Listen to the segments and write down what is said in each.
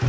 Hello,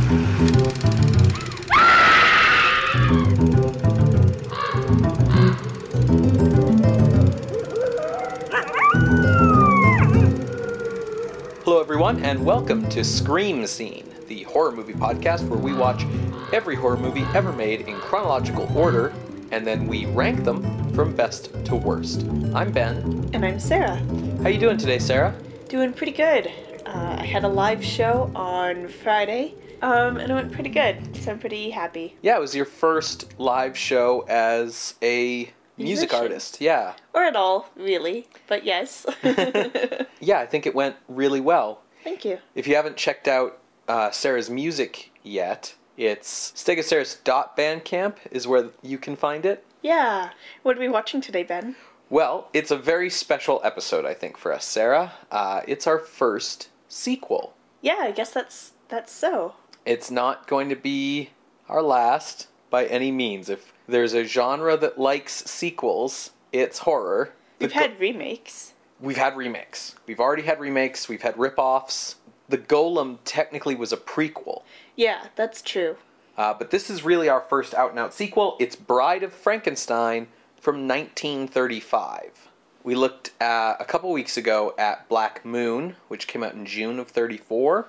everyone, and welcome to Scream Scene, the horror movie podcast where we watch every horror movie ever made in chronological order, and then we rank them from best to worst. I'm Ben. And I'm Sarah. How you doing today, Sarah? Doing pretty good. Uh, I had a live show on Friday, um, and it went pretty good, so I'm pretty happy. Yeah, it was your first live show as a music Musician. artist. Yeah. Or at all, really, but yes. Yeah, I think it went really well. Thank you. If you haven't checked out uh, Sarah's music yet, it's stegosaurus.bandcamp is where you can find it. Yeah. What are we watching today, Ben? Well, it's a very special episode, I think, for us, Sarah. Uh, it's our first sequel. Yeah, I guess that's that's so. It's not going to be our last by any means. If there's a genre that likes sequels, it's horror. We've had remakes. We've had remakes. We've already had remakes. We've had rip-offs. The Golem technically was a prequel, Yeah, that's true. uh, but this is really our first out-and-out sequel. It's Bride of Frankenstein from 1935. We looked uh, a couple weeks ago at Black Moon, which came out in June of 34.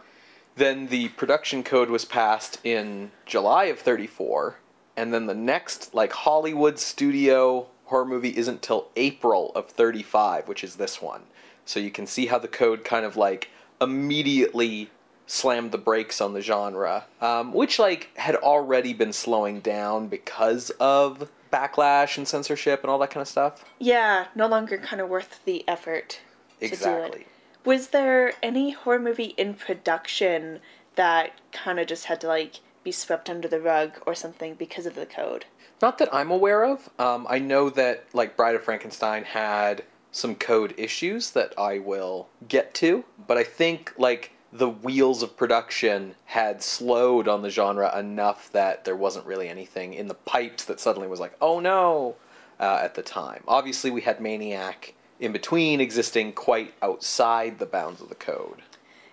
Then the production code was passed in July of 34, and then the next like Hollywood studio horror movie isn't till April of 35, which is this one. So you can see how the code kind of like immediately slammed the brakes on the genre, um, which like had already been slowing down because of backlash and censorship and all that kind of stuff. Yeah, no longer kind of worth the effort to do Exactly. Was there any horror movie in production that kind of just had to like be swept under the rug or something because of the code? Not that I'm aware of. Um, I know that like Bride of Frankenstein had some code issues that I will get to, but I think like the wheels of production had slowed on the genre enough that there wasn't really anything in the pipes that suddenly was like, oh no, uh, at the time. Obviously, we had Maniac in between existing quite outside the bounds of the code.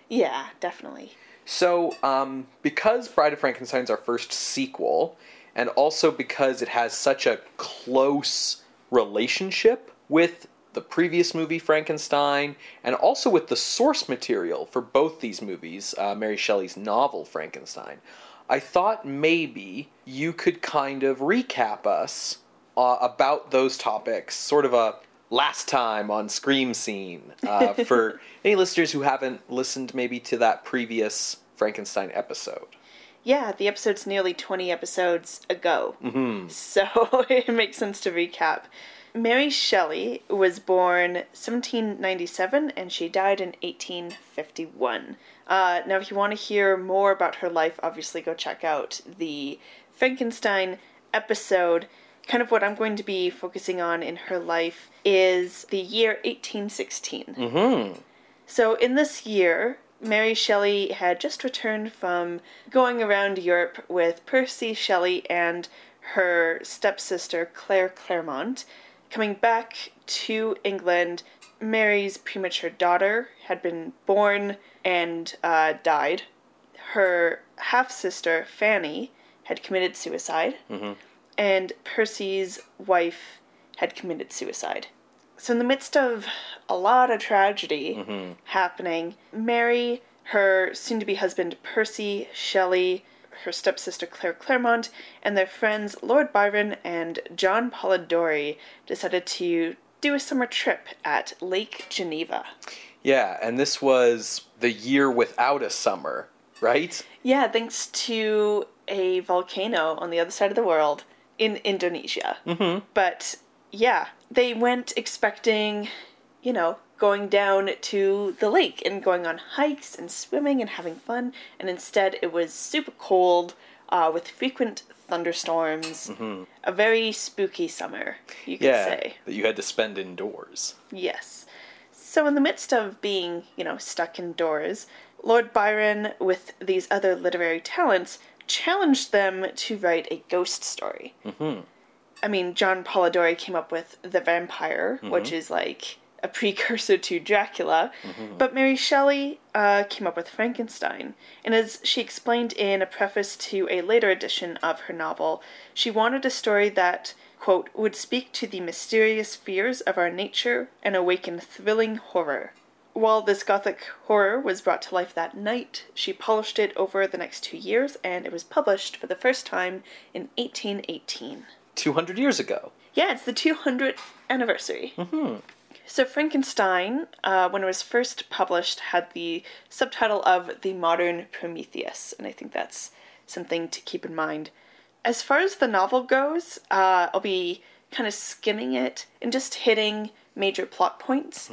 Yeah, definitely. So, um, because Bride of Frankenstein's our first sequel, and also because it has such a close relationship with the previous movie Frankenstein, and also with the source material for both these movies, uh, Mary Shelley's novel Frankenstein, I thought maybe you could kind of recap us uh, about those topics, sort of a last time on Scream Scene uh, for any listeners who haven't listened maybe to that previous Frankenstein episode. Yeah, the episode's nearly 20 episodes ago. Mm-hmm. So it makes sense to recap. Mary Shelley was born 1797 and she died in 1851. Uh, now, if you want to hear more about her life, obviously go check out the Frankenstein episode. Kind of what I'm going to be focusing on in her life is the year 1816. Mm-hmm. So, in this year, Mary Shelley had just returned from going around Europe with Percy Shelley and her stepsister Claire Clairmont. Coming back to England, Mary's premature daughter had been born and uh, died. Her half sister, Fanny, had committed suicide. And Percy's wife had committed suicide. So, in the midst of a lot of tragedy mm-hmm. happening, Mary, her soon to be husband Percy Shelley, her stepsister Claire Clairmont, and their friends Lord Byron and John Polidori decided to do a summer trip at Lake Geneva. Yeah, and this was the year without a summer, right? Yeah, thanks to a volcano on the other side of the world in Indonesia. Mm-hmm. But yeah, they went expecting, you know, going down to the lake and going on hikes and swimming and having fun, and instead it was super cold uh, with frequent thunderstorms. A very spooky summer, you could Yeah, say. that you had to spend indoors. Yes. So, in the midst of being, you know, stuck indoors, Lord Byron, with these other literary talents, challenged them to write a ghost story. Mm-hmm. I mean, John Polidori came up with The Vampire, which is like a precursor to Dracula. But Mary Shelley uh, came up with Frankenstein. And as she explained in a preface to a later edition of her novel, she wanted a story that, quote, would speak to the mysterious fears of our nature and awaken thrilling horror. While this gothic horror was brought to life that night, she polished it over the next two years and it was published for the first time in 1818. 200 years ago. Yeah, it's the 200th anniversary. So, Frankenstein, uh, when it was first published, had the subtitle of The Modern Prometheus, and I think that's something to keep in mind. As far as the novel goes, uh, I'll be kind of skimming it and just hitting major plot points.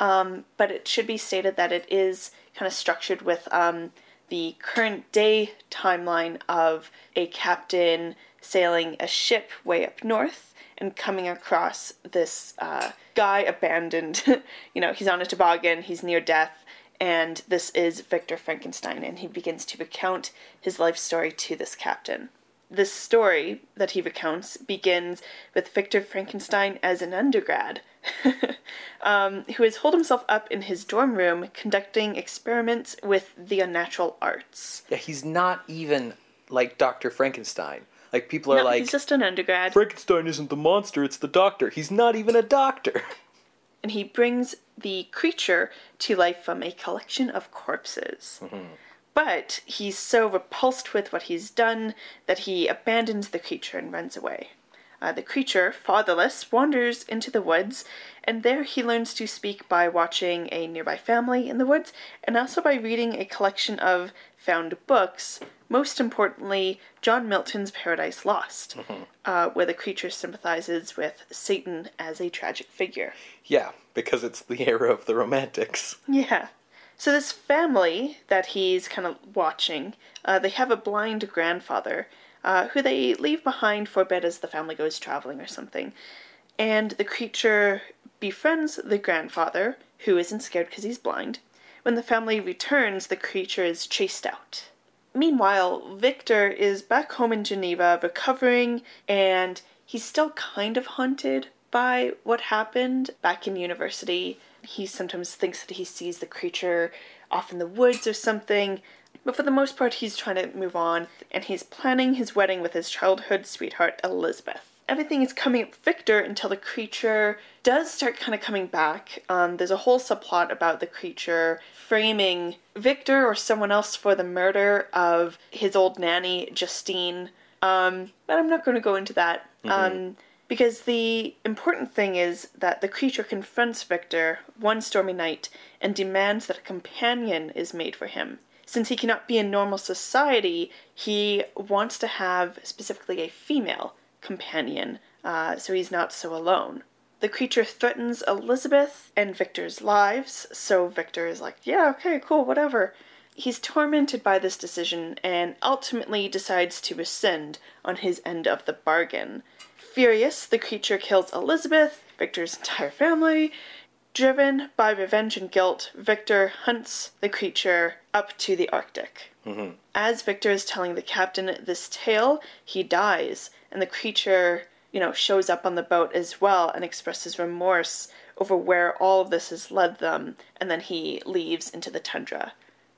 Um, but it should be stated that it is kind of structured with um, the current day timeline of a captain sailing a ship way up north and coming across this uh, guy abandoned. you know, he's on a toboggan, he's near death, and this is Victor Frankenstein, and he begins to recount his life story to this captain. This story that he recounts begins with Victor Frankenstein as an undergrad um, who has holed himself up in his dorm room conducting experiments with the unnatural arts. Yeah, he's not even like Dr. Frankenstein. Like people are No, like he's just an undergrad. Frankenstein isn't the monster, it's the doctor. He's not even a doctor. and he brings the creature to life from a collection of corpses. But he's so repulsed with what he's done that he abandons the creature and runs away. Uh, the creature, fatherless, wanders into the woods, and there he learns to speak by watching a nearby family in the woods and also by reading a collection of found books, most importantly, John Milton's Paradise Lost, uh, where the creature sympathizes with Satan as a tragic figure. Yeah, because it's the era of the romantics. Yeah. So this family that he's kind of watching, uh, they have a blind grandfather uh, who they leave behind for bit as the family goes traveling or something. And the creature befriends the grandfather, who isn't scared because he's blind. When the family returns, the creature is chased out. Meanwhile, Victor is back home in Geneva recovering, and he's still kind of haunted by what happened back in university. He sometimes thinks that he sees the creature off in the woods or something, but for the most part, he's trying to move on, and he's planning his wedding with his childhood sweetheart, Elizabeth. Everything is coming up Victor until the creature does start kind of coming back. Um, there's a whole subplot about the creature framing Victor or someone else for the murder of his old nanny, Justine. Um, but I'm not going to go into that. Um, because the important thing is that the creature confronts Victor one stormy night and demands that a companion is made for him. Since he cannot be in normal society, he wants to have specifically a female companion, uh, so he's not so alone. The creature threatens Elizabeth and Victor's lives, so Victor is like, yeah, okay, cool, whatever. He's tormented by this decision and ultimately decides to rescind on his end of the bargain. Furious, the creature kills Elizabeth, Victor's entire family. Driven by revenge and guilt, Victor hunts the creature up to the Arctic. Mm-hmm. As Victor is telling the captain this tale, he dies, and the creature, you know, shows up on the boat as well and expresses remorse over where all of this has led them, and then he leaves into the tundra.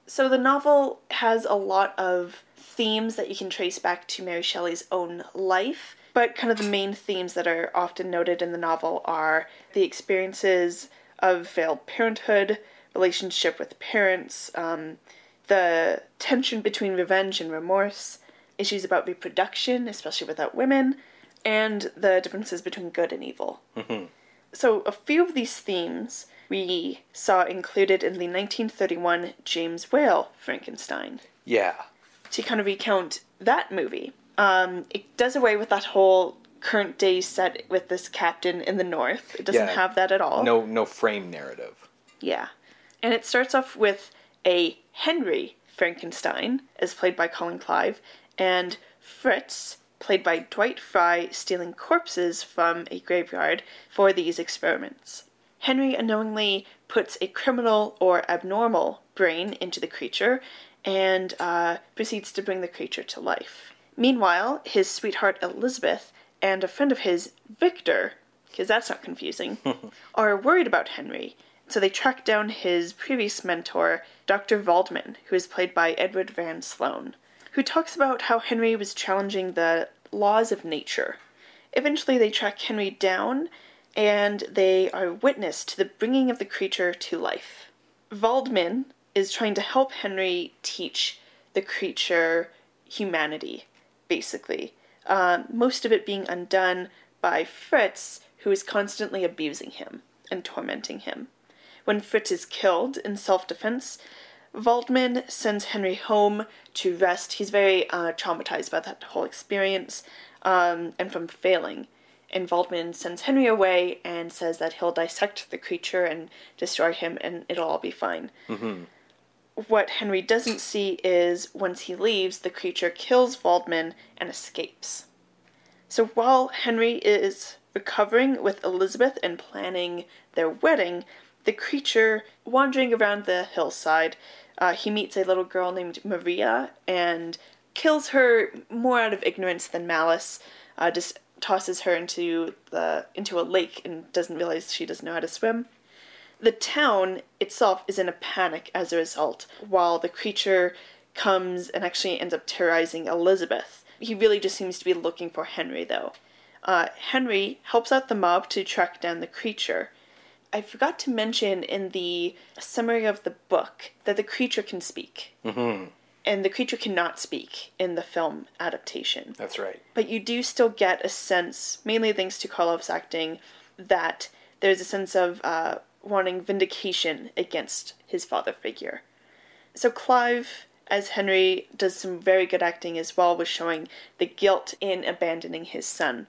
So the novel has a lot of themes that you can trace back to Mary Shelley's own life, but kind of the main themes that are often noted in the novel are the experiences of failed parenthood, relationship with parents, um, the tension between revenge and remorse, issues about reproduction, especially without women, and the differences between good and evil. So, a few of these themes we saw included in the 1931 James Whale Frankenstein. Yeah. To kind of recount that movie, um, it does away with that whole current day set with this captain in the north. It doesn't Yeah. have that at all. No no frame narrative. Yeah. And it starts off with a Henry Frankenstein, as played by Colin Clive, and Fritz, played by Dwight Frye, stealing corpses from a graveyard for these experiments. Henry unknowingly puts a criminal or abnormal brain into the creature and uh, proceeds to bring the creature to life. Meanwhile, his sweetheart Elizabeth and a friend of his, Victor, because that's not confusing, are worried about Henry. So they track down his previous mentor, Dr. Waldman, who is played by Edward Van Sloan, who talks about how Henry was challenging the laws of nature. Eventually, they track Henry down and they are witness to the bringing of the creature to life. Waldman is trying to help Henry teach the creature humanity, basically. Uh, most of it being undone by Fritz, who is constantly abusing him and tormenting him. When Fritz is killed in self defense, Waldman sends Henry home to rest. He's very uh, traumatized by that whole experience um, and from failing. And Waldman sends Henry away and says that he'll dissect the creature and destroy him and it'll all be fine. Mm-hmm. What Henry doesn't see is once he leaves, the creature kills Waldman and escapes. So while Henry is recovering with Elizabeth and planning their wedding, the creature wandering around the hillside, uh, he meets a little girl named Maria and kills her more out of ignorance than malice. Uh, just tosses her into the into a lake and doesn't realize she doesn't know how to swim. The town itself is in a panic as a result, while the creature comes and actually ends up terrorizing Elizabeth. He really just seems to be looking for Henry, though. Uh, Henry helps out the mob to track down the creature. I forgot to mention in the summary of the book that the creature can speak. Mm-hmm. And the creature cannot speak in the film adaptation. That's right. But you do still get a sense, mainly thanks to Karloff's acting, that there's a sense of uh, wanting vindication against his father figure. So Clive, as Henry, does some very good acting as well with showing the guilt in abandoning his son.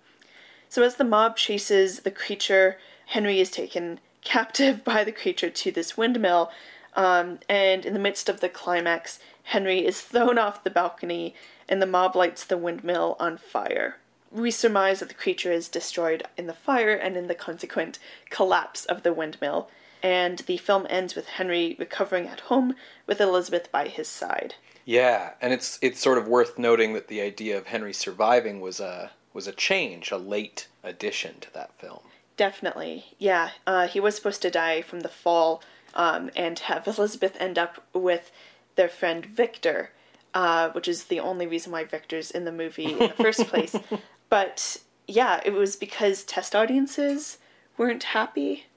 So as the mob chases the creature, Henry is taken captive by the creature to this windmill, um, and in the midst of the climax, Henry is thrown off the balcony and the mob lights the windmill on fire. We surmise that the creature is destroyed in the fire and in the consequent collapse of the windmill, and the film ends with Henry recovering at home with Elizabeth by his side. Yeah, and it's it's sort of worth noting that the idea of Henry surviving was a was a change, a late addition to that film. Definitely, yeah. Uh, he was supposed to die from the fall um, and have Elizabeth end up with their friend Victor, uh, which is the only reason why Victor's in the movie in the first place. But yeah, it was because test audiences weren't happy.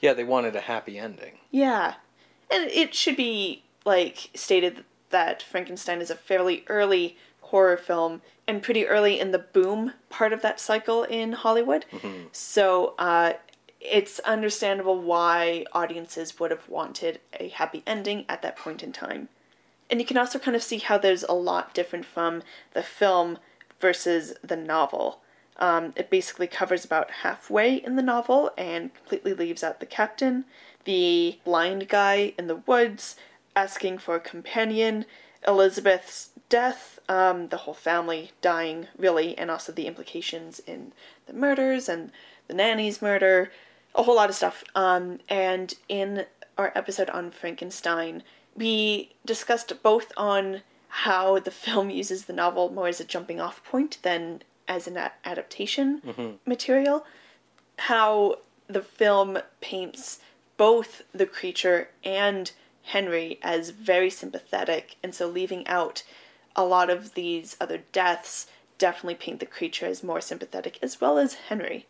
Yeah, they wanted a happy ending. Yeah. And it should be like stated that Frankenstein is a fairly early horror film and pretty early in the boom part of that cycle in Hollywood. Mm-hmm. So uh, it's understandable why audiences would have wanted a happy ending at that point in time. And you can also kind of see how there's a lot different from the film versus the novel. Um, it basically covers about halfway in the novel and completely leaves out the captain, the blind guy in the woods asking for a companion, Elizabeth's death, um, the whole family dying, really, and also the implications in the murders and the nanny's murder, a whole lot of stuff. Um, and in our episode on Frankenstein, we discussed both on how the film uses the novel more as a jumping off point than as an a- adaptation Mm-hmm. material, how the film paints both the creature and Henry as very sympathetic, and so leaving out a lot of these other deaths definitely paint the creature as more sympathetic as well as Henry.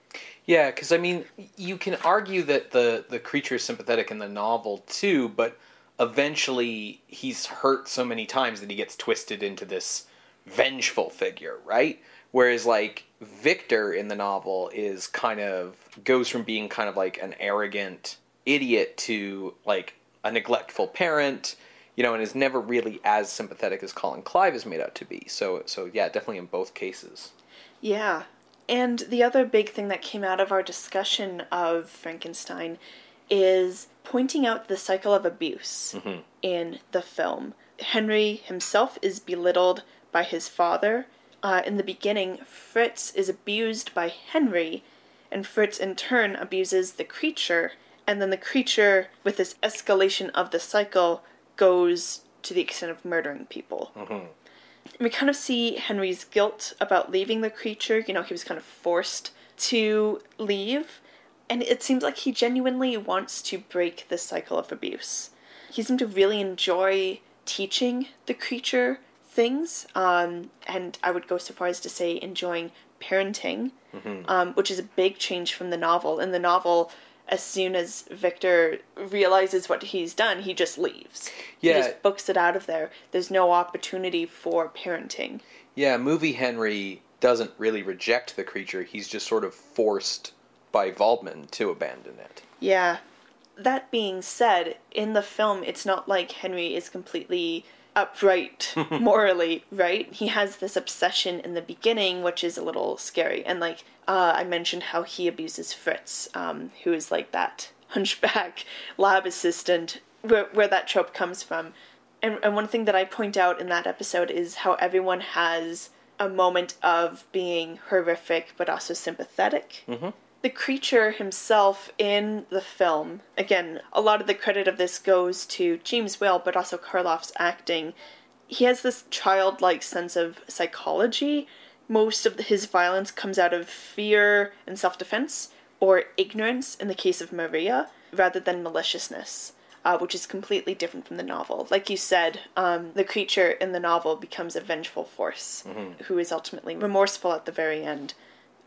Yeah, because I mean, you can argue that the the creature is sympathetic in the novel too, but eventually he's hurt so many times that he gets twisted into this vengeful figure, right? Whereas like Victor in the novel is kind of goes from being kind of like an arrogant idiot to like a neglectful parent, you know, and is never really as sympathetic as Colin Clive is made out to be. So so yeah, definitely in both cases. Yeah. And the other big thing that came out of our discussion of Frankenstein is pointing out the cycle of abuse Mhm. in the film. Henry himself is belittled by his father. Uh, in the beginning, Fritz is abused by Henry, and Fritz in turn abuses the creature. And then the creature, with this escalation of the cycle, goes to the extent of murdering people. Mhm. We kind of see Henry's guilt about leaving the creature. You know, he was kind of forced to leave, and it seems like he genuinely wants to break this cycle of abuse. He seemed to really enjoy teaching the creature things, um, and I would go so far as to say enjoying parenting, um, which is a big change from the novel. In the novel, as soon as Victor realizes what he's done, he just leaves. He Yeah. just books it out of there. There's no opportunity for parenting. Yeah, movie Henry doesn't really reject the creature. He's just sort of forced by Waldman to abandon it. Yeah. That being said, in the film, it's not like Henry is completely upright morally, right? He has this obsession in the beginning, which is a little scary. And like uh, I mentioned, how he abuses Fritz, um, who is like that hunchback lab assistant, where, where that trope comes from. And, and one thing that I point out in that episode is how everyone has a moment of being horrific but also sympathetic the creature himself in the film, again, a lot of the credit of this goes to James Whale, but also Karloff's acting. He has this childlike sense of psychology. Most of his violence comes out of fear and self defense, or ignorance in the case of Maria, rather than maliciousness. Uh, which is completely different from the novel. Like you said, um, the creature in the novel becomes a vengeful force who is ultimately remorseful at the very end.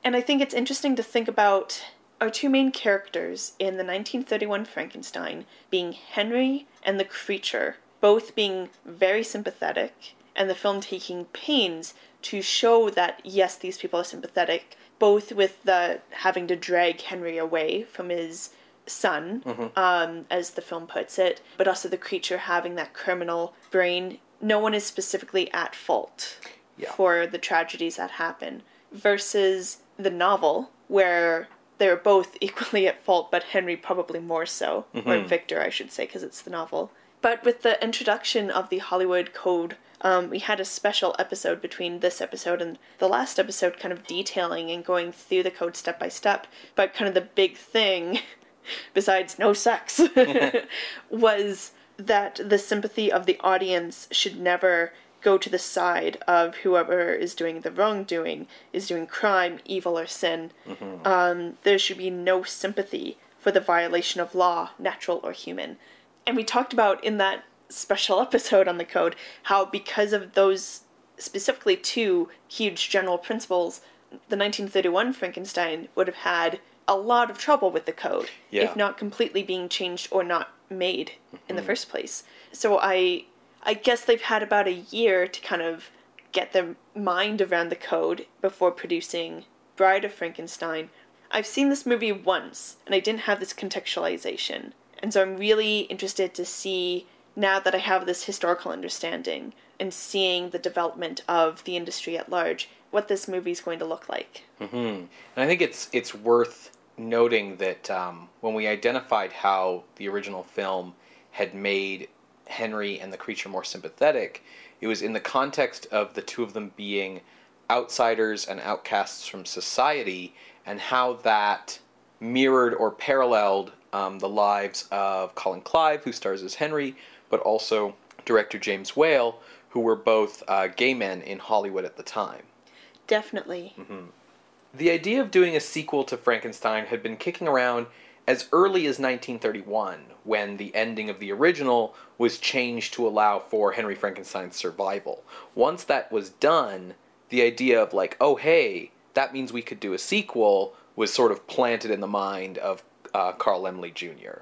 And I think it's interesting to think about our two main characters in the 1931 Frankenstein being Henry and the creature, both being very sympathetic, and the film taking pains to show that yes, these people are sympathetic, both with the having to drag Henry away from his son, um, as the film puts it, but also the creature having that criminal brain. No one is specifically at fault Yeah. for the tragedies that happen versus the novel where they're both equally at fault but henry probably more so or victor i should say because it's the novel but with the introduction of the hollywood code um, we had a special episode between this episode and the last episode kind of detailing and going through the code step by step but kind of the big thing besides no sex was that the sympathy of the audience should never go to the side of whoever is doing the wrongdoing, is doing crime, evil, or sin. Um, there should be no sympathy for the violation of law, natural or human. And we talked about in that special episode on the code how, because of those specifically two huge general principles, the 1931 Frankenstein would have had a lot of trouble with the code, Yeah. if not completely being changed or not made in the mm-hmm. first place. So I I guess they've had about a year to kind of get their mind around the code before producing Bride of Frankenstein. I've seen this movie once and I didn't have this contextualization. And so I'm really interested to see now that I have this historical understanding and seeing the development of the industry at large, what this movie is going to look like. And I think it's it's worth noting that um, when we identified how the original film had made Henry and the creature more sympathetic, it was in the context of the two of them being outsiders and outcasts from society, and how that mirrored or paralleled um, the lives of Colin Clive, who stars as Henry, but also director James Whale, who were both uh, gay men in Hollywood at the time. Definitely. The idea of doing a sequel to Frankenstein had been kicking around as early as 1931, when the ending of the original was changed to allow for Henry Frankenstein's survival. Once that was done, the idea of, like, oh, hey, that means we could do a sequel was sort of planted in the mind of uh, Carl Laemmle Jr.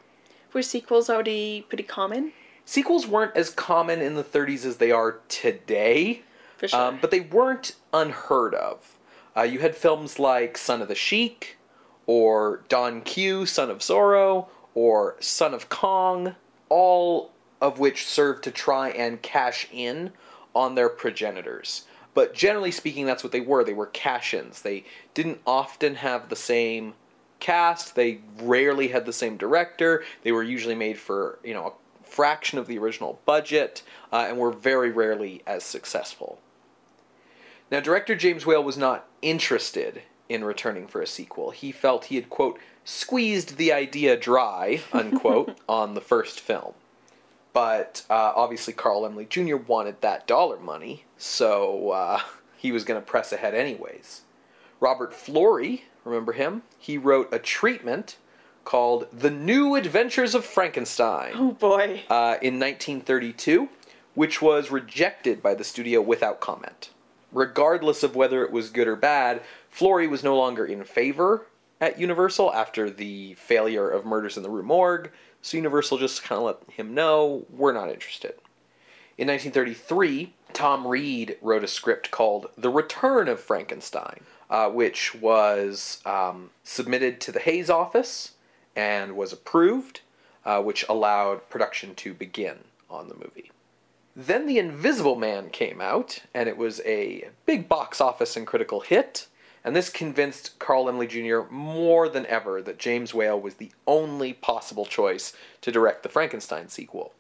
Were sequels already pretty common? Sequels weren't as common in the 30s as they are today. For sure. Um, but they weren't unheard of. Uh, you had films like Son of the Sheik, or Don Q, Son of Zorro, or Son of Kong, all of which served to try and cash in on their progenitors. But generally speaking, that's what they were. They were cash ins. They didn't often have the same cast, they rarely had the same director. They were usually made for, you know, a fraction of the original budget, uh, and were very rarely as successful. Now, director James Whale was not interested in returning for a sequel. He felt he had, quote, squeezed the idea dry, unquote, on the first film. But uh, obviously, Carl Laemmle Jr. wanted that dollar money, so uh, he was going to press ahead anyways. Robert Florey Remember him? He wrote a treatment called The New Adventures of Frankenstein Oh boy. uh, in 1932, which was rejected by the studio without comment. Regardless of whether it was good or bad, Florey was no longer in favor at Universal after the failure of Murders in the Rue Morgue, so Universal just kind of let him know we're not interested. In 1933, Tom Reed wrote a script called The Return of Frankenstein, uh, which was um, submitted to the Hays office and was approved, uh, which allowed production to begin on the movie. Then The Invisible Man came out, and it was a big box office and critical hit, and this convinced Carl Laemmle Jr. more than ever that James Whale was the only possible choice to direct the Frankenstein sequel.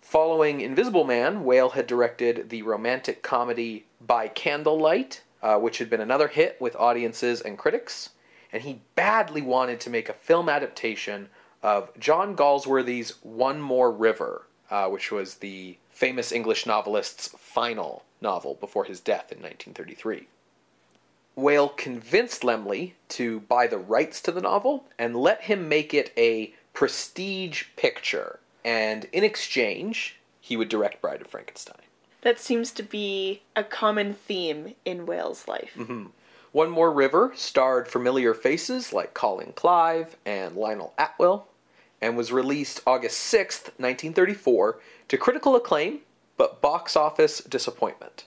Following Invisible Man, Whale had directed the romantic comedy By Candlelight, uh, which had been another hit with audiences and critics, and he badly wanted to make a film adaptation of John Galsworthy's One More River, uh, which was the famous English novelist's final novel before his death in 1933. Whale convinced Laemmle to buy the rights to the novel and let him make it a prestige picture. And in exchange, he would direct Bride of Frankenstein. That seems to be a common theme in Whale's life. One More River starred familiar faces like Colin Clive and Lionel Atwill, and was released August 6th, 1934, to critical acclaim, but box office disappointment.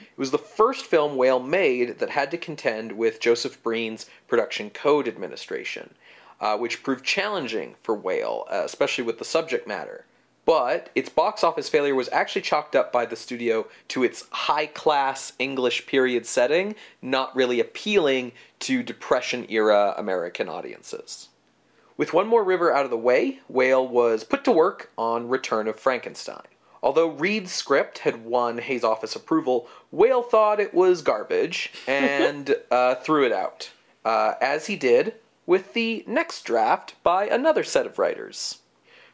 It was the first film Whale made that had to contend with Joseph Breen's Production Code Administration, uh, which proved challenging for Whale, uh, especially with the subject matter. But its box office failure was actually chalked up by the studio to its high class English period setting, not really appealing to Depression era American audiences. With One More River out of the way, Whale was put to work on Return of Frankenstein. Although Reed's script had won Hays office approval, Whale thought it was garbage and uh, threw it out, uh, as he did with the next draft by another set of writers.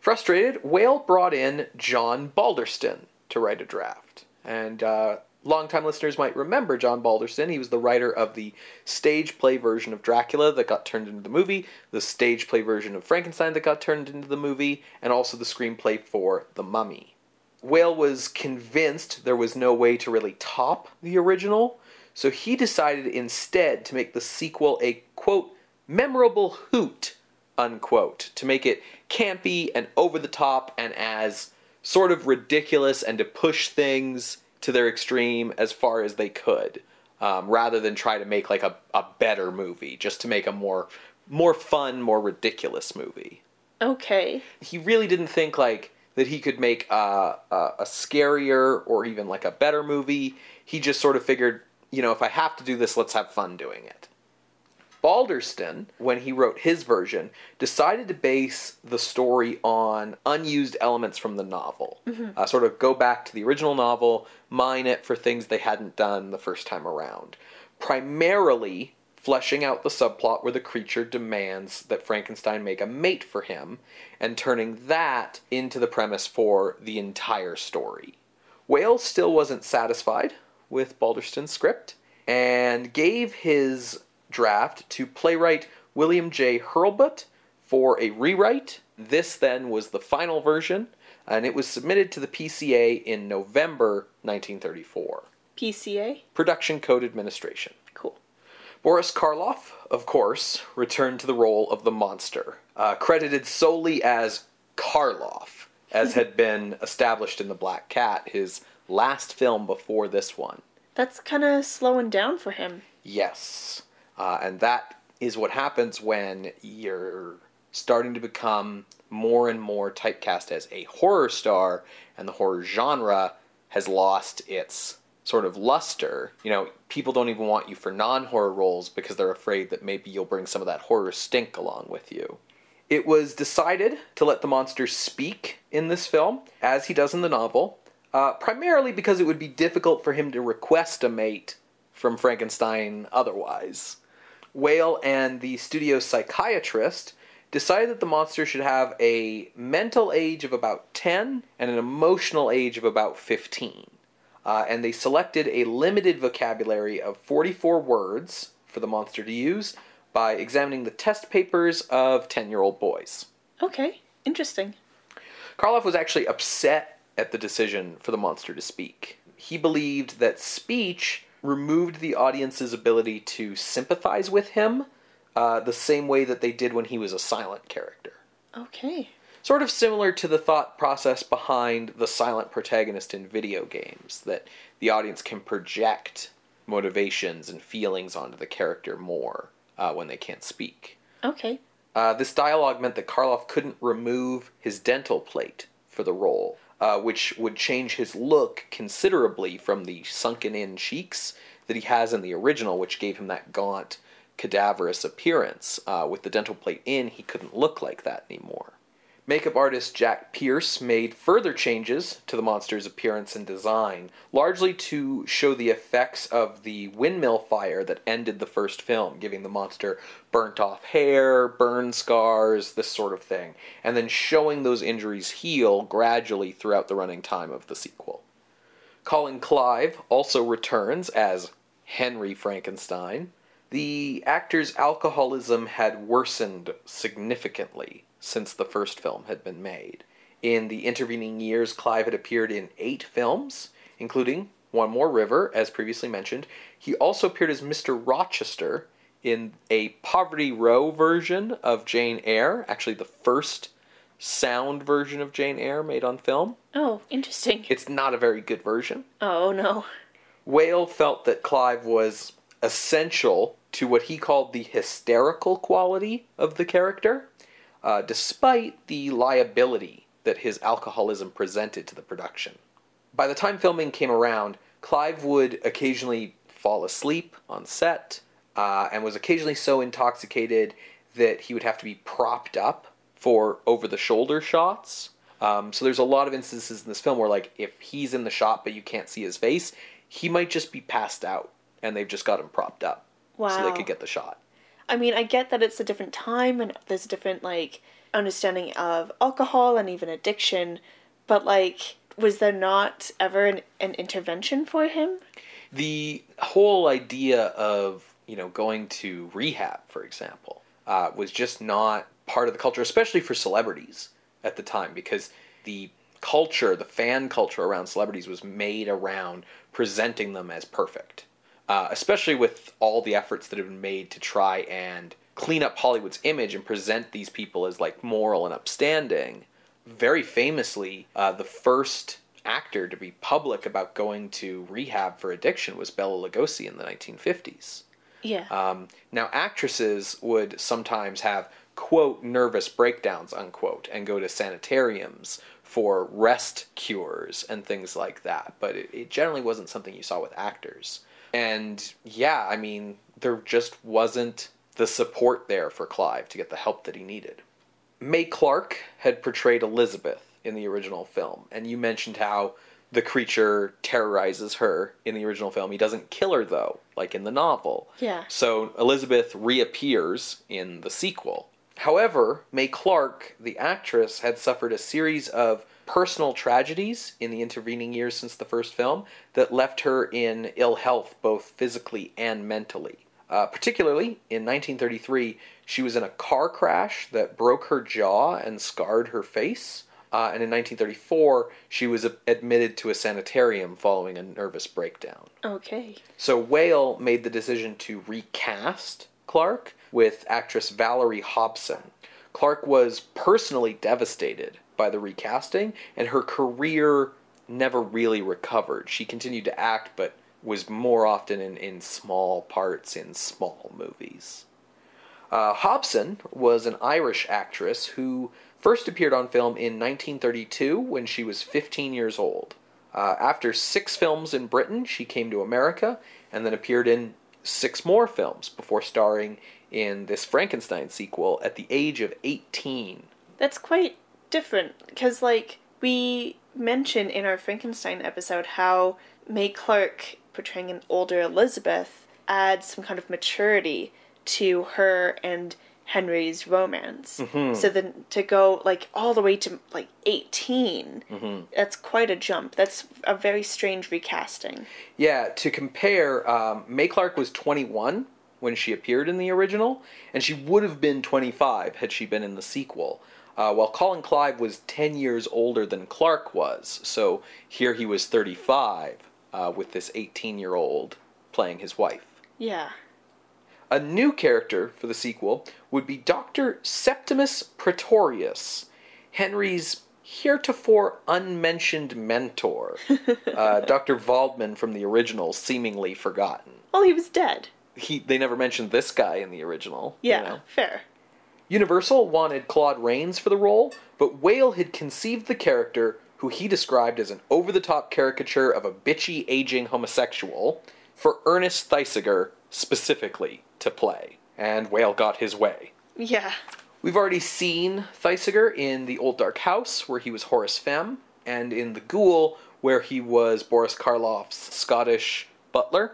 Frustrated, Whale brought in John Balderston to write a draft. And uh, longtime listeners might remember John Balderston. He was the writer of the stage play version of Dracula that got turned into the movie, the stage play version of Frankenstein that got turned into the movie, and also the screenplay for The Mummy. Whale was convinced there was no way to really top the original, so he decided instead to make the sequel a quote memorable hoot unquote to make it campy and over the top and as sort of ridiculous and to push things to their extreme as far as they could um, rather than try to make like a, a better movie just to make a more more fun more ridiculous movie Okay. he really didn't think like that he could make a, a, a scarier or even like a better movie. He just sort of figured, you know, if I have to do this, let's have fun doing it. Balderston, when he wrote his version, decided to base the story on unused elements from the novel. Uh, sort of go back to the original novel, mine it for things they hadn't done the first time around. Primarily fleshing out the subplot where the creature demands that Frankenstein make a mate for him, and turning that into the premise for the entire story. Wales still wasn't satisfied with Balderston's script and gave his draft to playwright William J. Hurlbut for a rewrite. This then was the final version, and it was submitted to the PCA in November 1934. PCA? Production Code Administration. Cool. Boris Karloff, of course, returned to the role of the monster, uh, credited solely as Karloff, as had been established in The Black Cat, his last film before this one. That's kind of slowing down for him. Yes. Uh, and that is what happens when you're starting to become more and more typecast as a horror star, and the horror genre has lost its sort of luster. You know, people don't even want you for non horror roles because they're afraid that maybe you'll bring some of that horror stink along with you. It was decided to let the monster speak in this film, as he does in the novel, uh, primarily because it would be difficult for him to request a mate from Frankenstein otherwise. Whale and the studio psychiatrist decided that the monster should have a mental age of about 10 and an emotional age of about 15. Uh, and they selected a limited vocabulary of 44 words for the monster to use by examining the test papers of 10 year old boys. Okay, interesting. Karloff was actually upset at the decision for the monster to speak. He believed that speech removed the audience's ability to sympathize with him uh, the same way that they did when he was a silent character. Okay. Sort of similar to the thought process behind the silent protagonist in video games, that the audience can project motivations and feelings onto the character more uh, when they can't speak. Okay. Uh, this dialogue meant that Karloff couldn't remove his dental plate for the role, uh, which would change his look considerably from the sunken in cheeks that he has in the original, which gave him that gaunt, cadaverous appearance. Uh, with the dental plate in, he couldn't look like that anymore. Makeup artist Jack Pierce made further changes to the monster's appearance and design, largely to show the effects of the windmill fire that ended the first film, giving the monster burnt off hair, burn scars, this sort of thing, and then showing those injuries heal gradually throughout the running time of the sequel. Colin Clive also returns as Henry Frankenstein. The actor's alcoholism had worsened significantly since the first film had been made. In the intervening years, Clive had appeared in eight films, including One More River, as previously mentioned. He also appeared as Mr. Rochester in a Poverty Row version of Jane Eyre, actually, the first sound version of Jane Eyre made on film. Oh, interesting. It's not a very good version. Oh, no. Whale felt that Clive was essential to what he called the hysterical quality of the character uh, despite the liability that his alcoholism presented to the production. By the time filming came around, Clive would occasionally fall asleep on set uh, and was occasionally so intoxicated that he would have to be propped up for over the shoulder shots. Um, so there's a lot of instances in this film where, like, if he's in the shot but you can't see his face, he might just be passed out and they've just got him propped up Wow. so they could get the shot. I mean, I get that it's a different time and there's a different, like, understanding of alcohol and even addiction, but, like, was there not ever an, an intervention for him? the whole idea of you know going to rehab for example uh, was just not part of the culture especially for celebrities at the time because the culture the fan culture around celebrities was made around presenting them as perfect uh, especially with all the efforts that have been made to try and clean up hollywood's image and present these people as like moral and upstanding very famously uh, the first actor to be public about going to rehab for addiction was Bela Lugosi in the 1950s. Yeah. Um, now, actresses would sometimes have, quote, nervous breakdowns, unquote, and go to sanitariums for rest cures and things like that. But it, it generally wasn't something you saw with actors. And yeah, I mean, there just wasn't the support there for Clive to get the help that he needed. Mae Clarke had portrayed Elizabeth in the original film, and you mentioned how the creature terrorizes her in the original film. He doesn't kill her though, like in the novel. Yeah. So Elizabeth reappears in the sequel. However, Mae Clarke, the actress, had suffered a series of personal tragedies in the intervening years since the first film that left her in ill health both physically and mentally. Uh, particularly in 1933, she was in a car crash that broke her jaw and scarred her face. Uh, and in 1934, she was admitted to a sanitarium following a nervous breakdown. Okay. So Whale made the decision to recast Clarke with actress Valerie Hobson. Clarke was personally devastated by the recasting, and her career never really recovered. She continued to act, but was more often in, in small parts in small movies. Uh, Hobson was an Irish actress who first appeared on film in 1932 when she was 15 years old. Uh, after six films in Britain, she came to America and then appeared in six more films before starring in this Frankenstein sequel at the age of 18. That's quite different because, like, we mentioned in our Frankenstein episode how Mae Clarke portraying an older Elizabeth adds some kind of maturity to her and Henry's romance. So then to go like all the way to like 18, that's quite a jump. That's a very strange recasting. Yeah, to compare, um, Mae Clarke was 21 when she appeared in the original, and she would have been 25 had she been in the sequel. Uh, while Colin Clive was 10 years older than Clarke was, so here he was 35 uh, with this 18 year old playing his wife. Yeah. A new character for the sequel would be Dr. Septimus Pretorius, Henry's heretofore unmentioned mentor. uh, Dr. Waldman from the original, seemingly forgotten. Well, he was dead. He, they never mentioned this guy in the original. you Yeah, know. fair. Universal wanted Claude Rains for the role, but Whale had conceived the character, who he described as an over the top caricature of a bitchy, aging homosexual, for Ernest Thesiger specifically to play. And Whale got his way. Yeah. We've already seen Thesiger in The Old Dark House, where he was Horace Femm, and in The Ghoul, where he was Boris Karloff's Scottish butler.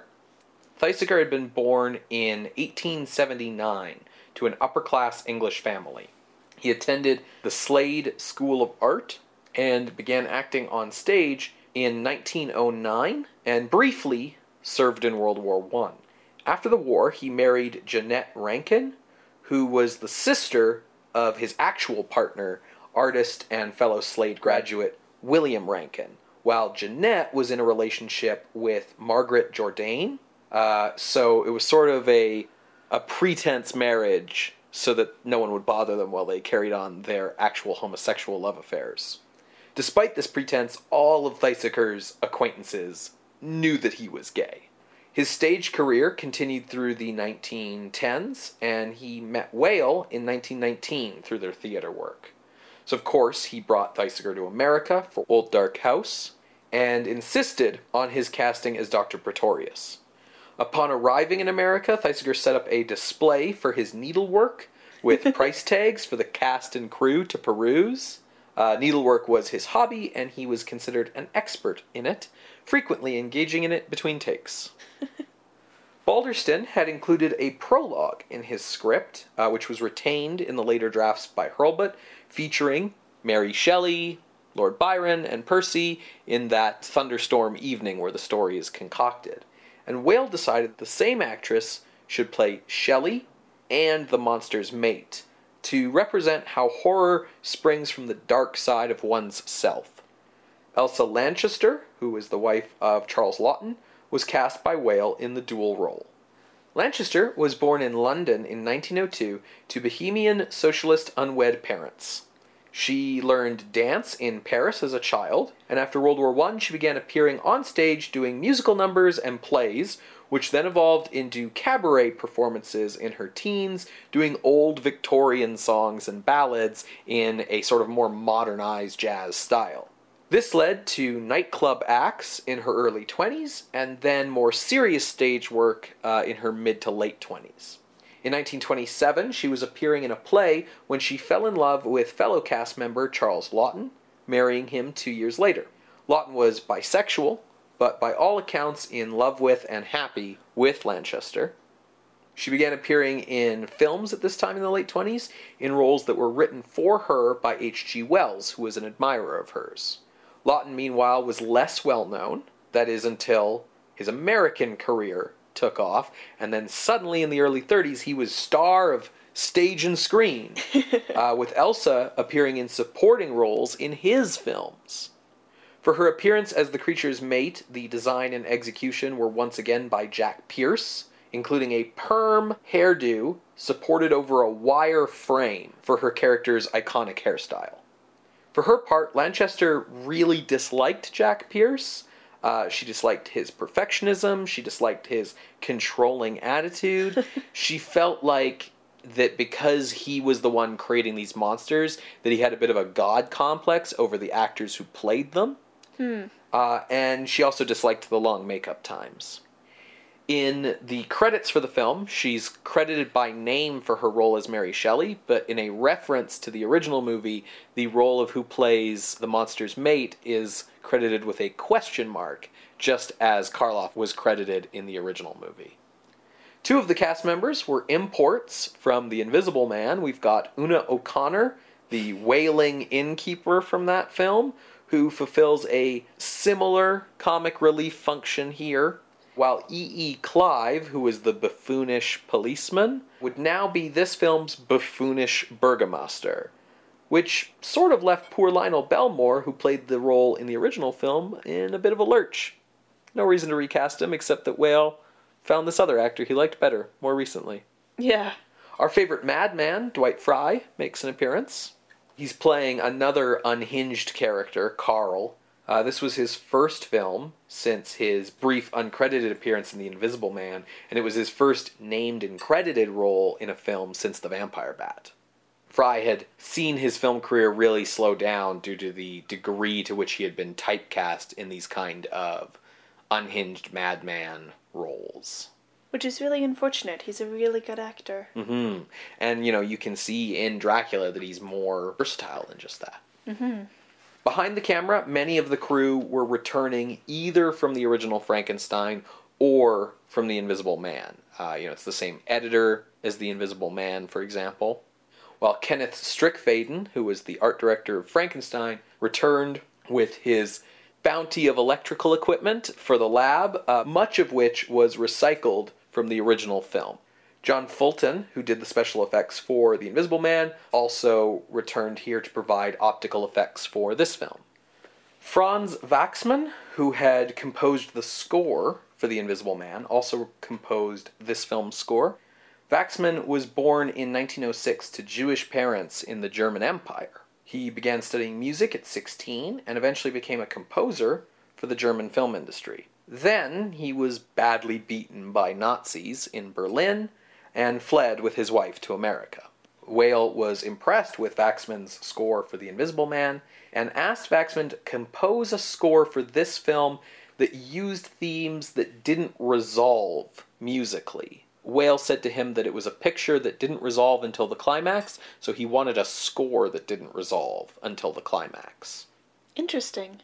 Thesiger had been born in 1879 to an upper class English family. He attended the Slade School of Art and began acting on stage in 1909 and briefly served in World War I. After the war, he married Janette Ranken, who was the sister of his actual partner, artist and fellow Slade graduate William Ranken, while Jeanette was in a relationship with Margaret Jourdain. Uh, so it was sort of a a pretense marriage so that no one would bother them while they carried on their actual homosexual love affairs. Despite this pretense, all of Thesiger's acquaintances knew that he was gay. His stage career continued through the 1910s, and he met Whale in 1919 through their theater work. So, of course, he brought Thesiger to America for Old Dark House and insisted on his casting as Dr. Pretorius. Upon arriving in America, Thesiger set up a display for his needlework with price tags for the cast and crew to peruse. Uh, needlework was his hobby, and he was considered an expert in it, frequently engaging in it between takes. Balderston had included a prologue in his script, uh, which was retained in the later drafts by Hurlbut, featuring Mary Shelley, Lord Byron, and Percy in that thunderstorm evening where the story is concocted. And Whale decided the same actress should play Shelley and the monster's mate to represent how horror springs from the dark side of one's self. Elsa Lanchester, who was the wife of Charles Laughton, was cast by Whale in the dual role. Lanchester was born in London in 1902 to Bohemian socialist unwed parents. She learned dance in Paris as a child, and after World War I, she began appearing on stage doing musical numbers and plays, which then evolved into cabaret performances in her teens, doing old Victorian songs and ballads in a sort of more modernized jazz style. This led to nightclub acts in her early 20s, and then more serious stage work uh, in her mid to late 20s. In 1927, she was appearing in a play when she fell in love with fellow cast member Charles Laughton, marrying him two years later. Laughton was bisexual, but by all accounts in love with and happy with Lanchester. She began appearing in films at this time in the late 20s in roles that were written for her by H.G. Wells, who was an admirer of hers. Laughton, meanwhile, was less well known, that is, until his American career took off, and then suddenly in the early 30s, he was star of stage and screen, uh, with Elsa appearing in supporting roles in his films. For her appearance as the creature's mate, the design and execution were once again by Jack Pierce, including a perm hairdo supported over a wire frame for her character's iconic hairstyle. For her part, Lanchester really disliked Jack Pierce. Uh, she disliked his perfectionism. She disliked his controlling attitude. she felt like that because he was the one creating these monsters, that he had a bit of a god complex over the actors who played them. Uh, and she also disliked the long makeup times. In the credits for the film, she's credited by name for her role as Mary Shelley, but in a reference to the original movie, the role of who plays the monster's mate is credited with a question mark, just as Karloff was credited in the original movie. Two of the cast members were imports from The Invisible Man. We've got Una O'Connor, the wailing innkeeper from that film, who fulfills a similar comic relief function here. while E. E. Clive, who was the buffoonish policeman, would now be this film's buffoonish burgomaster, which sort of left poor Lionel Belmore, who played the role in the original film, in a bit of a lurch. No reason to recast him, except that Whale found this other actor he liked better more recently. Yeah. Our favorite madman, Dwight Frye, makes an appearance. He's playing another unhinged character, Carl. Uh, this was his first film since his brief uncredited appearance in The Invisible Man, and it was his first named and credited role in a film since The Vampire Bat. Frye had seen his film career really slow down due to the degree to which he had been typecast in these kind of unhinged madman roles. Which is really unfortunate. He's a really good actor. hmm And you know, you can see in Dracula that he's more versatile than just that. Mm-hmm. Behind the camera, many of the crew were returning either from the original Frankenstein or from The Invisible Man. Uh, you know, it's the same editor as The Invisible Man, for example. While Kenneth Strickfaden, who was the art director of Frankenstein, returned with his bounty of electrical equipment for the lab, uh, much of which was recycled from the original film. John Fulton, who did the special effects for The Invisible Man, also returned here to provide optical effects for this film. Franz Waxman, who had composed the score for The Invisible Man, also composed this film's score. Waxman was born in 1906 to Jewish parents in the German Empire. He began studying music at 16 and eventually became a composer for the German film industry. Then he was badly beaten by Nazis in Berlin and fled with his wife to America. Whale was impressed with Waxman's score for The Invisible Man and asked Waxman to compose a score for this film that used themes that didn't resolve musically. Whale said to him that it was a picture that didn't resolve until the climax, so he wanted a score that didn't resolve until the climax. Interesting.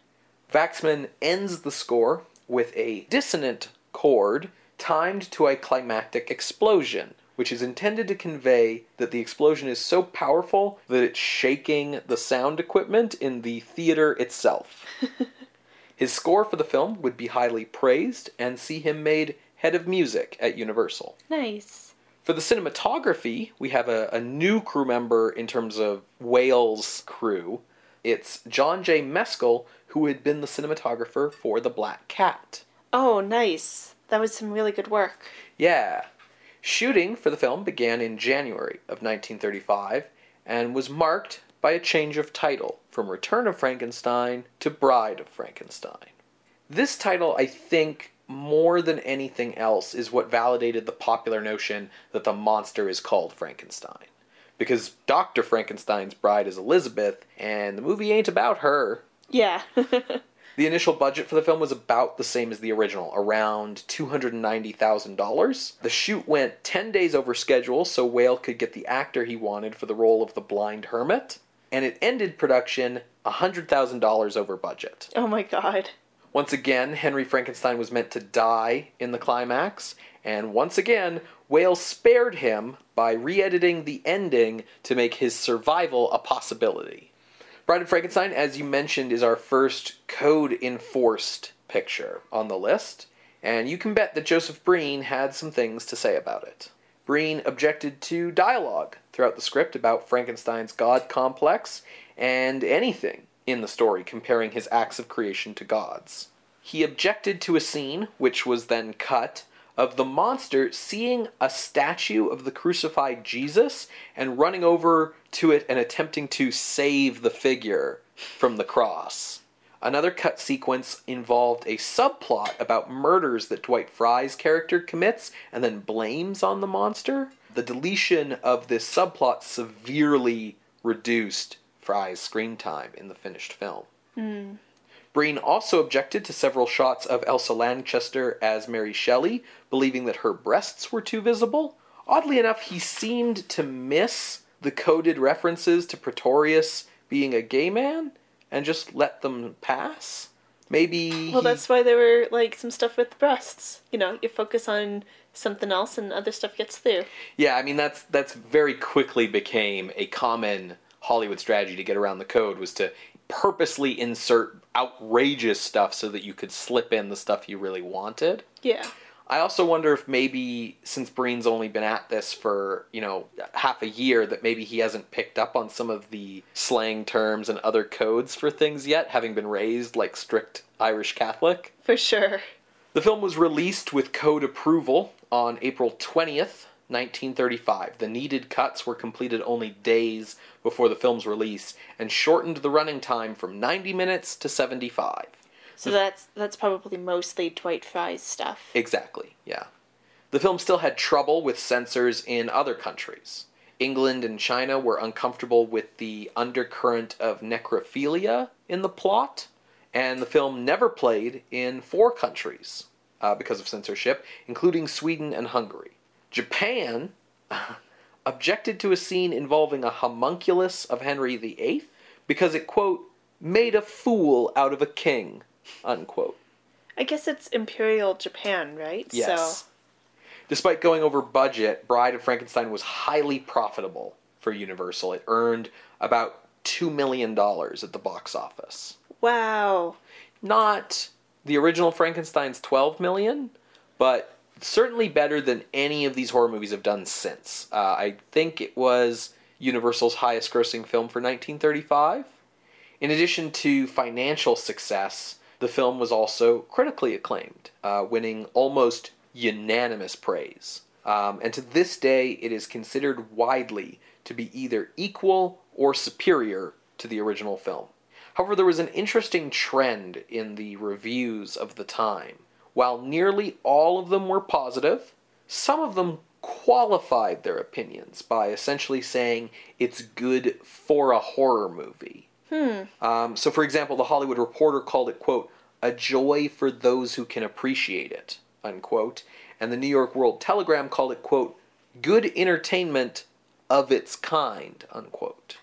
Vaxman ends the score with a dissonant chord timed to a climactic explosion, which is intended to convey that the explosion is so powerful that it's shaking the sound equipment in the theater itself. His score for the film would be highly praised and see him made head of music at Universal. Nice. For the cinematography, we have a, a new crew member in terms of Whale's crew. It's John J. Mescall, who had been the cinematographer for The Black Cat. Oh, nice. That was some really good work. Yeah. Shooting for the film began in January of 1935 and was marked by a change of title from Return of Frankenstein to Bride of Frankenstein. This title, I think, more than anything else, is what validated the popular notion that the monster is called Frankenstein. Because Dr. Frankenstein's bride is Elizabeth, and the movie ain't about her. Yeah. The initial budget for the film was about the same as the original, around $290,000. The shoot went 10 days over schedule so Whale could get the actor he wanted for the role of the blind hermit, and it ended production $100,000 over budget. oh my god. Once again, Henry Frankenstein was meant to die in the climax, and once again, Whale spared him by re editing the ending to make his survival a possibility. Bride of Frankenstein, as you mentioned, is our first code enforced picture on the list, and you can bet that Joseph Breen had some things to say about it. Breen objected to dialogue throughout the script about Frankenstein's god complex and anything in the story comparing his acts of creation to gods. He objected to a scene, which was then cut, of the monster seeing a statue of the crucified Jesus and running over to it and attempting to save the figure from the cross. Another cut sequence involved a subplot about murders that Dwight Frye's character commits and then blames on the monster. The deletion of this subplot severely reduced Frye's screen time in the finished film. Hmm. Breen also objected to several shots of Elsa Lanchester as Mary Shelley, believing that her breasts were too visible. Oddly enough, he seemed to miss the coded references to Pretorius being a gay man and just let them pass. Maybe. Well, he- that's why there were like some stuff with breasts. You know, you focus on something else and other stuff gets through. Yeah, I mean that's that's very quickly became a common Hollywood strategy to get around the code was to purposely insert outrageous stuff so that you could slip in the stuff you really wanted. Yeah. I also wonder if maybe since Breen's only been at this for, you know, half a year, that maybe he hasn't picked up on some of the slang terms and other codes for things yet, having been raised like strict Irish Catholic. For sure. The film was released with code approval on April 20th, 1935. The needed cuts were completed only days before the film's release and shortened the running time from 90 minutes to 75. So that's that's probably mostly Dwight Frye's stuff. Exactly, yeah. The film still had trouble with censors in other countries. England and China were uncomfortable with the undercurrent of necrophilia in the plot, and the film never played in four countries uh, because of censorship, including Sweden and Hungary. Japan objected to a scene involving a homunculus of Henry VIII because it, quote, made a fool out of a king, unquote. I guess it's Imperial Japan, right? Yes. So Despite going over budget, Bride of Frankenstein was highly profitable for Universal. It earned about $2 million at the box office. wow. Not the original Frankenstein's 12 million, but certainly better than any of these horror movies have done since. Uh, I think it was Universal's highest grossing film for 1935. In addition to financial success, the film was also critically acclaimed, uh, winning almost unanimous praise. Um, and to this day, it is considered widely to be either equal or superior to the original film. However, there was an interesting trend in the reviews of the time. While nearly all of them were positive, some of them qualified their opinions by essentially saying it's good for a horror movie. Um, so, for example, the Hollywood Reporter called it, quote, a joy for those who can appreciate it, unquote. And the New York World Telegram called it, quote, good entertainment of its kind, unquote.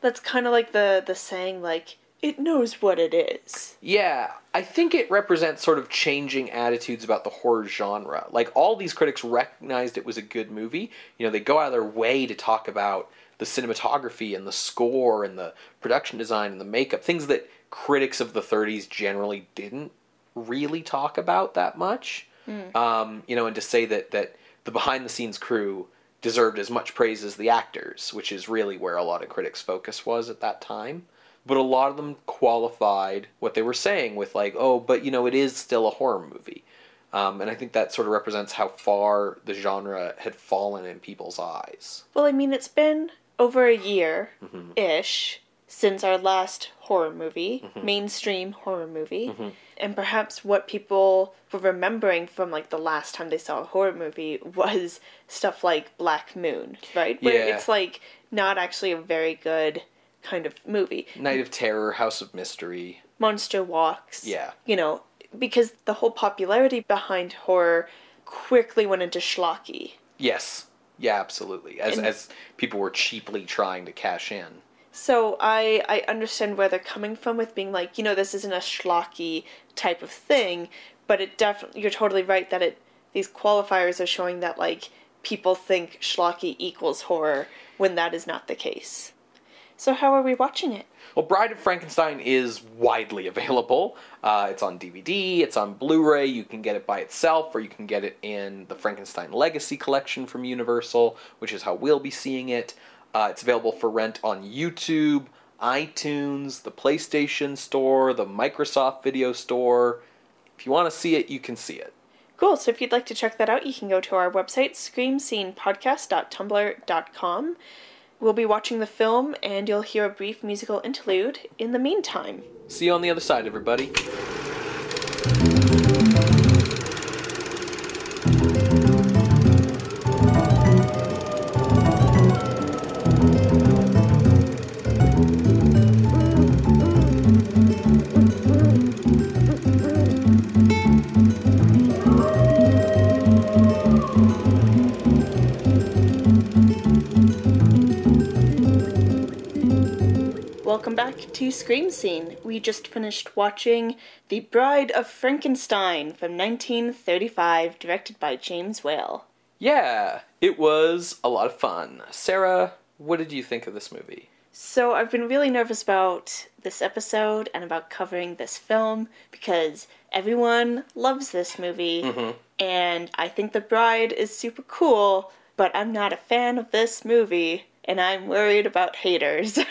That's kind of like the the saying like it knows what it is. Yeah, I think it represents sort of changing attitudes about the horror genre. Like all these critics recognized it was a good movie. You know, they go out of their way to talk about the cinematography and the score and the production design and the makeup, things that critics of the 30s generally didn't really talk about that much. Um, you know, and to say that that the behind the scenes crew deserved as much praise as the actors, which is really where a lot of critics' focus was at that time. But a lot of them qualified what they were saying with like, oh, but you know, it is still a horror movie. Um, and I think that sort of represents how far the genre had fallen in people's eyes. Well, I mean, it's been over a year mm-hmm. ish since our last horror movie, mm-hmm. mainstream horror movie. Mm-hmm. And perhaps what people were remembering from like the last time they saw a horror movie was stuff like Black Moon, right? Where Yeah. it's like not actually a very good kind of movie. Night of Terror, House of Mystery. Monster Walks. Yeah. You know, because the whole popularity behind horror quickly went into schlocky. Yes. Yeah, absolutely. As And- as people were cheaply trying to cash in. So I I understand where they're coming from with being like, you know, this isn't a schlocky type of thing, but it definitely you're totally right that it these qualifiers are showing that like people think schlocky equals horror when that is not the case. So how are we watching it? Well, Bride of Frankenstein is widely available. Uh, it's on DVD, it's on Blu ray, you can get it by itself, or you can get it in the Frankenstein Legacy collection from Universal, which is how we'll be seeing it. Uh, it's available for rent on YouTube, iTunes, the PlayStation Store, the Microsoft Video Store. If you want to see it, you can see it. Cool. So if you'd like to check that out, you can go to our website, screamscenepodcast.tumblr.com. We'll be watching the film, and you'll hear a brief musical interlude in the meantime. See you on the other side, everybody. Welcome back to Scream Scene. We just finished watching The Bride of Frankenstein from 1935, directed by James Whale. Yeah, it was a lot of fun. Sarah, what did you think of this movie? So I've been really nervous about this episode and about covering this film because everyone loves this movie mm-hmm. and I think The Bride is super cool, but I'm not a fan of this movie and I'm worried about haters.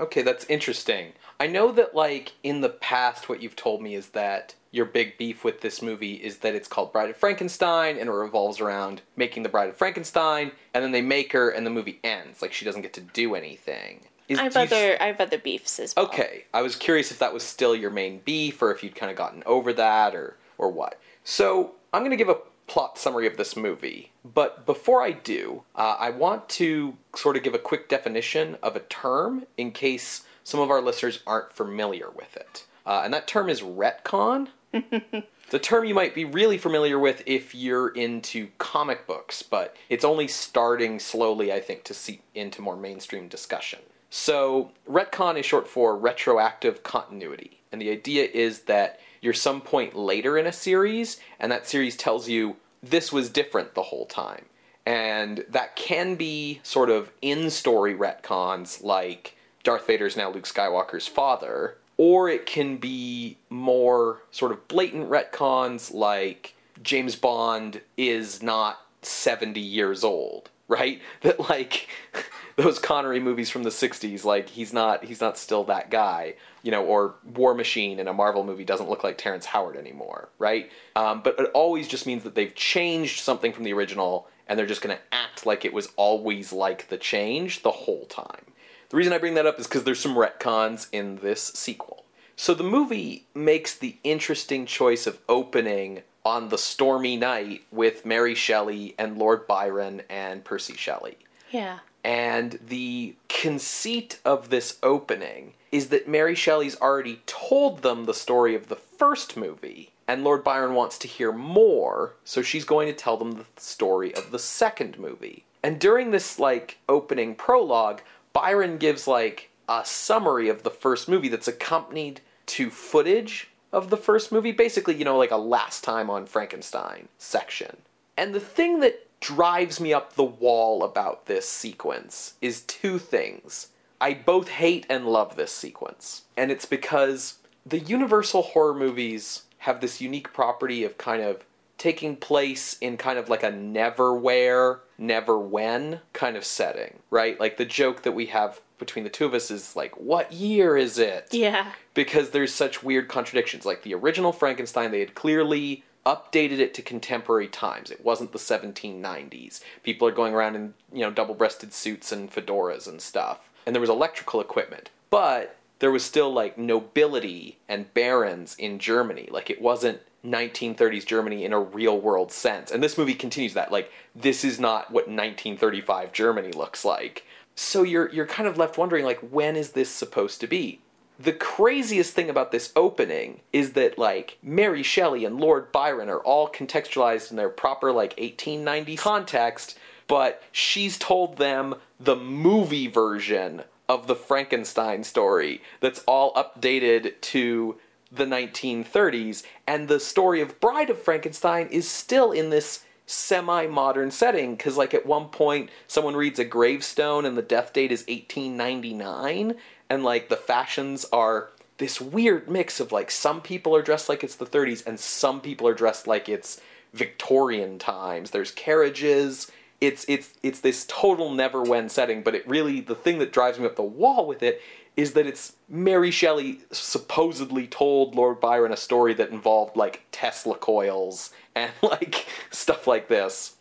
Okay, that's interesting. I know that, like, in the past, what you've told me is that your big beef with this movie is that it's called Bride of Frankenstein and it revolves around making the Bride of Frankenstein, and then they make her and the movie ends. Like, she doesn't get to do anything. Is, I have other I have other beefs as well. Okay, I was curious if that was still your main beef or if you'd kind of gotten over that or or what. So I'm going to give a plot summary of this movie, but before I do, uh, I want to sort of give a quick definition of a term in case some of our listeners aren't familiar with it, uh, and that term is retcon. It's a term you might be really familiar with if you're into comic books, but it's only starting slowly, I think, to seep into more mainstream discussion. So, retcon is short for retroactive continuity. And the idea is that you're some point later in a series, and that series tells you this was different the whole time. And that can be sort of in story retcons, like Darth Vader's now Luke Skywalker's father, or it can be more sort of blatant retcons, like James Bond is not 70 years old, right? That like those Connery movies from the 60s, like he's not he's not still that guy, you know, or War Machine in a Marvel movie doesn't look like Terrence Howard anymore, right? Um, but it always just means that they've changed something from the original and they're just going to act like it was always like the change the whole time. The reason I bring that up is because there's some retcons in this sequel. So the movie makes the interesting choice of opening on the stormy night with Mary Shelley and Lord Byron and Percy Shelley. Yeah. And the conceit of this opening is that Mary Shelley's already told them the story of the first movie, and Lord Byron wants to hear more, so she's going to tell them the story of the second movie. And during this like opening prologue, Byron gives like a summary of the first movie that's accompanied to footage of the first movie, basically, you know, like a last time on Frankenstein section. And the thing that drives me up the wall about this sequence is two things. I both hate and love this sequence. And it's because the Universal horror movies have this unique property of kind of taking place in kind of like a never where, never when kind of setting, right? Like the joke that we have between the two of us is like, what year is it? Yeah. because there's such weird contradictions. Like the original Frankenstein, they had clearly updated it to contemporary times. It wasn't the 1790s. People are going around in, you know, double-breasted suits and fedoras and stuff. And there was electrical equipment. But there was still like nobility and barons in Germany. Like it wasn't 1930s Germany in a real world sense. And this movie continues that. Like this is not what 1935 Germany looks like. So you're you're kind of left wondering like when is this supposed to be? The craziest thing about this opening is that like Mary Shelley and Lord Byron are all contextualized in their proper like 1890 context, but she's told them the movie version of the Frankenstein story that's all updated to the 1930s and the story of Bride of Frankenstein is still in this semi-modern setting because like at one point someone reads a gravestone and the death date is 1899 and like the fashions are this weird mix of like some people are dressed like it's the 30s and some people are dressed like it's Victorian times. There's carriages it's it's it's this total never when setting but it really the thing that drives me up the wall with it is that it's Mary Shelley supposedly told Lord Byron a story that involved like Tesla coils and like stuff like this.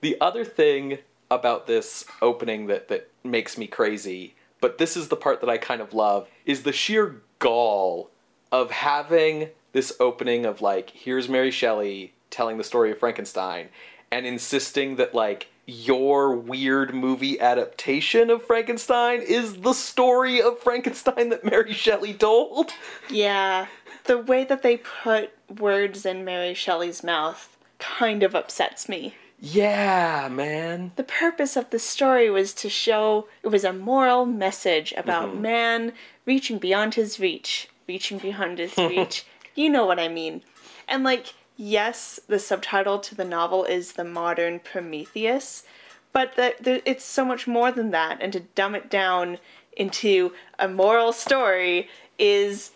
The other thing about this opening that that makes me crazy, but this is the part that I kind of love, is the sheer gall of having this opening of like here's Mary Shelley telling the story of Frankenstein and insisting that like your weird movie adaptation of Frankenstein is the story of Frankenstein that Mary Shelley told. Yeah. The way that they put words in Mary Shelley's mouth kind of upsets me. Yeah, man. The purpose of the story was to show it was a moral message about mm-hmm. man reaching beyond his reach, reaching beyond his reach. You know what I mean. And like, yes, the subtitle to the novel is The Modern Prometheus, but that that it's so much more than that and to dumb it down into a moral story is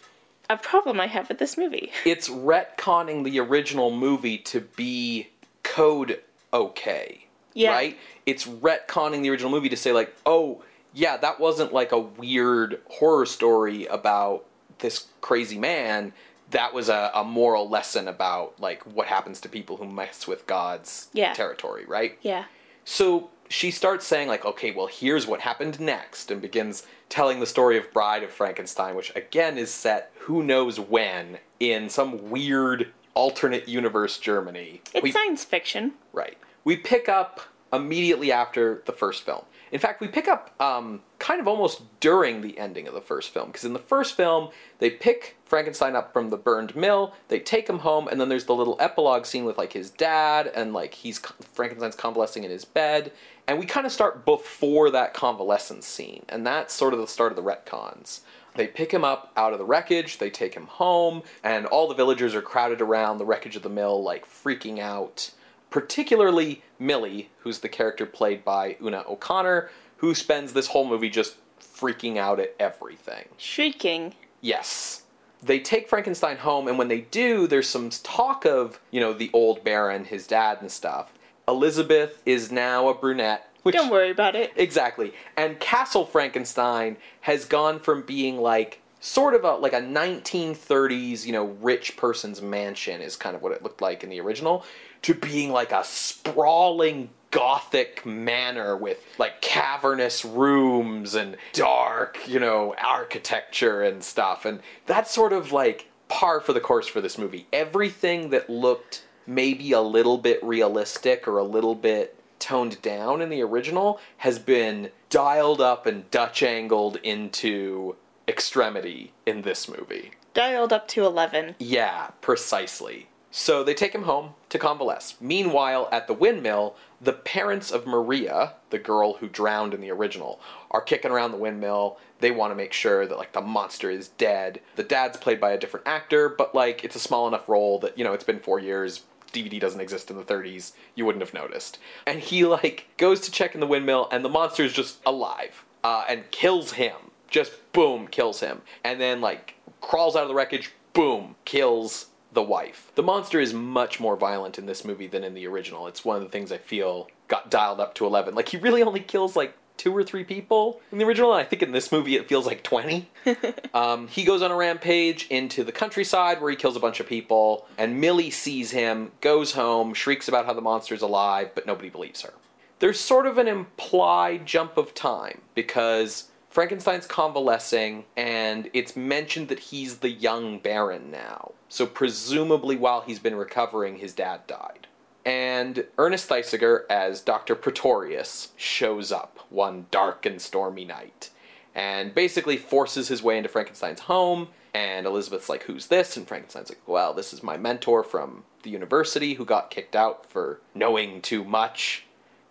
a problem I have with this movie. It's retconning the original movie to be code okay. Yeah. Right? It's retconning the original movie to say, like, oh, yeah, that wasn't like a weird horror story about this crazy man. That was a, a moral lesson about, like, what happens to people who mess with God's Yeah. territory, right? Yeah. So she starts saying, like, okay, well, here's what happened next, and begins telling the story of Bride of Frankenstein, which again is set who knows when in some weird alternate universe Germany. It's We- science fiction. Right. We pick up immediately after the first film. In fact, we pick up um, kind of almost during the ending of the first film, because in the first film, they pick Frankenstein up from the burned mill, they take him home, and then there's the little epilogue scene with like his dad, and like he's Frankenstein's convalescing in his bed, and we kind of start before that convalescence scene, and that's sort of the start of the retcons. They pick him up out of the wreckage, they take him home, and all the villagers are crowded around the wreckage of the mill, like freaking out particularly Millie, who's the character played by Una O'Connor, who spends this whole movie just freaking out at everything. Shrieking. Yes. They take Frankenstein home, and when they do, there's some talk of, you know, the old Baron, his dad, and stuff. Elizabeth is now a brunette. Which, Don't worry about it. Exactly. And Castle Frankenstein has gone from being like sort of a like a 1930s, you know, rich person's mansion is kind of what it looked like in the original to being like a sprawling gothic manor with like cavernous rooms and dark, you know, architecture and stuff. And that's sort of like par for the course for this movie. Everything that looked maybe a little bit realistic or a little bit toned down in the original has been dialed up and Dutch angled into extremity in this movie. Dialed up to 11. Yeah, precisely. So they take him home to convalesce. Meanwhile, at the windmill, the parents of Maria, the girl who drowned in the original, are kicking around the windmill. They want to make sure that like the monster is dead. The dad's played by a different actor, but like it's a small enough role that, you know, it's been 4 years. DVD doesn't exist in the 30s. You wouldn't have noticed. And he like goes to check in the windmill and the monster is just alive uh, and kills him. Just boom, kills him. And then like crawls out of the wreckage, boom, kills the wife. The monster is much more violent in this movie than in the original. It's one of the things I feel got dialed up to 11. Like, he really only kills like two or three people in the original, and I think in this movie it feels like 20. um, he goes on a rampage into the countryside where he kills a bunch of people, and Millie sees him, goes home, shrieks about how the monster's alive, but nobody believes her. There's sort of an implied jump of time because Frankenstein's convalescing, and it's mentioned that he's the young Baron now. So, presumably, while he's been recovering, his dad died. And Ernest Thesiger, as Dr. Pretorius, shows up one dark and stormy night and basically forces his way into Frankenstein's home. And Elizabeth's like, Who's this? And Frankenstein's like, Well, this is my mentor from the university who got kicked out for knowing too much.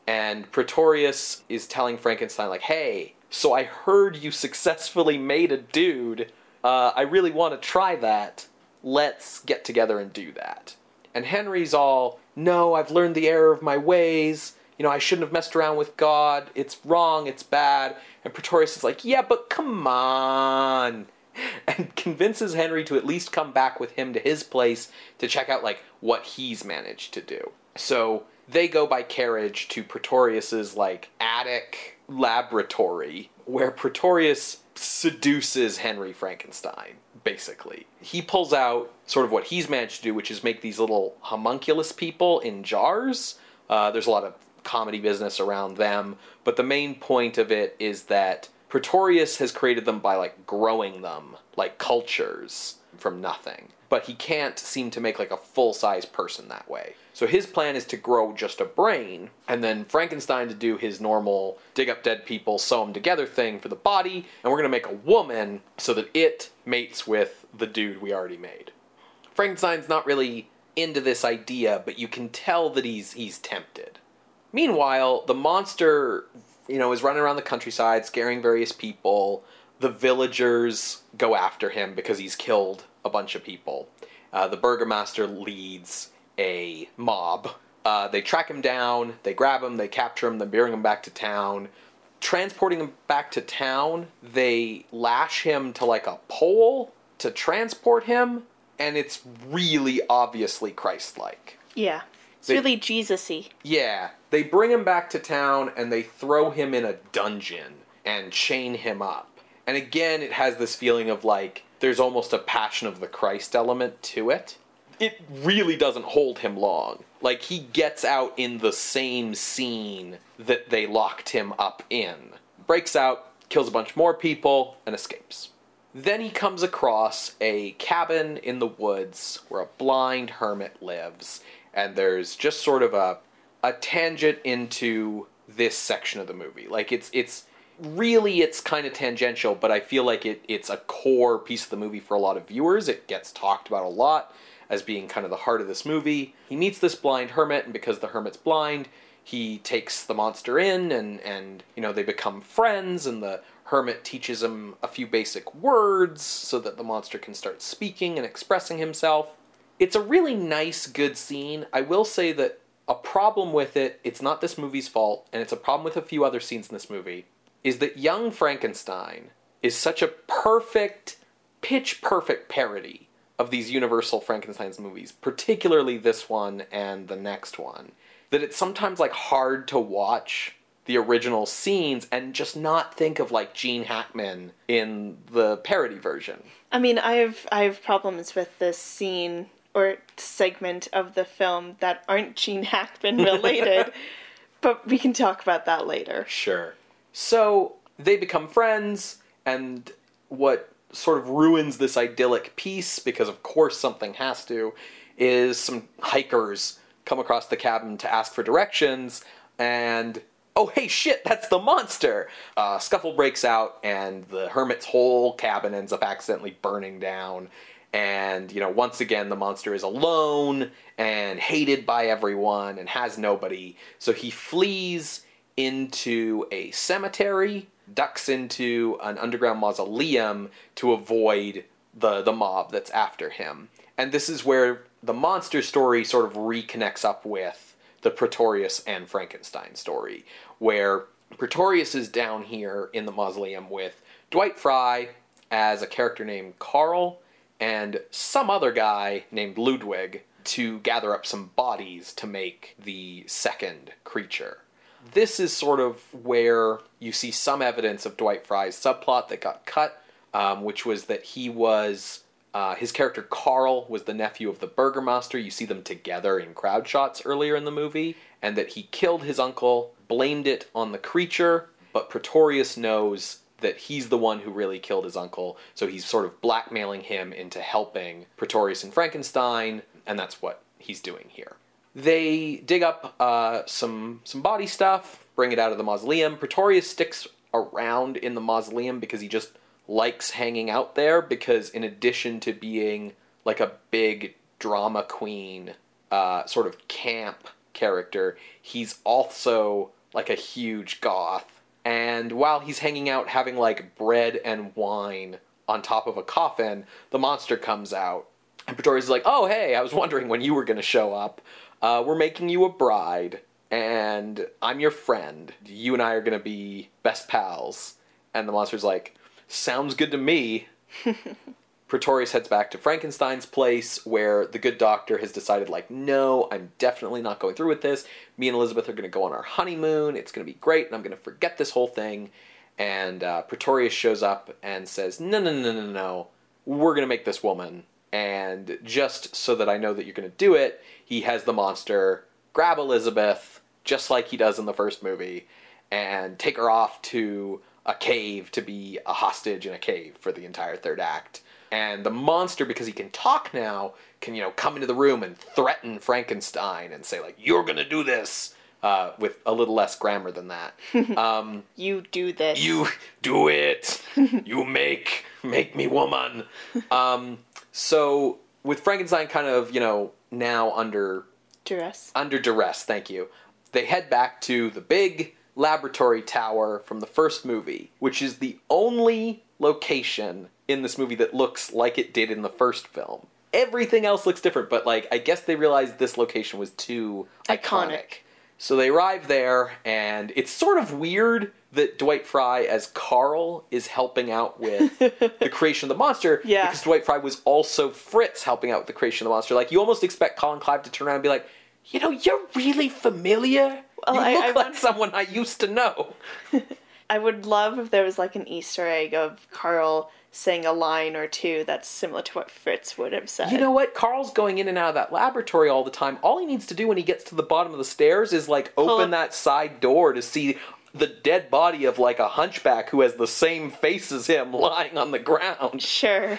And Pretorius is telling Frankenstein, like, Hey, so I heard you successfully made a dude. Uh, I really want to try that. Let's get together and do that. And Henry's all, no, I've learned the error of my ways. You know, I shouldn't have messed around with God. It's wrong. It's bad. And Pretorius is like, yeah, but come on. And convinces Henry to at least come back with him to his place to check out, like, what he's managed to do. So they go by carriage to Pretorius's, like, attic laboratory where Pretorius seduces Henry Frankenstein, basically. He pulls out sort of what he's managed to do, which is make these little homunculus people in jars. Uh, there's a lot of comedy business around them, but the main point of it is that Pretorius has created them by like growing them like cultures from nothing. But he can't seem to make like a full size person that way. So his plan is to grow just a brain, and then Frankenstein to do his normal dig up dead people, sew them together thing for the body, and we're gonna make a woman so that it mates with the dude we already made. Frankenstein's not really into this idea, but you can tell that he's he's tempted. Meanwhile, the monster, you know, is running around the countryside, scaring various people. The villagers go after him because he's killed a bunch of people. Uh, the burgomaster leads a mob. Uh, they track him down, they grab him, they capture him, they bring him back to town. transporting him back to town, they lash him to like a pole to transport him, and it's really obviously Christ like. Yeah. It's They- really Jesus-y. Yeah, they bring him back to town and they throw him in a dungeon and chain him up. And again, it has this feeling of like there's almost a passion of the Christ element to it. It really doesn't hold him long. Like he gets out in the same scene that they locked him up in. Breaks out, kills a bunch more people, and escapes. Then he comes across a cabin in the woods where a blind hermit lives, and there's just sort of a a tangent into this section of the movie. Like it's it's really it's kind of tangential, but I feel like it it's a core piece of the movie for a lot of viewers. It gets talked about a lot as being kind of the heart of this movie. He meets this blind hermit, and because the hermit's blind, he takes the monster in and and you know they become friends and the hermit teaches him a few basic words so that the monster can start speaking and expressing himself it's a really nice good scene i will say that a problem with it it's not this movie's fault and it's a problem with a few other scenes in this movie is that young frankenstein is such a perfect pitch perfect parody of these universal frankenstein's movies particularly this one and the next one that it's sometimes like hard to watch the original scenes and just not think of like Gene Hackman in the parody version. I mean, I have I have problems with this scene or segment of the film that aren't Gene Hackman related, but we can talk about that later. Sure. So they become friends, and what sort of ruins this idyllic peace, because of course something has to, is some hikers come across the cabin to ask for directions, and oh hey shit, that's the monster! Uh, scuffle breaks out, and the hermit's whole cabin ends up accidentally burning down. And, you know, once again, the monster is alone and hated by everyone and has nobody. So he flees into a cemetery, ducks into an underground mausoleum to avoid the, the mob that's after him. And this is where the monster story sort of reconnects up with the Pretorius and Frankenstein story, where Pretorius is down here in the mausoleum with Dwight Frye as a character named Carl and some other guy named Ludwig to gather up some bodies to make the second creature. This is sort of where you see some evidence of Dwight Frye's subplot that got cut, um, which was that he was. Uh, his character Carl was the nephew of the Burgermaster. You see them together in crowd shots earlier in the movie, and that he killed his uncle, blamed it on the creature, but Pretorius knows that he's the one who really killed his uncle, so he's sort of blackmailing him into helping Pretorius and Frankenstein, and that's what he's doing here. They dig up uh, some some body stuff, bring it out of the mausoleum. Pretorius sticks around in the mausoleum because he just likes hanging out there. Because in addition to being like a big drama queen, uh, sort of camp character, he's also like a huge goth. And while he's hanging out having like bread and wine on top of a coffin, the monster comes out. And Pretorius is like, oh, hey, I was wondering when you were going to show up. Uh, we're making you a bride, and I'm your friend. You and I are going to be best pals. And the monster's like, sounds good to me. Pretorius heads back to Frankenstein's place where the good doctor has decided, like, no, I'm definitely not going through with this. Me and Elizabeth are going to go on our honeymoon. It's going to be great, and I'm going to forget this whole thing. And uh, Pretorius shows up and says, no, no, no, no, no. We're going to make this woman. And just so that I know that you're going to do it, he has the monster grab Elizabeth, just like he does in the first movie, and take her off to a cave to be a hostage in a cave for the entire third act. And the monster, because he can talk now, can you know come into the room and threaten Frankenstein and say like, "You're gonna do this," uh, with a little less grammar than that. um, You do this. you do it. you make make me woman. Um, so with Frankenstein kind of you know now under duress. under duress, thank you. They head back to the big laboratory tower from the first movie, which is the only location in this movie that looks like it did in the first film. Everything else looks different, but like I guess they realized this location was too iconic. Iconic. So they arrive there, and it's sort of weird that Dwight Frye, as Carl, is helping out with the creation of the monster. Yeah. Because Dwight Frye was also Fritz helping out with the creation of the monster. Like, you almost expect Colin Clive to turn around and be like, you know, you're really familiar. Well, you I- look I like wonder- someone I used to know. I would love if there was like an Easter egg of Carl saying a line or two that's similar to what Fritz would have said. You know what? Carl's going in and out of that laboratory all the time. All he needs to do when he gets to the bottom of the stairs is like open that side door to see the dead body of like a hunchback who has the same face as him lying on the ground. Sure.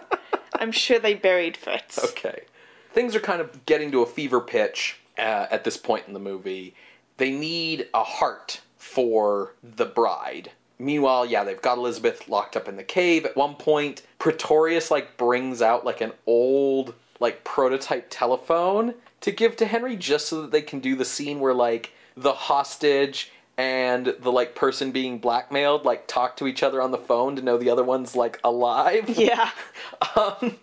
I'm sure they buried Fritz. Okay. Things are kind of getting to a fever pitch uh, at this point in the movie. They need a heart for the bride. Meanwhile, yeah, they've got Elizabeth locked up in the cave. At one point, Pretorius like brings out like an old like prototype telephone to give to Henry just so that they can do the scene where like the hostage and the like person being blackmailed like talk to each other on the phone to know the other one's like alive. Yeah. Um,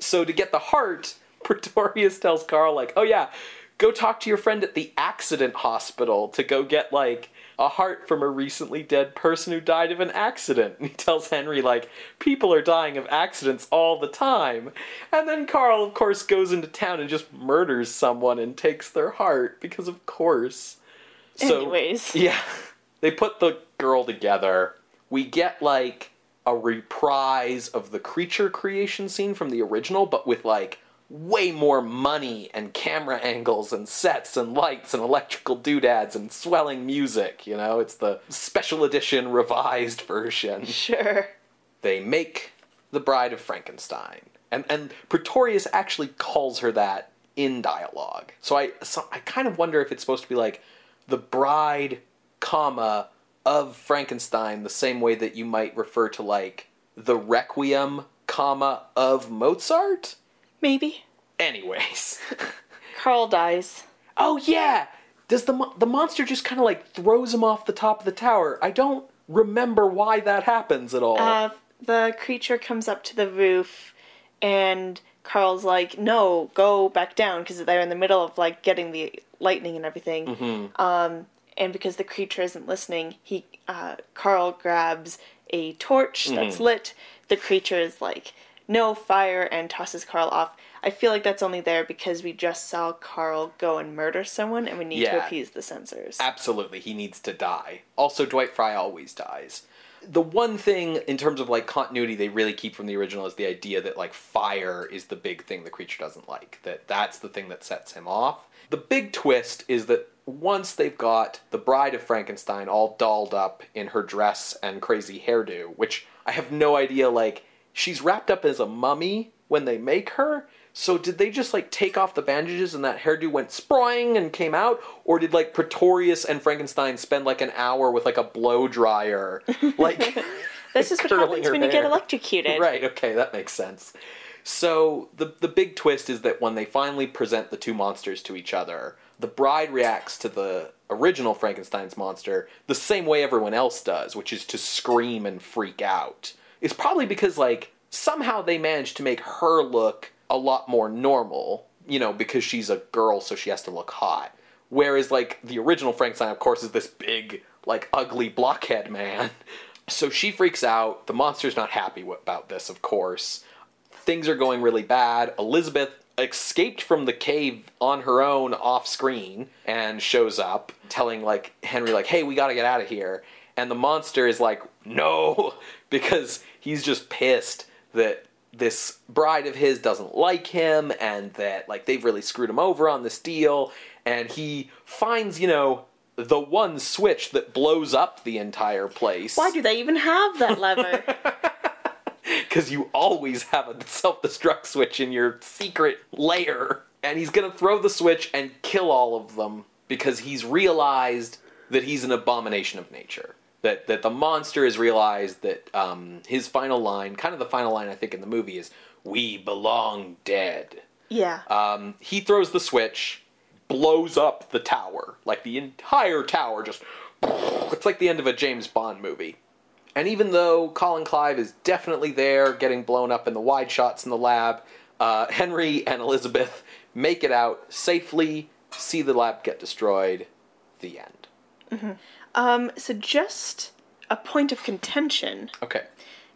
so to get the heart, Pretorius tells Carl like, "Oh yeah, go talk to your friend at the accident hospital to go get like a heart from a recently dead person who died of an accident." And he tells Henry like, "People are dying of accidents all the time." And then Carl of course goes into town and just murders someone and takes their heart because of course. So Anyways. yeah, they put the girl together. We get like a reprise of the creature creation scene from the original, but with like way more money and camera angles and sets and lights and electrical doodads and swelling music. You know, it's the special edition revised version. Sure. They make the Bride of Frankenstein, and and Pretorius actually calls her that in dialogue. So I so I kind of wonder if it's supposed to be like the bride, comma of Frankenstein, the same way that you might refer to like the Requiem, comma of Mozart. Maybe. Anyways, Carl dies. oh yeah, does the mo- the monster just kind of like throws him off the top of the tower? I don't remember why that happens at all. Uh, the creature comes up to the roof, and Carl's like, "No, go back down," because they're in the middle of like getting the lightning and everything. Mm-hmm. Um, and because the creature isn't listening, he uh, Carl grabs a torch Mm-hmm. that's lit. The creature is like, "No fire," and tosses Carl off. I feel like that's only there because we just saw Carl go and murder someone, and we need to appease the censors. Absolutely, he needs to die. Also, Dwight Frye always dies. The one thing in terms of like continuity they really keep from the original is the idea that like fire is the big thing the creature doesn't like. That that's the thing that sets him off. The big twist is that once they've got the bride of Frankenstein all dolled up in her dress and crazy hairdo, which I have no idea like she's wrapped up as a mummy when they make her. So did they just like take off the bandages and that hairdo went sproing and came out, or did like Pretorius and Frankenstein spend like an hour with like a blow dryer, like This is what happens when you get electrocuted. right? Okay, that makes sense. So the the big twist is that when they finally present the two monsters to each other, the bride reacts to the original Frankenstein's monster the same way everyone else does, which is to scream and freak out. It's probably because like somehow they managed to make her look a lot more normal, you know, because she's a girl so she has to look hot. Whereas like the original Frankenstein of course is this big like ugly blockhead man. So she freaks out. The monster's not happy about this, of course. Things are going really bad. Elizabeth escaped from the cave on her own off screen and shows up telling like Henry like, "Hey, we got to get out of here." And the monster is like, "No," because he's just pissed that this bride of his doesn't like him and that like they've really screwed him over on this deal and he finds, you know, the one switch that blows up the entire place. Why do they even have that lever? because you always have a self-destruct switch in your secret lair and he's gonna throw the switch and kill all of them because he's realized that he's an abomination of nature that that the monster has realized that um, his final line kind of the final line i think in the movie is we belong dead. Yeah. um, he throws the switch blows up the tower. Like the entire tower just it's like the end of a james bond movie. And even though Colin Clive is definitely there, getting blown up in the wide shots in the lab, uh, Henry and Elizabeth make it out safely, see the lab get destroyed, The end. Um, so just a point of contention. Okay.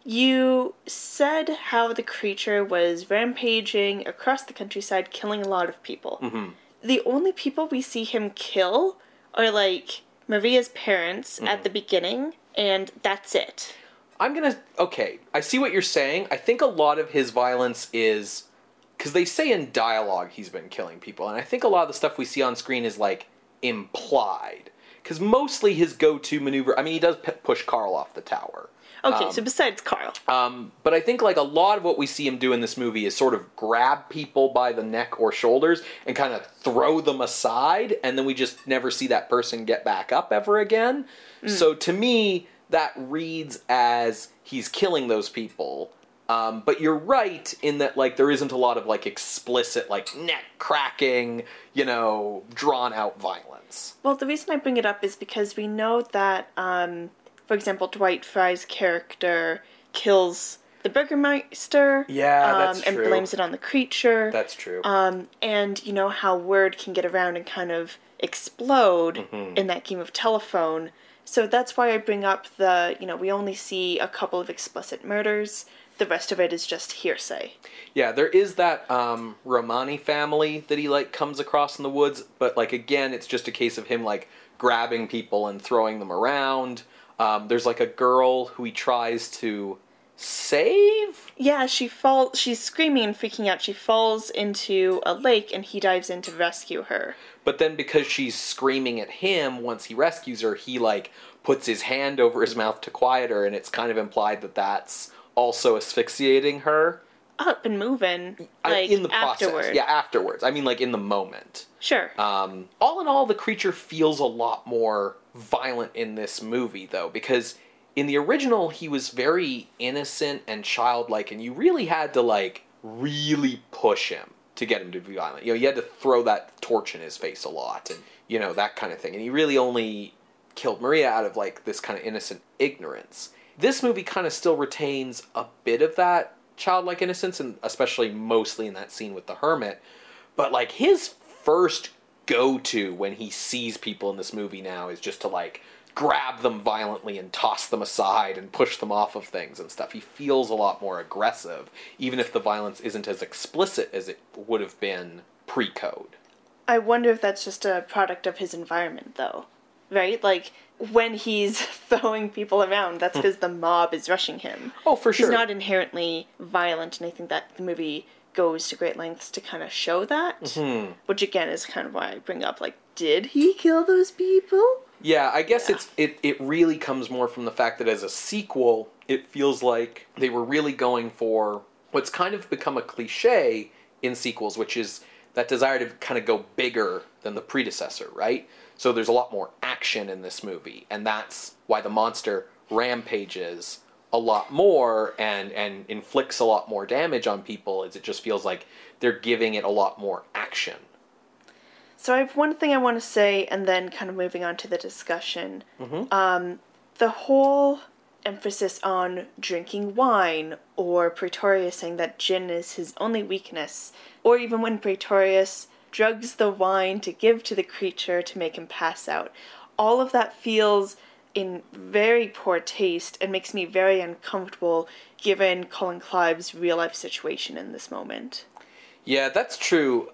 You said how the creature was rampaging across the countryside, killing a lot of people. Mm-hmm. The only people we see him kill are like Maria's parents at the beginning, and that's it. I'm gonna. Okay, I see what you're saying. I think a lot of his violence is because they say in dialogue he's been killing people, and I think a lot of the stuff we see on screen is like implied. Because mostly his go-to maneuver. I mean, he does p- push Carl off the tower. Okay, so besides Carl. Um, but I think like a lot of what we see him do in this movie is sort of grab people by the neck or shoulders and kind of throw them aside, and then we just never see that person get back up ever again. So to me, that reads as he's killing those people. Um, but you're right in that like there isn't a lot of like explicit like neck cracking, you know, drawn out violence. Well, the reason I bring it up is because we know that, um, for example, Dwight Frye's character kills the Burgermeister. Yeah, um, and true. blames it on the creature. That's true. Um, and you know how word can get around and kind of explode Mm-hmm. in that game of telephone. So that's why I bring up the, you know, we only see a couple of explicit murders. The rest of it is just hearsay. Yeah, there is that um, Romani family that he like comes across in the woods, but like again, it's just a case of him like grabbing people and throwing them around. Um, there's like a girl who he tries to save. Yeah, she falls. She's screaming and freaking out. She falls into a lake, and he dives in to rescue her. But then because she's screaming at him once he rescues her, he like puts his hand over his mouth to quiet her, and it's kind of implied that that's also asphyxiating her. Up and moving, like in the process. afterward. Yeah, afterwards. I mean, like in the moment. Sure. Um, all in all, the creature feels a lot more violent in this movie, though, because in the original, he was very innocent and childlike, and you really had to, like, really push him to get him to be violent. You know, you had to throw that torch in his face a lot, and, you know, that kind of thing. And he really only killed Maria out of, like, this kind of innocent ignorance. This movie kind of still retains a bit of that childlike innocence, and especially mostly in that scene with the hermit. But like his first go to when he sees people in this movie now is just to like grab them violently and toss them aside and push them off of things and stuff. He feels a lot more aggressive, even if the violence isn't as explicit as it would have been pre code. I wonder if that's just a product of his environment, though. Right? Like, when he's throwing people around, that's because the mob is rushing him. Oh, for sure. He's not inherently violent, and I think that the movie goes to great lengths to kind of show that. Mm-hmm. Which, again, is kind of why I bring up, like, did he kill those people? Yeah, I guess it's it, it really comes more from the fact that as a sequel, it feels like they were really going for what's kind of become a cliche in sequels, which is that desire to kind of go bigger than the predecessor, right? So there's a lot more action in this movie, and that's why the monster rampages a lot more and and inflicts a lot more damage on people is it just feels like they're giving it a lot more action. So I have one thing I want to say, and then kind of moving on to the discussion. Um, the whole emphasis on drinking wine, or Pretorius saying that gin is his only weakness, or even when Pretorius drugs the wine to give to the creature to make him pass out. All of that feels in very poor taste and makes me very uncomfortable given Colin Clive's real life situation in this moment. Yeah, that's true.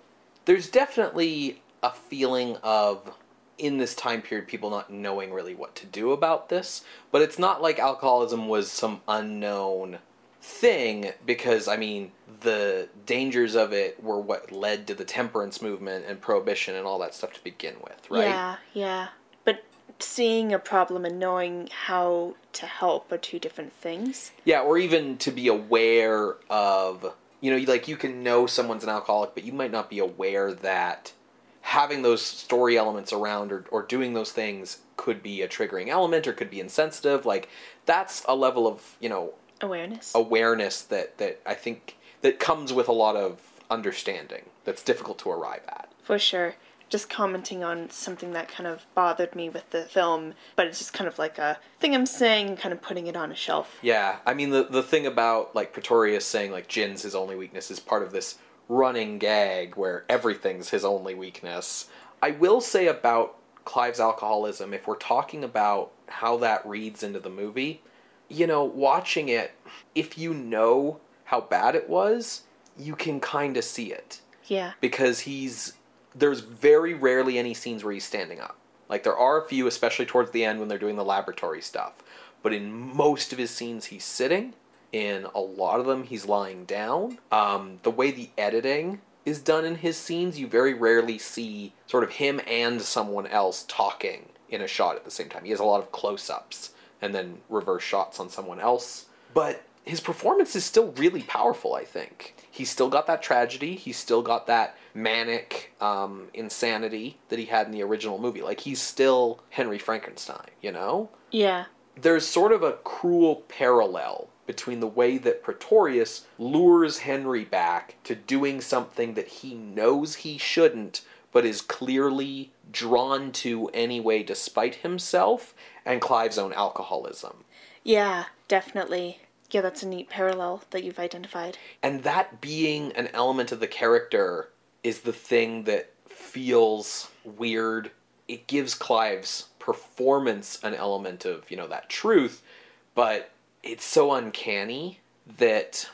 There's definitely a feeling of in this time period people not knowing really what to do about this, but it's not like alcoholism was some unknown thing because I mean the dangers of it were what led to the temperance movement and prohibition and all that stuff to begin with, right? Yeah, yeah. But seeing a problem and knowing how to help are two different things. Yeah, or even to be aware of, you know, like you can know someone's an alcoholic, but you might not be aware that having those story elements around or, or doing those things could be a triggering element or could be insensitive. Like, that's a level of, you know, Awareness. awareness that, that I think that comes with a lot of understanding that's difficult to arrive at. For sure. Just commenting on something that kind of bothered me with the film, but it's just kind of like a thing I'm saying, kind of putting it on a shelf. Yeah, I mean the the thing about like Pretorius saying like gin's his only weakness is part of this running gag where everything's his only weakness. I will say about Clive's alcoholism, if we're talking about how that reads into the movie, you know, watching it, if you know how bad it was, you can kind of see it Yeah. because he's there's very rarely any scenes where he's standing up. Like there are a few, especially towards the end when they're doing the laboratory stuff. But in most of his scenes, he's sitting. In a lot of them, he's lying down. Um, the way the editing is done in his scenes, you very rarely see sort of him and someone else talking in a shot at the same time. He has a lot of close-ups and then reverse shots on someone else. But his performance is still really powerful, I think. He's still got that tragedy. He's still got that manic um, insanity that he had in the original movie. Like, he's still Henry Frankenstein, you know? Yeah. There's sort of a cruel parallel between the way that Pretorius lures Henry back to doing something that he knows he shouldn't, but is clearly drawn to anyway despite himself, and Clive's own alcoholism. Yeah, definitely. Yeah, that's a neat parallel that you've identified. and that being an element of the character is the thing that feels weird it gives clive's performance an element of you know that truth but it's so uncanny that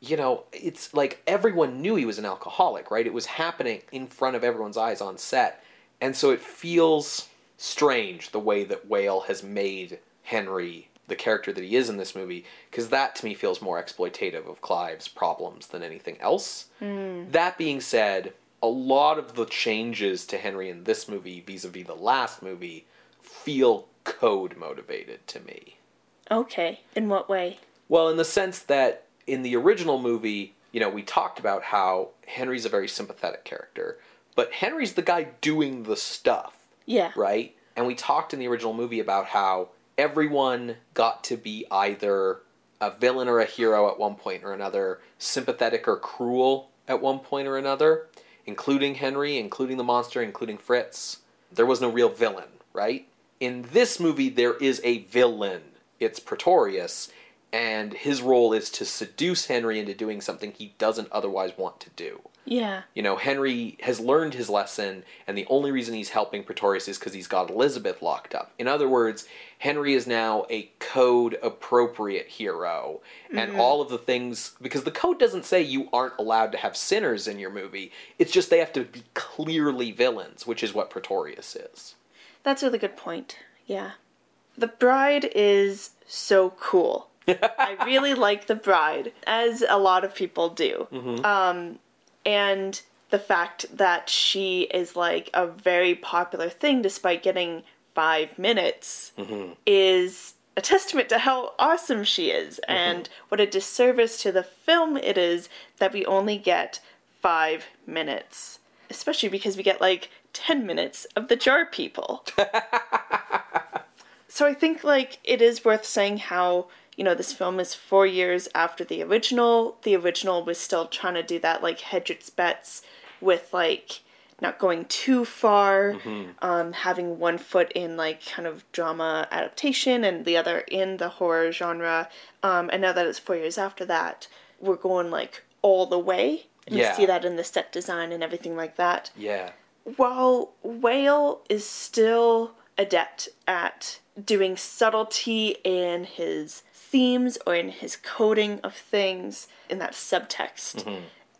you know it's like everyone knew he was an alcoholic right? It was happening in front of everyone's eyes on set. And so it feels strange the way that whale has made henry the character that he is in this movie because that to me feels more exploitative of clive's problems than anything else. Hmm. That being said a lot of the changes to henry in this movie vis-a-vis the last movie feel code motivated to me. Okay. In what way? well, in the sense that in the original movie, you know, we talked about how Henry's a very sympathetic character, but Henry's the guy doing the stuff, Yeah. right? And we talked in the original movie about how everyone got to be either a villain or a hero at one point or another, sympathetic or cruel at one point or another, including Henry, including the monster, including Fritz. There was no real villain, right? In this movie, there is a villain. It's Pretorius, and his role is to seduce Henry into doing something he doesn't otherwise want to do. Yeah. You know, Henry has learned his lesson, and the only reason he's helping Pretorius is because he's got Elizabeth locked up. In other words, Henry is now a code appropriate hero, and mm-hmm. all of the things because the code doesn't say you aren't allowed to have sinners in your movie. It's just they have to be clearly villains, which is what Pretorius is. That's a really good point. Yeah. The bride is so cool. I really like the bride, as a lot of people do. Mm-hmm. Um, and the fact that she is like a very popular thing despite getting five minutes mm-hmm. is a testament to how awesome she is mm-hmm. and what a disservice to the film it is that we only get five minutes. Especially because we get like 10 minutes of the jar people. so I think like it is worth saying how you know this film is four years after the original. The original was still trying to do that like hedge its bets with like not going too far, um, having one foot in like kind of drama adaptation and the other in the horror genre. Um, and now that it's four years after that, we're going like all the way. And Yeah. We see that in the set design and everything like that Yeah. while Whale is still adept at doing subtlety in his themes or in his coding of things in that subtext,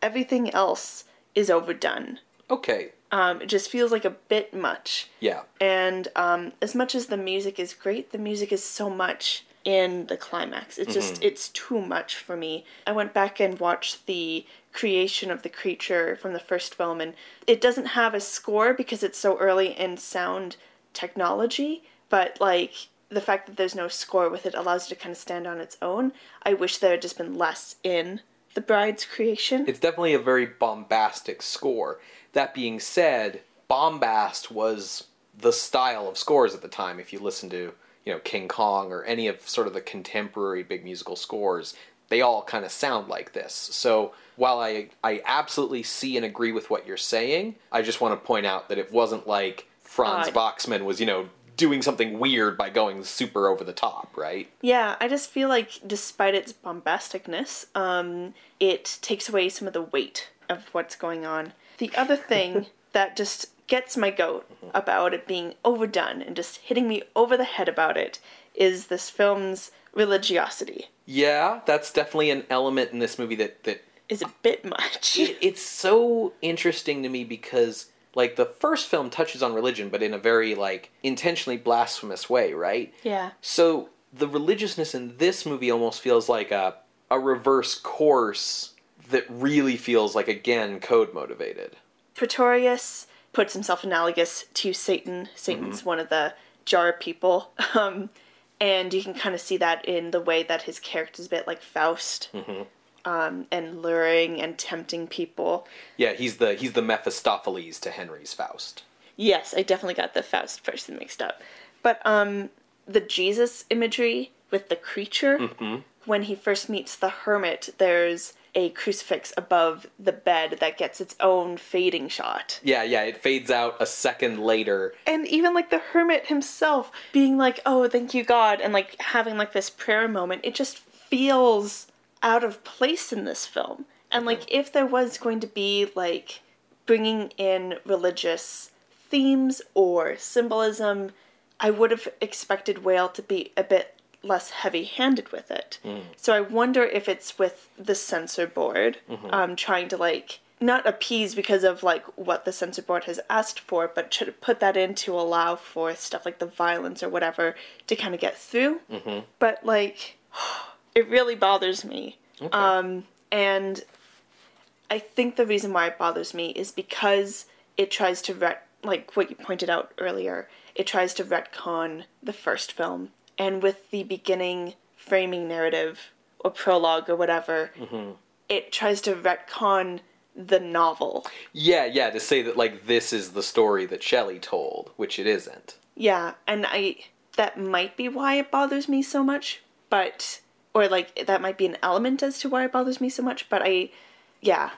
everything else is overdone. Okay. Um, it just feels like a bit much. Yeah. And um, as much as the music is great, the music is so much in the climax. It's just, it's too much for me. I went back and watched the creation of the creature from the first film, and it doesn't have a score because it's so early in sound technology, but like the fact that there's no score with it allows it to kind of stand on its own. I wish there had just been less in the bride's creation. It's definitely a very bombastic score. That being said, bombast was the style of scores at the time. If you listen to, you know, King Kong or any of sort of the contemporary big musical scores, they all kind of sound like this. So while I I absolutely see and agree with what you're saying, I just want to point out that it wasn't like Franz Odd. Waxman was, you know, doing something weird by going super over the top, right? Yeah, I just feel like despite its bombasticness, um, it takes away some of the weight of what's going on. The other thing that just gets my goat about it being overdone and just hitting me over the head about it is this film's religiosity. Yeah, that's definitely an element in this movie that that Is a bit much. it, it's so interesting to me because like the first film touches on religion but in a very like intentionally blasphemous way, right? yeah. So the religiousness in this movie almost feels like a a reverse course that really feels like again code motivated. Pretorius puts himself analogous to Satan. Satan's one of the jar people. Um, and you can kind of see that in the way that his character's a bit like Faust. Um, and luring and tempting people. Yeah, he's the he's the Mephistopheles to Henry's Faust. Yes, I definitely got the Faust person mixed up. But um, the Jesus imagery with the creature, when he first meets the hermit, there's a crucifix above the bed that gets its own fading shot. Yeah, yeah, it fades out a second later. And even like the hermit himself being like, oh, thank you, God, and like having like this prayer moment, it just feels out of place in this film. And like, if there was going to be like bringing in religious themes or symbolism, I would have expected Whale to be a bit less heavy handed with it. So I wonder if it's with the censor board um, trying to like not appease because of like what the censor board has asked for, but to put that in to allow for stuff like the violence or whatever to kind of get through. Mm-hmm. But like, it really bothers me. Um, and I think the reason why it bothers me is because it tries to ret like what you pointed out earlier. It tries to retcon the first film, and with the beginning framing narrative or prologue or whatever, it tries to retcon the novel. Yeah, yeah, to say that like this is the story that Shelley told, which it isn't. Yeah, and I that might be why it bothers me so much, but or like that might be an element as to why it bothers me so much, but I yeah.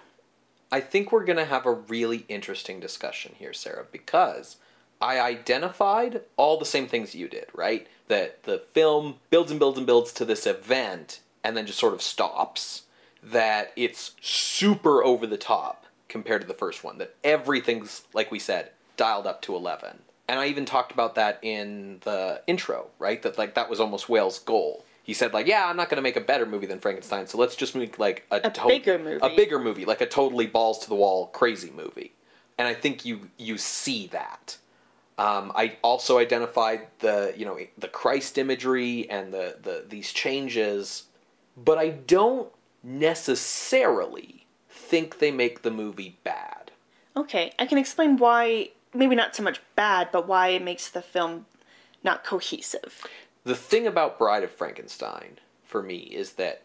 I think we're going to have a really interesting discussion here, Sarah, because I identified all the same things you did, right? That the film builds and builds and builds to this event and then just sort of stops. That it's super over the top compared to the first one. That everything's, like we said, dialed up to 11. And I even talked about that in the intro, right? That like that was almost Whale's goal. He said like, "Yeah, I'm not going to make a better movie than Frankenstein, so let's just make like a, A bigger movie. a bigger movie, like a totally balls to the wall crazy movie." And I think you you see that. Um, I also identified the you know the Christ imagery and the, the these changes, but I don't necessarily think they make the movie bad. Okay, I can explain why maybe not so much bad, but why it makes the film not cohesive. The thing about Bride of Frankenstein for me is that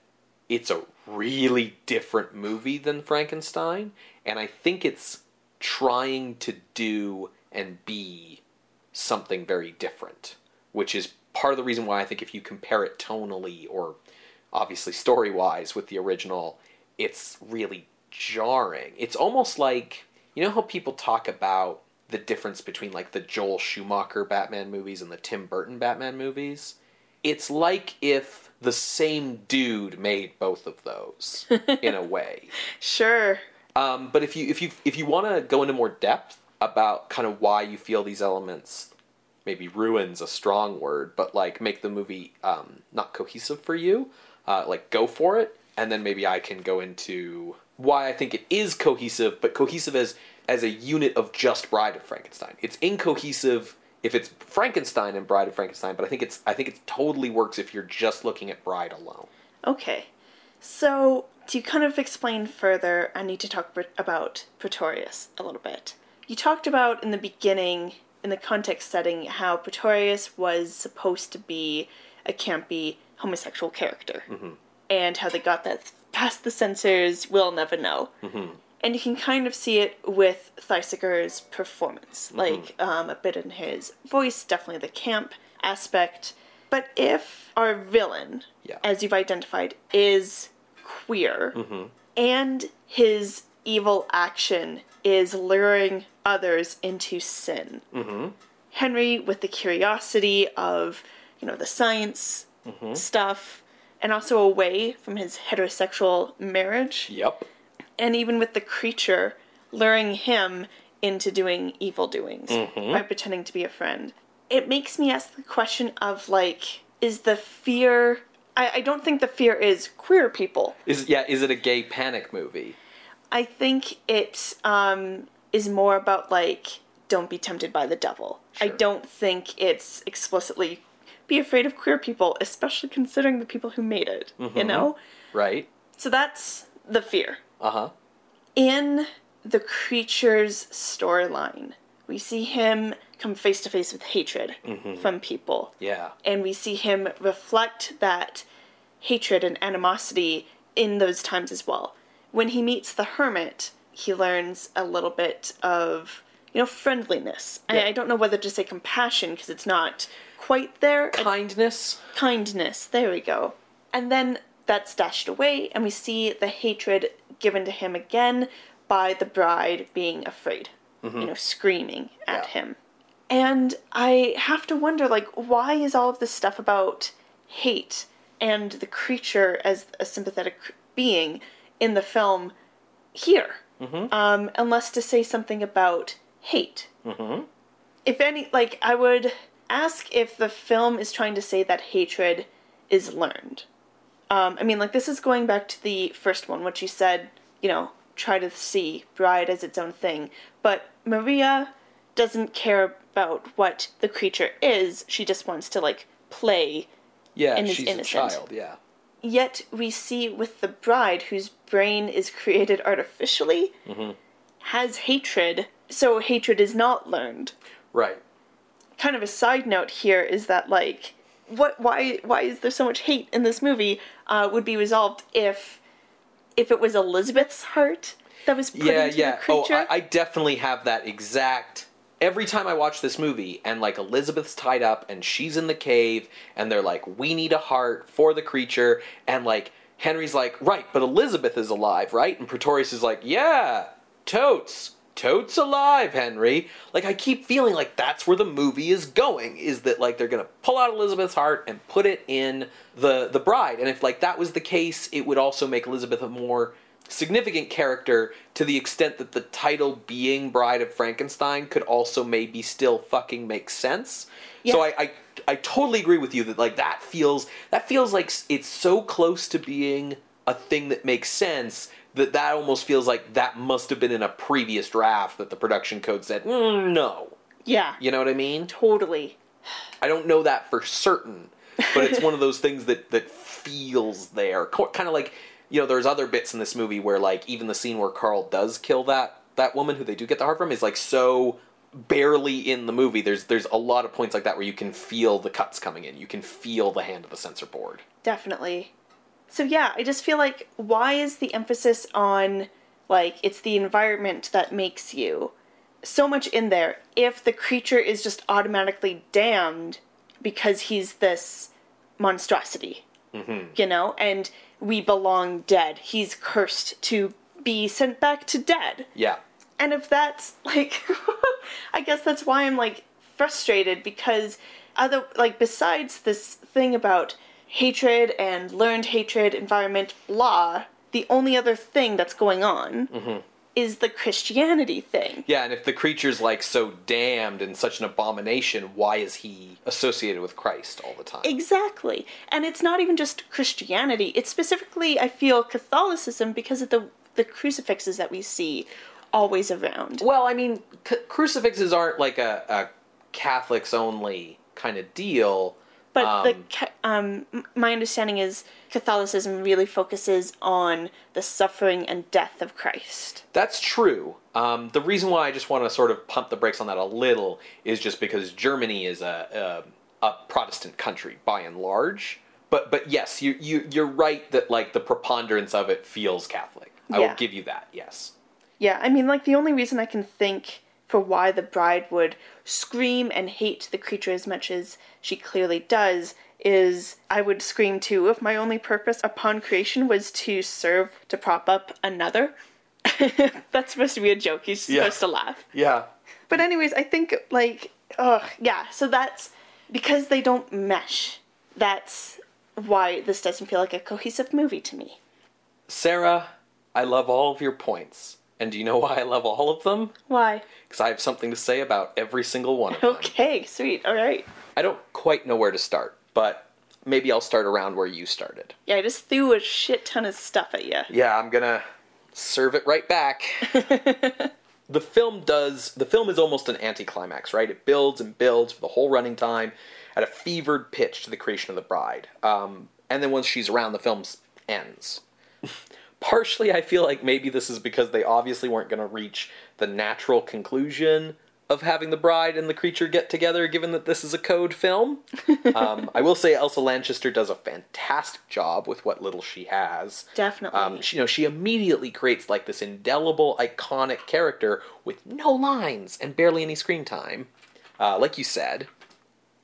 it's a really different movie than Frankenstein, and I think it's trying to do and be something very different, which is part of the reason why I think if you compare it tonally or obviously story wise with the original, it's really jarring. It's almost like you know how people talk about the difference between like the Joel Schumacher Batman movies and the Tim Burton Batman movies. It's like if the same dude made both of those in a way. Sure. Um, but if you if you if you want to go into more depth about kind of why you feel these elements, maybe ruins a strong word, but like make the movie um, not cohesive for you, uh, like go for it, and then maybe I can go into why I think it is cohesive, but cohesive as as a unit of just Bride of Frankenstein. It's incohesive if it's Frankenstein and Bride of Frankenstein, but I think it's I think it totally works if you're just looking at Bride alone. Okay. So, to kind of explain further, I need to talk about Pretorius a little bit. You talked about in the beginning, in the context setting, how Pretorius was supposed to be a campy homosexual character. Mm-hmm. And how they got that past the censors, we'll never know. Mm-hmm. And you can kind of see it with Thesiger's performance, mm-hmm. like um, a bit in his voice, definitely the camp aspect. But if our villain, Yeah. as you've identified, is queer, mm-hmm. and his evil action is luring others into sin, mm-hmm. Henry, with the curiosity of, you know, the science stuff, and also away from his heterosexual marriage, Yep. And even with the creature luring him into doing evil doings by pretending to be a friend. It makes me ask the question of like, is the fear. I, I don't think the fear is queer people. Is yeah, is it a gay panic movie? I think it um, is more about like, don't be tempted by the devil. I don't think it's explicitly be afraid of queer people, especially considering the people who made it, you know? Right? So that's the fear. Uh-huh. In the creature's storyline, we see him come face to face with hatred from people. Yeah. And we see him reflect that hatred and animosity in those times as well. When he meets the hermit, he learns a little bit of, you know, friendliness. Yeah. I, I don't know whether to say compassion because it's not quite there. Kindness. kindness. There we go. And then that's dashed away, and we see the hatred given to him again by the bride being afraid, mm-hmm. you know, screaming at Yeah. him. And I have to wonder, like, why is all of this stuff about hate and the creature as a sympathetic being in the film here? Mm-hmm. Um, unless to say something about hate mm-hmm. if any like i would ask if the film is trying to say that hatred is learned um, i mean like this is going back to the first one which you said you know try to see bride as its own thing but maria doesn't care about what the creature is she just wants to like play Yeah, And is she's innocent. a child, yeah. yet we see with the bride whose brain is created artificially has hatred so hatred is not learned Right. kind of a side note here is that like what why why is there so much hate in this movie uh, would be resolved if if it was Elizabeth's heart that was put yeah, into yeah. the creature. Oh, I, I definitely have that exact. Every time I watch this movie and like Elizabeth's tied up and she's in the cave and they're like, we need a heart for the creature and like Henry's like, right, but Elizabeth is alive, right? And Pretorius is like, yeah, totes. Totes alive, Henry. Like I keep feeling like that's where the movie is going. Is that like they're gonna pull out Elizabeth's heart and put it in the the bride? And if like that was the case, it would also make Elizabeth a more significant character to the extent that the title being Bride of Frankenstein could also maybe still fucking make sense. So I, I I totally agree with you that like that feels that feels like it's so close to being a thing that makes sense that that almost feels like that must have been in a previous draft that the production code said "Mm, no. yeah, You know what I mean? totally. I don't know that for certain, but it's one of those things that that feels there. Kind of like you know, there's other bits in this movie where like even the scene where Carl does kill that that woman who they do get the heart from is like so barely in the movie. There's there's a lot of points like that where you can feel the cuts coming in. You can feel the hand of the censor board. Definitely. So yeah, I just feel like why is the emphasis on like it's the environment that makes you so much in there if the creature is just automatically damned because he's this monstrosity. Mm-hmm. You know, and we belong dead. He's cursed to be sent back to dead. Yeah. And if that's like, I guess that's why I'm like frustrated because other like besides this thing about hatred and learned hatred, environment, blah, the only other thing that's going on mm-hmm. is the Christianity thing. Yeah, and if the creature's like so damned and such an abomination, why is he associated with Christ all the time? Exactly. And it's not even just Christianity. It's specifically, I feel, Catholicism because of the the crucifixes that we see always around. Well, I mean, c- crucifixes aren't like a, a Catholics only kind of deal. But Um, ca- um, my understanding is Catholicism really focuses on the suffering and death of Christ. That's true. Um, the reason why I just want to sort of pump the brakes on that a little is just because Germany is a, a, a Protestant country by and large. But but yes, you you you're right that like the preponderance of it feels Catholic. I Yeah. will give you that. Yes. Yeah, I mean, like the only reason I can think for why the bride would scream and hate the creature as much as she clearly does is I would scream too if my only purpose upon creation was to serve to prop up another. That's supposed to be a joke. He's Yeah. supposed to laugh. Yeah. But anyways, I think like oh yeah, so that's because they don't mesh. That's why this doesn't feel like a cohesive movie to me. Sarah, I love all of your points. And do you know why I love all of them? Why? Because I have something to say about every single one of them. Okay, sweet. All right. I don't quite know where to start, but maybe I'll start around where you started. Yeah, I just threw a shit ton of stuff at you. Yeah, I'm gonna serve it right back. the film does the film is almost an anticlimax, right? It builds and builds for the whole running time at a fevered pitch to the creation of the bride. Um, and then once she's around, the film ends. Partially, I feel like maybe this is because they obviously weren't going to reach the natural conclusion of having the bride and the creature get together, given that this is a code film. um, I will say Elsa Lanchester does a fantastic job with what little she has. Definitely. Um, she, you know, she immediately creates like this indelible, iconic character with no lines and barely any screen time. Uh, like you said,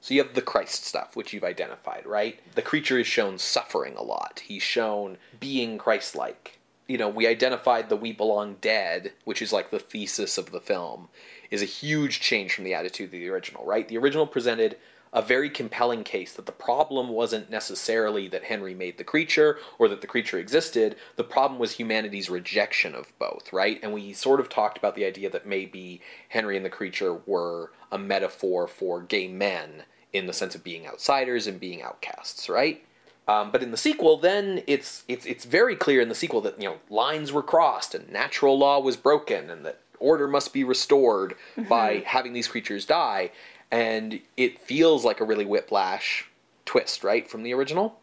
so you have the Christ stuff, which you've identified, right? The creature is shown suffering a lot. He's shown being Christ-like. You know, we identified the "We Belong Dead," which is like the thesis of the film, is a huge change from the attitude of the original, right? The original presented a very compelling case that the problem wasn't necessarily that Henry made the creature or that the creature existed. The problem was humanity's rejection of both, right? And we sort of talked about the idea that maybe Henry and the creature were a metaphor for gay men in the sense of being outsiders and being outcasts, right? Um, but in the sequel, then it's it's it's very clear in the sequel that you know lines were crossed and natural law was broken and that order must be restored mm-hmm. by having these creatures die, and it feels like a really whiplash twist, right, from the original.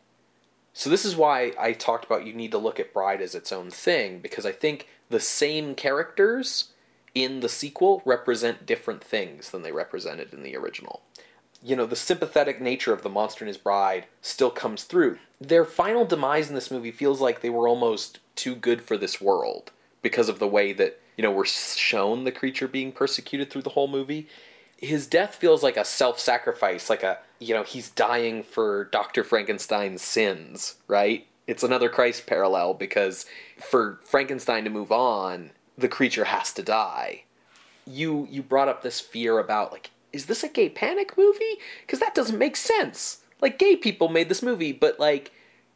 So this is why I talked about you need to look at Bride as its own thing because I think the same characters in the sequel represent different things than they represented in the original you know, the sympathetic nature of the monster and his bride still comes through. Their final demise in this movie feels like they were almost too good for this world because of the way that, you know, we're shown the creature being persecuted through the whole movie. His death feels like a self sacrifice, like a, you know, he's dying for Dr. Frankenstein's sins, right? It's another Christ parallel because for Frankenstein to move on, the creature has to die. You you brought up this fear about like is this a gay panic movie? Because that doesn't make sense. Like, gay people made this movie, but like,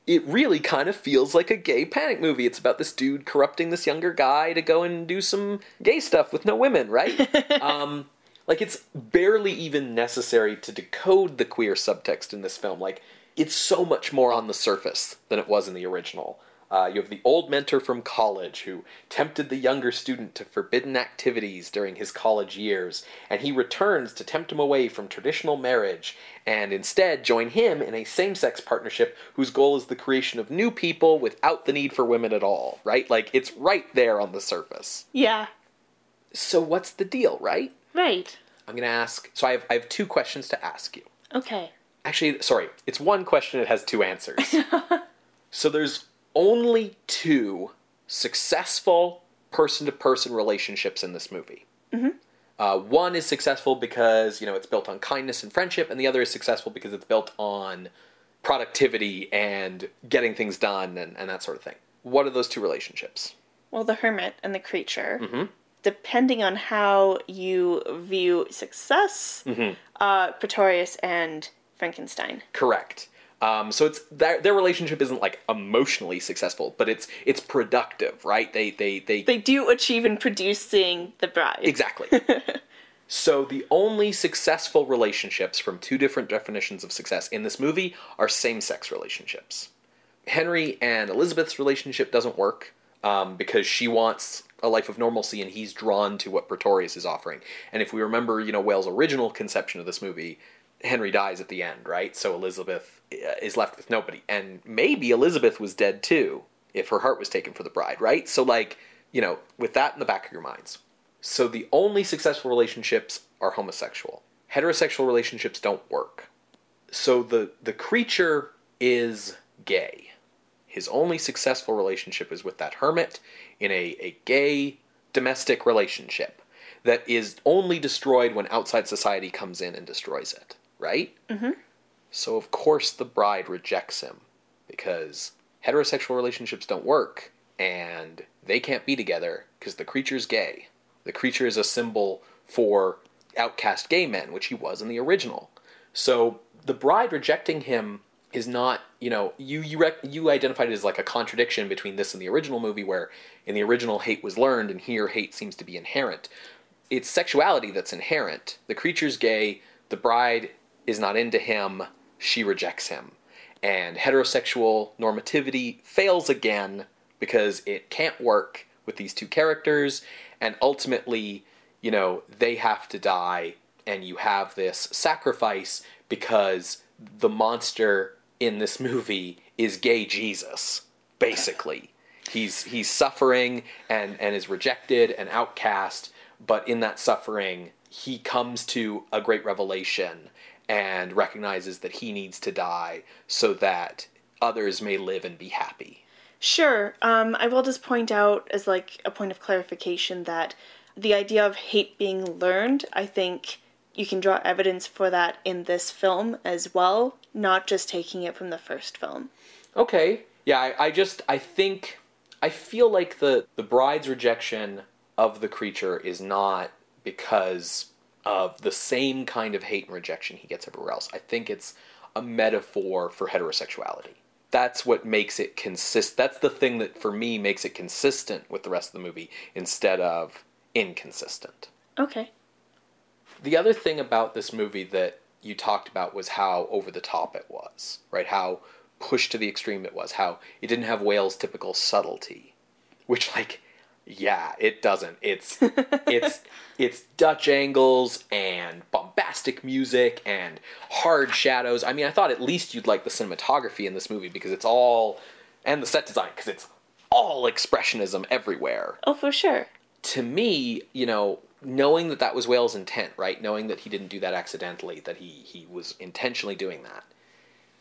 it really kind of feels like a gay panic movie. It's about this dude corrupting this younger guy to go and do some gay stuff with no women, right? um, like, it's barely even necessary to decode the queer subtext in this film. Like, it's so much more on the surface than it was in the original. Uh, you have the old mentor from college who tempted the younger student to forbidden activities during his college years, and he returns to tempt him away from traditional marriage and instead join him in a same sex partnership whose goal is the creation of new people without the need for women at all, right? Like, it's right there on the surface. Yeah. So, what's the deal, right? Right. I'm going to ask. So, I have, I have two questions to ask you. Okay. Actually, sorry, it's one question, it has two answers. so, there's only two successful person to person relationships in this movie. Mm-hmm. Uh, one is successful because you know it's built on kindness and friendship, and the other is successful because it's built on productivity and getting things done and, and that sort of thing. What are those two relationships? Well, the hermit and the creature. Mm-hmm. Depending on how you view success, mm-hmm. uh, Pretorius and Frankenstein. Correct. Um, so it's their, their relationship isn't like emotionally successful, but it's it's productive, right? They they they they do achieve in producing the bride. Exactly. so the only successful relationships from two different definitions of success in this movie are same-sex relationships. Henry and Elizabeth's relationship doesn't work um, because she wants a life of normalcy and he's drawn to what Pretorius is offering. And if we remember, you know, Whale's original conception of this movie, Henry dies at the end, right? So Elizabeth uh, is left with nobody. And maybe Elizabeth was dead too if her heart was taken for the bride, right? So, like, you know, with that in the back of your minds. So, the only successful relationships are homosexual. Heterosexual relationships don't work. So, the, the creature is gay. His only successful relationship is with that hermit in a, a gay domestic relationship that is only destroyed when outside society comes in and destroys it right? Mm-hmm. So, of course, the bride rejects him because heterosexual relationships don't work and they can't be together because the creature's gay. The creature is a symbol for outcast gay men, which he was in the original. So, the bride rejecting him is not you know you you rec- you identified it as like a contradiction between this and the original movie where in the original hate was learned and here hate seems to be inherent. It's sexuality that's inherent. The creature's gay. The bride is not into him. She rejects him. And heterosexual normativity fails again because it can't work with these two characters. And ultimately you know they have to die and you have this sacrifice because the monster in this movie is gay Jesus, basically. He's he's suffering and and is rejected and outcast, but in that suffering, he comes to a great revelation and recognizes that he needs to die so that others may live and be happy. Sure. Um, I will just point out as like a point of clarification that the idea of hate being learned, I think you can draw evidence for that in this film as well, not just taking it from the first film. Okay. Yeah, I, I just I think I feel like the the bride's rejection of the creature is not because of the same kind of hate and rejection he gets everywhere else. I think it's a metaphor for heterosexuality. That's what makes it consist. That's the thing that for me makes it consistent with the rest of the movie instead of inconsistent. Okay. The other thing about this movie that you talked about was how over the top it was, right? How pushed to the extreme it was, how it didn't have Whale's typical subtlety, which like yeah, it doesn't. It's it's it's Dutch angles and bombastic music and hard shadows. I mean, I thought at least you'd like the cinematography in this movie because it's all and the set design because it's all expressionism everywhere. Oh, for sure. To me, you know, knowing that that was Whale's intent, right? Knowing that he didn't do that accidentally, that he he was intentionally doing that.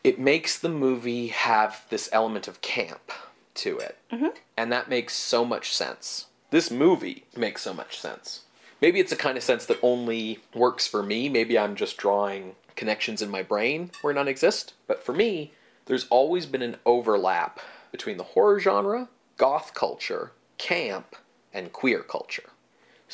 It makes the movie have this element of camp to it. Mm-hmm. And that makes so much sense. This movie makes so much sense. Maybe it's a kind of sense that only works for me. Maybe I'm just drawing connections in my brain where none exist. But for me, there's always been an overlap between the horror genre, goth culture, camp, and queer culture.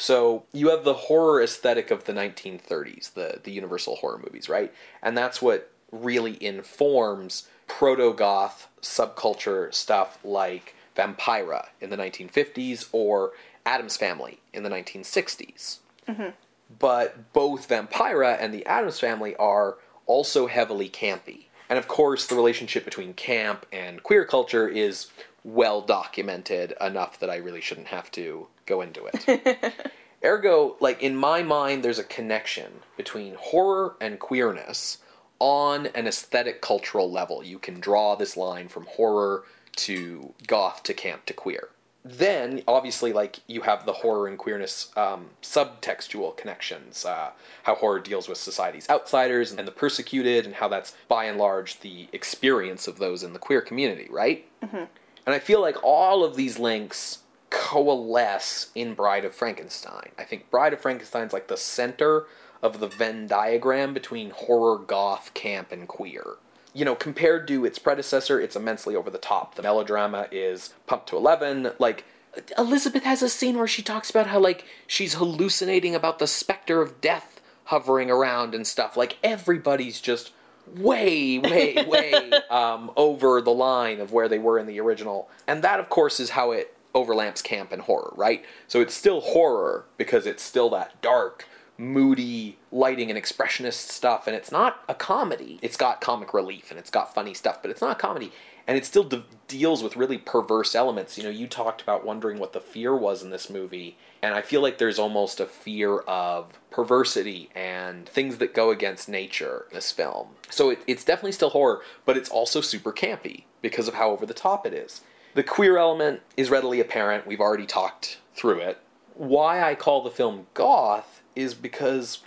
So you have the horror aesthetic of the 1930s, the, the Universal horror movies, right? And that's what really informs proto goth subculture stuff like Vampira in the 1950s or Addams Family in the 1960s. Mm-hmm. But both Vampira and the Addams Family are also heavily campy. And of course, the relationship between camp and queer culture is well documented enough that I really shouldn't have to go into it. Ergo, like in my mind, there's a connection between horror and queerness on an aesthetic cultural level. You can draw this line from horror to goth to camp to queer. Then, obviously, like you have the horror and queerness um, subtextual connections, uh, how horror deals with society's outsiders and the persecuted, and how that's by and large the experience of those in the queer community, right? Mm-hmm. And I feel like all of these links coalesce in Bride of Frankenstein. I think Bride of Frankenstein's like the center of the Venn diagram between horror, goth, camp, and queer. You know, compared to its predecessor, it's immensely over the top. The melodrama is pumped to 11. Like, Elizabeth has a scene where she talks about how, like, she's hallucinating about the specter of death hovering around and stuff. Like, everybody's just way, way, way um, over the line of where they were in the original. And that, of course, is how it overlaps camp and horror, right? So it's still horror because it's still that dark, moody lighting and expressionist stuff, and it's not a comedy. It's got comic relief and it's got funny stuff, but it's not a comedy. And it still de- deals with really perverse elements. You know, you talked about wondering what the fear was in this movie, and I feel like there's almost a fear of perversity and things that go against nature in this film. So it, it's definitely still horror, but it's also super campy because of how over the top it is. The queer element is readily apparent. We've already talked through it. Why I call the film goth is because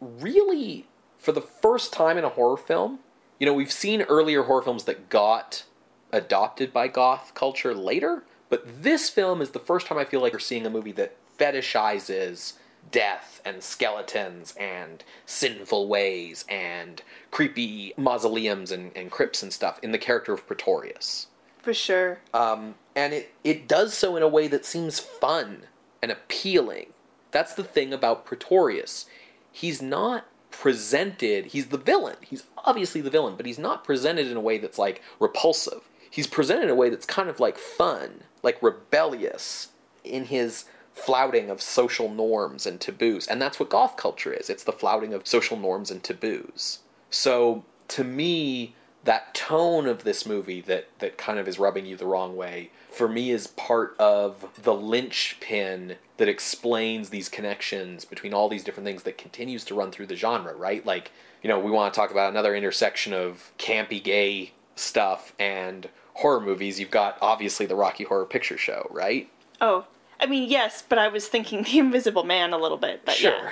really, for the first time in a horror film, you know, we've seen earlier horror films that got adopted by goth culture later, but this film is the first time I feel like we're seeing a movie that fetishizes death and skeletons and sinful ways and creepy mausoleums and, and crypts and stuff in the character of Pretorius. For sure. Um, and it, it does so in a way that seems fun and appealing. That's the thing about Pretorius. He's not presented. He's the villain. He's obviously the villain, but he's not presented in a way that's like repulsive. He's presented in a way that's kind of like fun, like rebellious in his flouting of social norms and taboos. And that's what goth culture is. It's the flouting of social norms and taboos. So to me, that tone of this movie that that kind of is rubbing you the wrong way for me is part of the linchpin that explains these connections between all these different things that continues to run through the genre right like you know we want to talk about another intersection of campy gay stuff and horror movies you've got obviously the rocky horror picture show right Oh, I mean, yes, but I was thinking The Invisible Man a little bit. But Sure. yeah.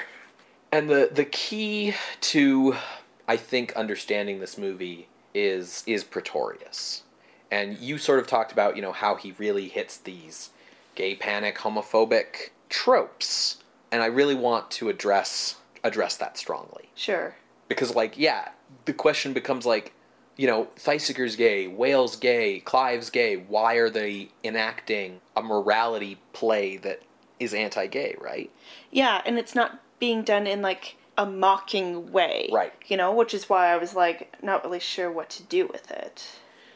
And the the key to I think understanding this movie is is Pretorius. And you sort of talked about, you know, how he really hits these gay panic homophobic tropes. And I really want to address address that strongly. Sure. Because like, yeah, the question becomes like, you know, Thesiger's gay, Whale's gay, Clive's gay. Why are they enacting a morality play that is anti-gay, right? Yeah, and it's not being done in like a mocking way. Right. You know, which is why I was like not really sure what to do with it.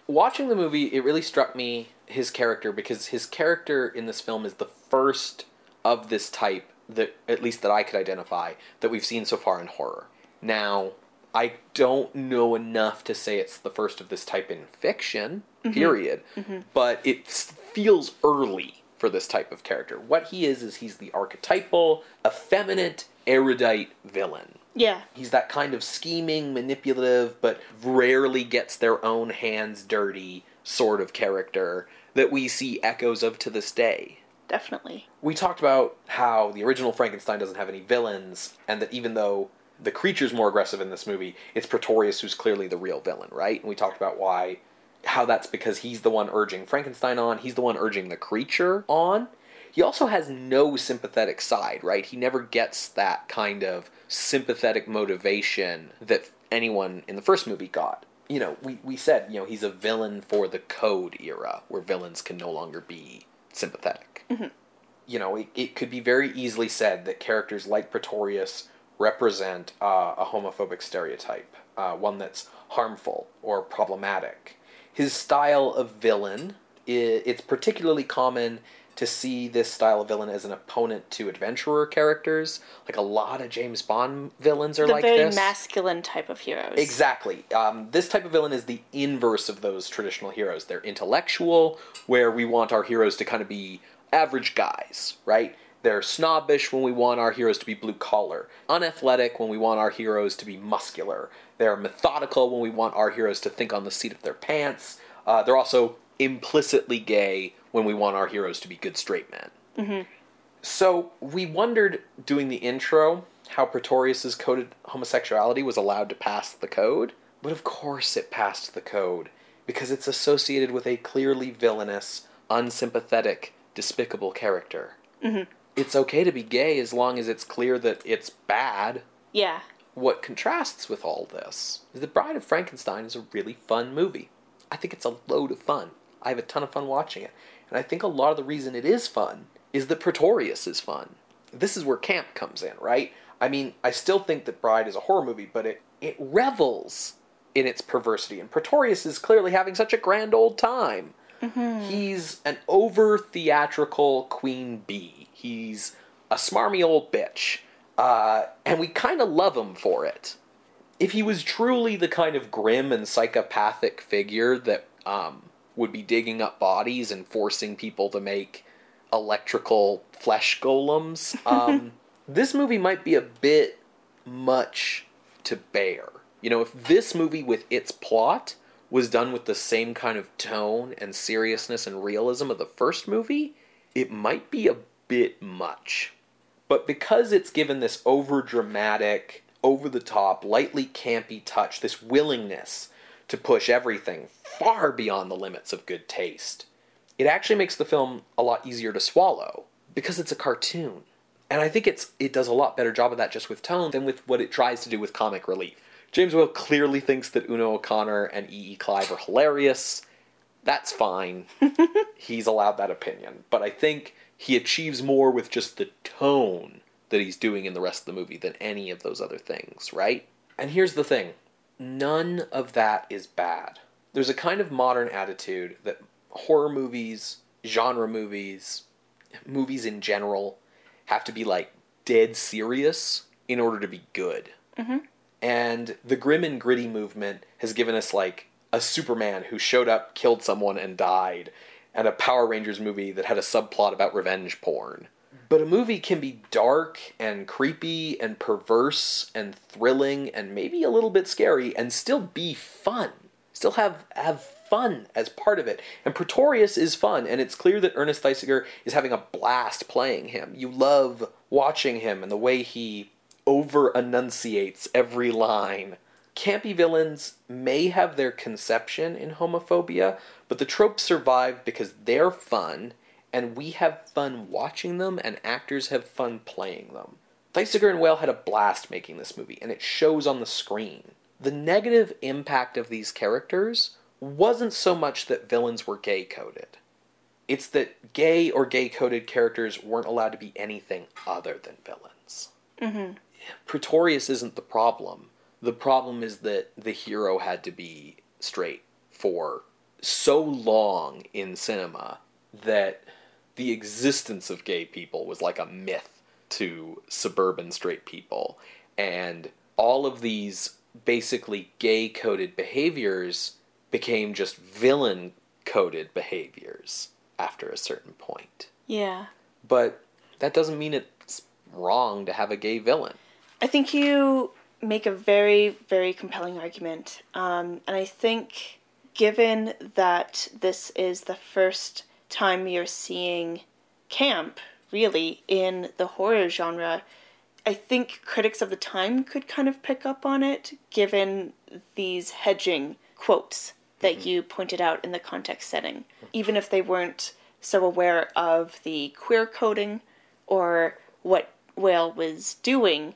watching the movie, it really struck me his character because his character in this film is the first of this type that, at least that I could identify, that we've seen so far in horror. Now, I don't know enough to say it's the first of this type in fiction, mm-hmm. period, mm-hmm. but it feels early for this type of character. What he is, is he's the archetypal, effeminate, erudite villain. Yeah. He's that kind of scheming, manipulative, but rarely gets their own hands dirty sort of character that we see echoes of to this day. Definitely. We talked about how the original Frankenstein doesn't have any villains, and that even though the creature's more aggressive in this movie, it's Pretorius who's clearly the real villain, right? And we talked about why, how that's because he's the one urging Frankenstein on, he's the one urging the creature on. He also has no sympathetic side, right? He never gets that kind of sympathetic motivation that anyone in the first movie got. You know, we, we said, you know, he's a villain for the code era, where villains can no longer be sympathetic mm-hmm. you know, it, it could be very easily said that characters like Pretorius represent uh, a homophobic stereotype, uh, one that's harmful or problematic. His style of villain, it's particularly common to see this style of villain as an opponent to adventurer characters. Like a lot of James Bond villains are the like very this. masculine type of heroes. Exactly. Um, this type of villain is the inverse of those traditional heroes. They're intellectual, where we want our heroes to kind of be average guys, right? They're snobbish when we want our heroes to be blue collar, unathletic when we want our heroes to be muscular. They're methodical when we want our heroes to think on the seat of their pants. Uh, they're also implicitly gay when we want our heroes to be good straight men. So we wondered doing the intro how Pretorius's coded homosexuality was allowed to pass the code, but of course it passed the code because it's associated with a clearly villainous, unsympathetic, despicable character. Mhm. It's okay to be gay as long as it's clear that it's bad. Yeah. What contrasts with all this is The Bride of Frankenstein is a really fun movie. I think it's a load of fun. I have a ton of fun watching it. And I think a lot of the reason it is fun is that Pretorius is fun. This is where camp comes in, right? I mean, I still think that Bride is a horror movie, but it, it revels in its perversity. And Pretorius is clearly having such a grand old time. He's an over theatrical queen bee. He's a smarmy old bitch. Uh, and we kind of love him for it. If he was truly the kind of grim and psychopathic figure that um, would be digging up bodies and forcing people to make electrical flesh golems, um, this movie might be a bit much to bear. You know, if this movie with its plot was done with the same kind of tone and seriousness and realism of the first movie, it might be a bit much. But because it's given this over dramatic, over the top, lightly campy touch, this willingness to push everything far beyond the limits of good taste, it actually makes the film a lot easier to swallow because it's a cartoon. And I think it's it does a lot better job of that just with tone than with what it tries to do with comic relief. James Whale clearly thinks that Una O'Connor and E. E. Clive are hilarious. That's fine. He's allowed that opinion. But I think he achieves more with just the tone that he's doing in the rest of the movie than any of those other things, right? And here's the thing none of that is bad. There's a kind of modern attitude that horror movies, genre movies, movies in general have to be like dead serious in order to be good. Mm-hmm. And the grim and gritty movement has given us like a Superman who showed up, killed someone, and died, and a Power Rangers movie that had a subplot about revenge porn. But a movie can be dark and creepy and perverse and thrilling and maybe a little bit scary and still be fun. Still have have fun as part of it. And Pretorius is fun, and it's clear that Ernest Thesiger is having a blast playing him. You love watching him and the way he over enunciates every line. Campy villains may have their conception in homophobia, but the tropes survive because they're fun, and we have fun watching them, and actors have fun playing them. Thesiger and Whale had a blast making this movie, and it shows on the screen. The negative impact of these characters wasn't so much that villains were gay coded. It's that gay or gay coded characters weren't allowed to be anything other than villains. Mm-hmm. Pretorius isn't the problem. The problem is that the hero had to be straight for so long in cinema that the existence of gay people was like a myth to suburban straight people. And all of these basically gay coded behaviors became just villain coded behaviors after a certain point. Yeah. But that doesn't mean it's wrong to have a gay villain. I think you make a very, very compelling argument. Um, and I think, given that this is the first time you're seeing camp, really, in the horror genre, I think critics of the time could kind of pick up on it, given these hedging quotes that mm-hmm. you pointed out in the context setting, even if they weren't so aware of the queer coding or what Whale was doing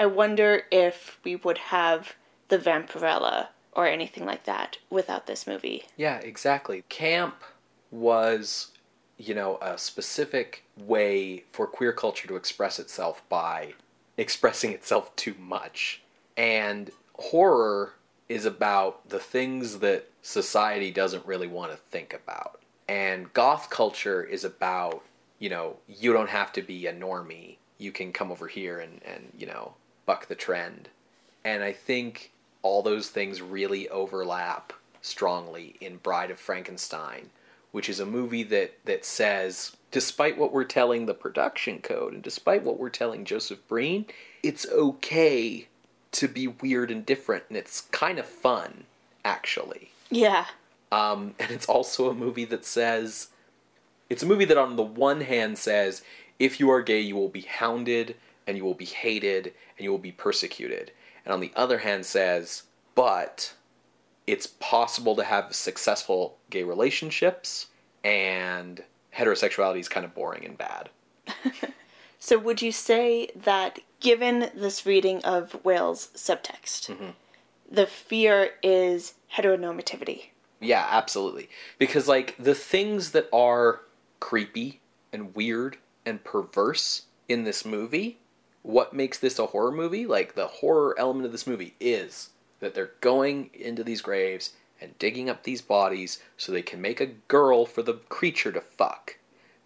I wonder if we would have the Vampirella or anything like that without this movie. Yeah, exactly. Camp was, you know, a specific way for queer culture to express itself by expressing itself too much. And horror is about the things that society doesn't really want to think about. And goth culture is about, you know, you don't have to be a normie. You can come over here and, and you know, buck the trend. And I think all those things really overlap strongly in Bride of Frankenstein, which is a movie that, that says, despite what we're telling the production code and despite what we're telling Joseph Breen, it's okay to be weird and different, and it's kind of fun, actually. Yeah. Um, and it's also a movie that says, it's a movie that on the one hand says, if you are gay, you will be hounded and you will be hated and you will be persecuted. And on the other hand, says, but it's possible to have successful gay relationships and heterosexuality is kind of boring and bad. so, would you say that given this reading of Whale's subtext, mm-hmm. the fear is heteronormativity? Yeah, absolutely. Because, like, the things that are creepy and weird and perverse in this movie what makes this a horror movie, like the horror element of this movie, is that they're going into these graves and digging up these bodies so they can make a girl for the creature to fuck.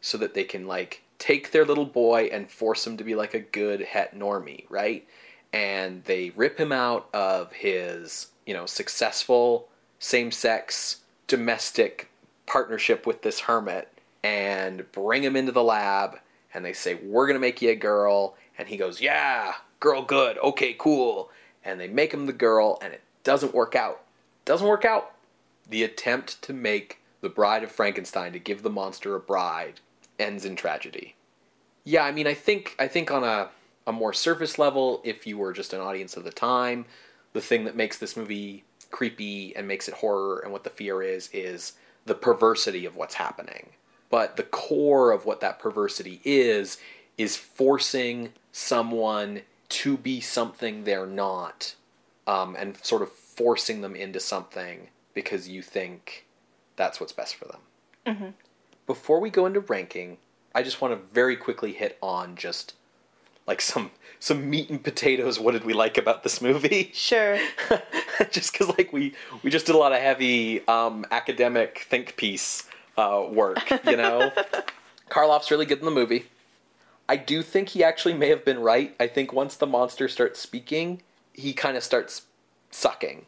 So that they can, like, take their little boy and force him to be like a good het normie, right? And they rip him out of his, you know, successful same sex domestic partnership with this hermit and bring him into the lab and they say, We're gonna make you a girl and he goes, Yeah, girl good. Okay, cool. And they make him the girl, and it doesn't work out. Doesn't work out. The attempt to make the bride of Frankenstein to give the monster a bride ends in tragedy. Yeah, I mean, I think I think on a a more surface level, if you were just an audience of the time, the thing that makes this movie creepy and makes it horror and what the fear is is the perversity of what's happening. But the core of what that perversity is is forcing someone to be something they're not um, and sort of forcing them into something because you think that's what's best for them. Mm-hmm. Before we go into ranking, I just want to very quickly hit on just like some some meat and potatoes. What did we like about this movie? Sure. just because like we we just did a lot of heavy um, academic think piece uh, work, you know. Karloff's really good in the movie. I do think he actually may have been right. I think once the monster starts speaking, he kind of starts sucking.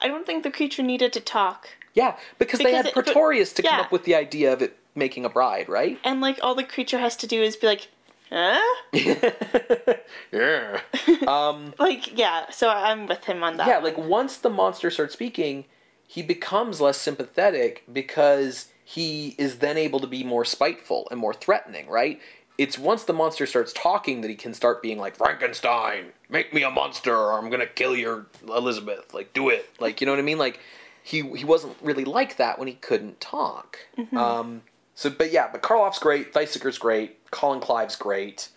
I don't think the creature needed to talk. Yeah, because, they had Because it- but- Pretorius to come yeah. up with the idea of it making a bride, right? And like all the creature has to do is be like, huh? yeah. Um, Like, yeah, so I'm with him on that. yeah, like once the monster starts speaking, he becomes less sympathetic because he is then able to be more spiteful and more threatening, right? It's once the monster starts talking that he can start being like Frankenstein, make me a monster, or I'm gonna kill your Elizabeth. Like, do it. Like, you know what I mean? Like, he he wasn't really like that when he couldn't talk. Um, so, but yeah, but Karloff's great, Thesiger's great, Colin Clive's great,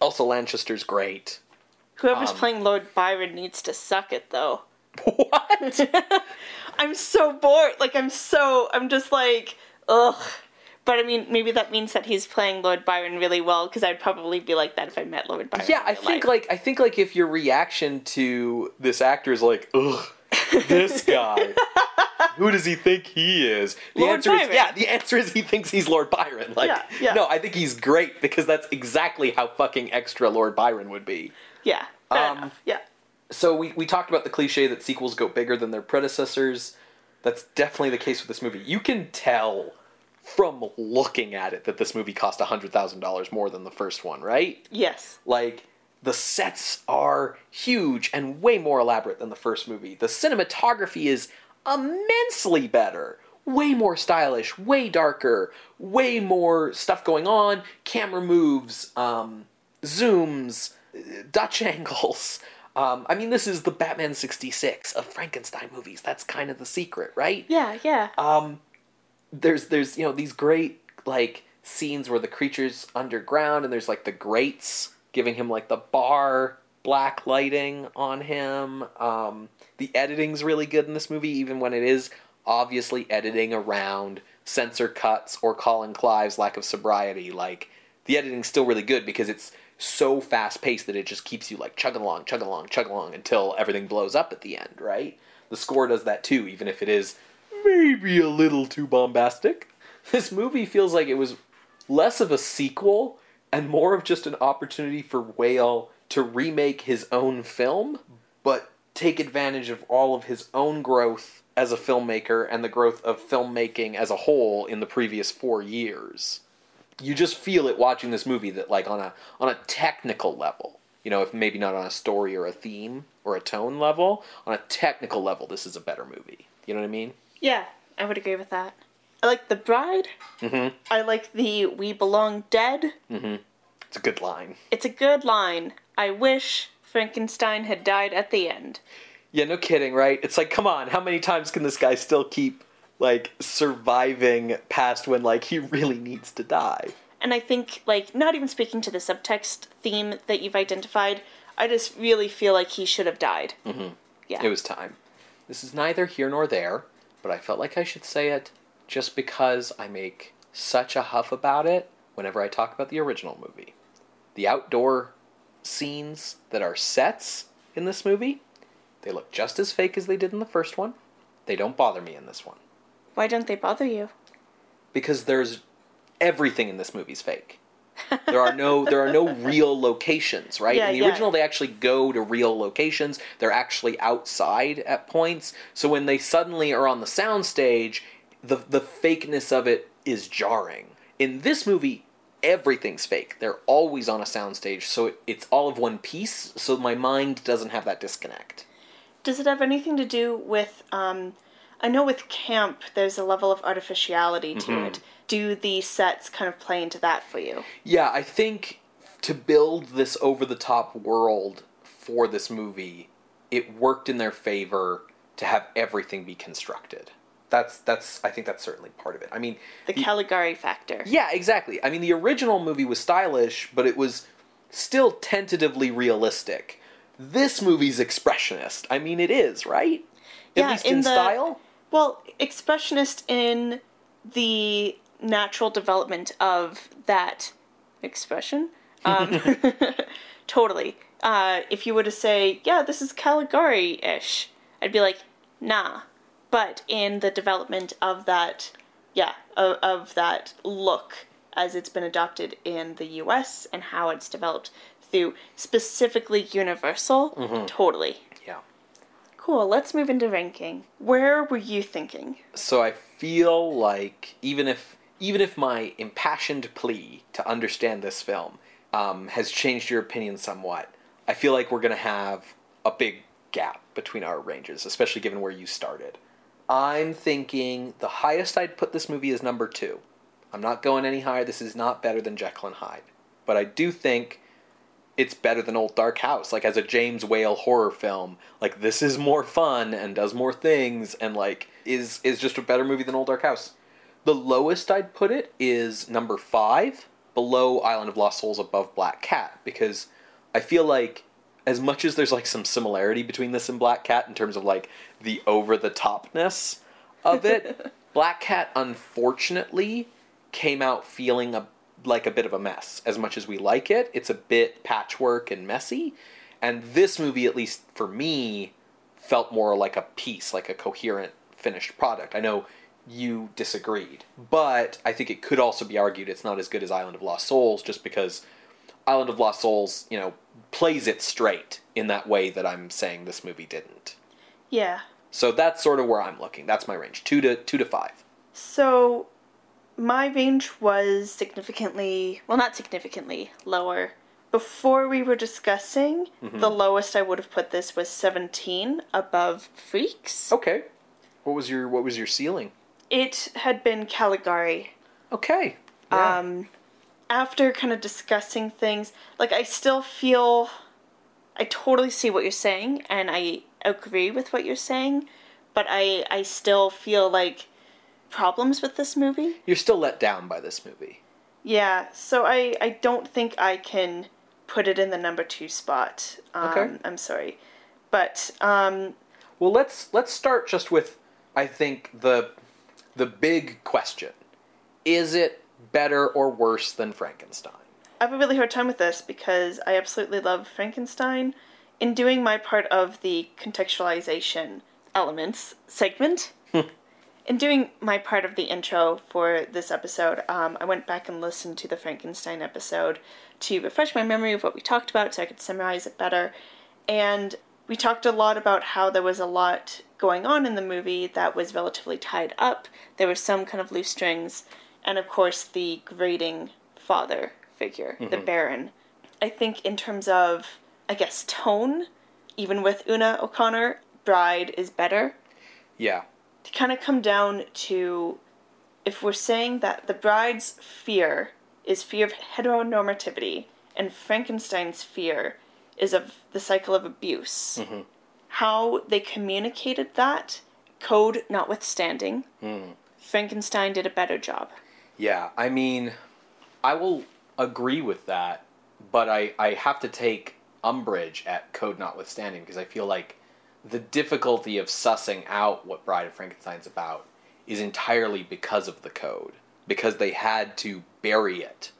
Elsa Lanchester's great. Whoever's um, playing Lord Byron needs to suck it, though. What? I'm so bored. Like, I'm so. I'm just like, ugh. But I mean, maybe that means that he's playing Lord Byron really well, because I'd probably be like that if I met Lord Byron. Yeah, I think life. like I think like if your reaction to this actor is like, ugh, this guy, who does he think he is? The Lord answer Byron. is yeah. The answer is he thinks he's Lord Byron. Like, Yeah, yeah. no, I think he's great because that's exactly how fucking extra Lord Byron would be. Yeah, fair Um, enough. Yeah. So we we talked about the cliche that sequels go bigger than their predecessors. That's definitely the case with this movie. You can tell from looking at it that this movie cost hundred thousand dollars more than the first one, right? Yes. Like the sets are huge and way more elaborate than the first movie. The cinematography is immensely better. Way more stylish, way darker, way more stuff going on, camera moves, um, zooms, uh, Dutch angles. Um, I mean, this is the Batman 66 of Frankenstein movies. That's kind of the secret, right? Yeah, yeah. um there's there's you know these great like scenes where the creature's underground and there's like the grates giving him like the bar black lighting on him. Um the editing's really good in this movie even when it is obviously editing around censor cuts or colin clive's lack of sobriety. Like the editing's still really good because it's so fast paced that it just keeps you like chugging along chugging along chugging along until everything blows up at the end right? The score does that too even if it is maybe a little too bombastic. This movie feels like it was less of a sequel and more of just an opportunity for Whale to remake his own film, but take advantage of all of his own growth as a filmmaker and the growth of filmmaking as a whole in the previous four years. You just feel it watching this movie that like on a on a technical level, you know, if maybe not on a story or a theme or a tone level, on a technical level, this is a better movie. You know what I mean? Yeah, I would agree with that. I like The Bride. Mm-hmm. I like the We Belong Dead. It's a good line. It's a good line. I wish Frankenstein had died at the end. Yeah, no kidding, right? It's like, come on, how many times can this guy still keep like surviving past when like he really needs to die? And I think, like, not even speaking to the subtext theme that you've identified, I just really feel like he should have died. Mm-hmm. Yeah. It was time. This is neither here nor there, but I felt like I should say it just because I make such a huff about it whenever I talk about the original movie. The outdoor scenes that are sets in this movie, they look just as fake as they did in the first one. They don't bother me in this one. Why don't they bother you? because there's everything in this movie's fake. There are no there are no real locations, right? Yeah, in the yeah. original they actually go to real locations. They're actually outside at points. So when they suddenly are on the soundstage, the the fakeness of it is jarring. In this movie, everything's fake. They're always on a soundstage, so it, it's all of one piece, so my mind doesn't have that disconnect. Does it have anything to do with, um, I know with camp there's a level of artificiality to Mm-hmm. it. Do the sets kind of play into that for you? Yeah, I think to build this over the top world for this movie, it worked in their favor to have everything be constructed. That's that's I think that's certainly part of it. I mean, The Caligari factor. yeah, exactly. I mean, the original movie was stylish, but it was still tentatively realistic. This movie's expressionist. I mean, it is, right? At Yeah, least in in, the- style. Well, expressionist in the natural development of that expression. Um, totally. Uh, if you were to say, yeah, this is Caligari ish, I'd be like, nah. But in the development of that, yeah, of, of that look as it's been adopted in the US and how it's developed through specifically Universal, totally. Cool, let's move into ranking. Where were you thinking? So I feel like even if even if my impassioned plea to understand this film um, has changed your opinion somewhat, I feel like we're gonna have a big gap between our ranges, especially given where you started. I'm thinking the highest I'd put this movie is number two. I'm not going any higher. This is not better than Jekyll and Hyde, but I do think it's better than Old Dark House. Like as a James Whale horror film, like this is more fun and does more things and like is is just a better movie than Old Dark House. The lowest I'd put it is number five, below Island of Lost Souls, above Black Cat, because I feel like as much as there's like some similarity between this and Black Cat in terms of like the over the topness of it, Black Cat unfortunately came out feeling a like a bit of a mess. As much as we like it, it's a bit patchwork and messy. And this movie, at least for me, felt more like a piece, like a coherent finished product. I know you disagreed, but I think it could also be argued it's not as good as Island of Lost Souls just because Island of Lost Souls, you know, plays it straight in that way that I'm saying this movie didn't. Yeah. So that's sort of where I'm looking. That's my range. 2 to 2 to 5. So, my range was significantly, well, not significantly, lower. Before we were discussing, the lowest I would have put this was 17 above Freaks. Okay. What was your what was your ceiling? It had been Caligari. Okay. Yeah. Um, after kind of discussing things, like, I still feel. I totally see what you're saying, and I agree with what you're saying, but I, I still feel like problems with this movie. You're still let down by this movie. Yeah, so I, I don't think I can put it in the number two spot. Um, Okay. I'm sorry. But um, Well, let's let's start just with I think the the big question. Is it better or worse than Frankenstein? I have a really hard time with this because I absolutely love Frankenstein. In doing my part of the contextualization elements segment, in doing my part of the intro for this episode, um, I went back and listened to the Frankenstein episode to refresh my memory of what we talked about so I could summarize it better. And we talked a lot about how there was a lot going on in the movie that was relatively tied up. There were some kind of loose strings, and of course, the grating father figure, the Baron. I think, in terms of, I guess, tone, even with Una O'Connor, Bride is better. Yeah. To kind of come down to if we're saying that the bride's fear is fear of heteronormativity and Frankenstein's fear is of the cycle of abuse, mm-hmm. how they communicated that, code notwithstanding, mm. Frankenstein did a better job. Yeah, I mean, I will agree with that, but I, I have to take umbrage at code notwithstanding because I feel like the difficulty of sussing out what Bride of Frankenstein's about is entirely because of the code. Because they had to bury it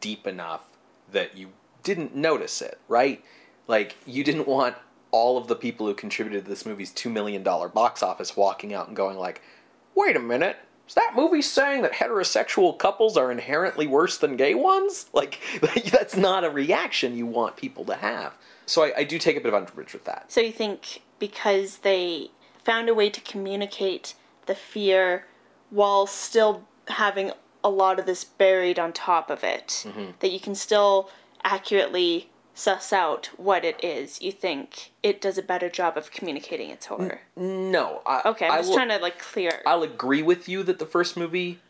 deep enough that you didn't notice it, right? Like, you didn't want all of the people who contributed to this movie's $2 million box office walking out and going like, wait a minute, is that movie saying that heterosexual couples are inherently worse than gay ones? Like, that's not a reaction you want people to have. So I, I do take a bit of umbrage with that. So you think because they found a way to communicate the fear while still having a lot of this buried on top of it, mm-hmm. that you can still accurately suss out what it is, you think it does a better job of communicating its horror. No. I, Okay, I'm I just will- trying to like clear. I'll agree with you that the first movie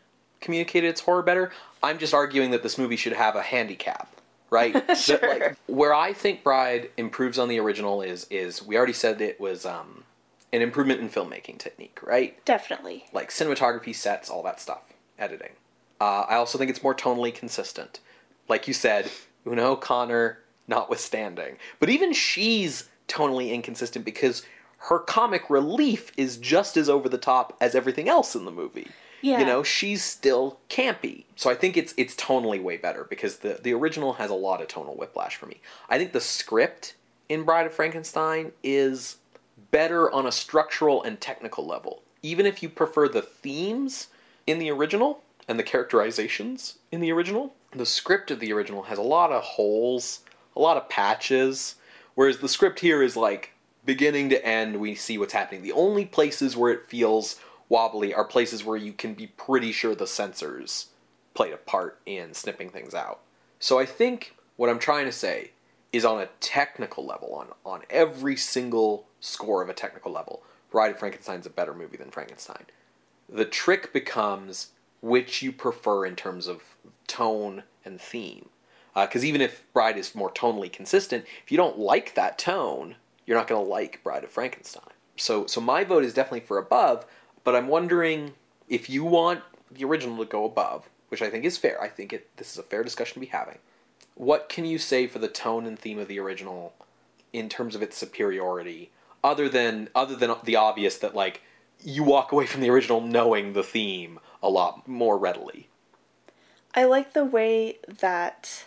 communicated its horror better. I'm just arguing that this movie should have a handicap, right? That, Sure. like, where I think Bride improves on the original is is we already said it was um, an improvement in filmmaking technique, right? Definitely. Like cinematography, sets, all that stuff, editing. Uh, I also think it's more tonally consistent. Like you said, Una O'Connor notwithstanding, but even she's tonally inconsistent because her comic relief is just as over the top as everything else in the movie. Yeah. You know, she's still campy. So I think it's it's tonally way better because the the original has a lot of tonal whiplash for me. I think the script in Bride of Frankenstein is better on a structural and technical level. Even if you prefer the themes in the original and the characterizations in the original, the script of the original has a lot of holes, a lot of patches, whereas the script here is like beginning to end we see what's happening. The only places where it feels wobbly are places where you can be pretty sure the censors played a part in snipping things out. So I think what I'm trying to say is on a technical level, on on every single score of a technical level, Bride of Frankenstein's a better movie than Frankenstein. The trick becomes which you prefer in terms of tone and theme. Uh, because even if Bride is more tonally consistent, if you don't like that tone, you're not going to like Bride of Frankenstein. So, so my vote is definitely for above, but I'm wondering if you want the original to go above, which I think is fair. I think it this is a fair discussion to be having. What can you say for the tone and theme of the original in terms of its superiority, other than other than the obvious that like you walk away from the original knowing the theme a lot more readily. I like the way that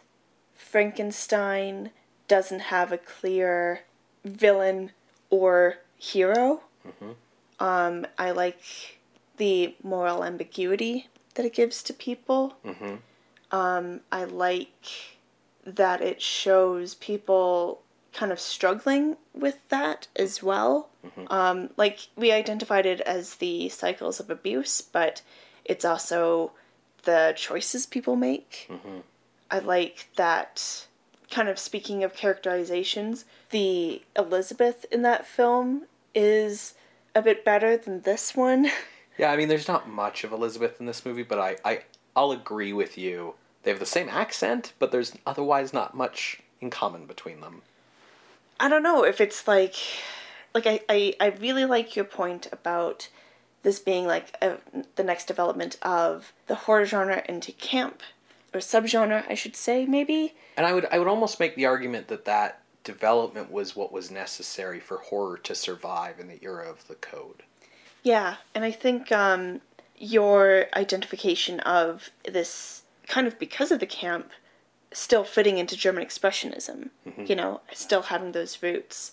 Frankenstein doesn't have a clear villain or hero. Mm-hmm. Um, I like the moral ambiguity that it gives to people. Mm-hmm. Um, I like that it shows people kind of struggling with that as well. Mhm. Um, like we identified it as the cycles of abuse, but it's also the choices people make. Mm-hmm. I like that kind of speaking of characterizations, the Elizabeth in that film is a bit better than this one. Yeah, I mean, there's not much of Elizabeth in this movie, but I, I, I'll agree with you. They have the same accent, but there's otherwise not much in common between them. I don't know if it's like like I, I, I really like your point about this being like a, the next development of the horror genre into camp or subgenre I should say maybe And I would, I would almost make the argument that that development was what was necessary for horror to survive in the era of the code. yeah and I think um, your identification of this kind of because of the camp still fitting into German expressionism you know still having those roots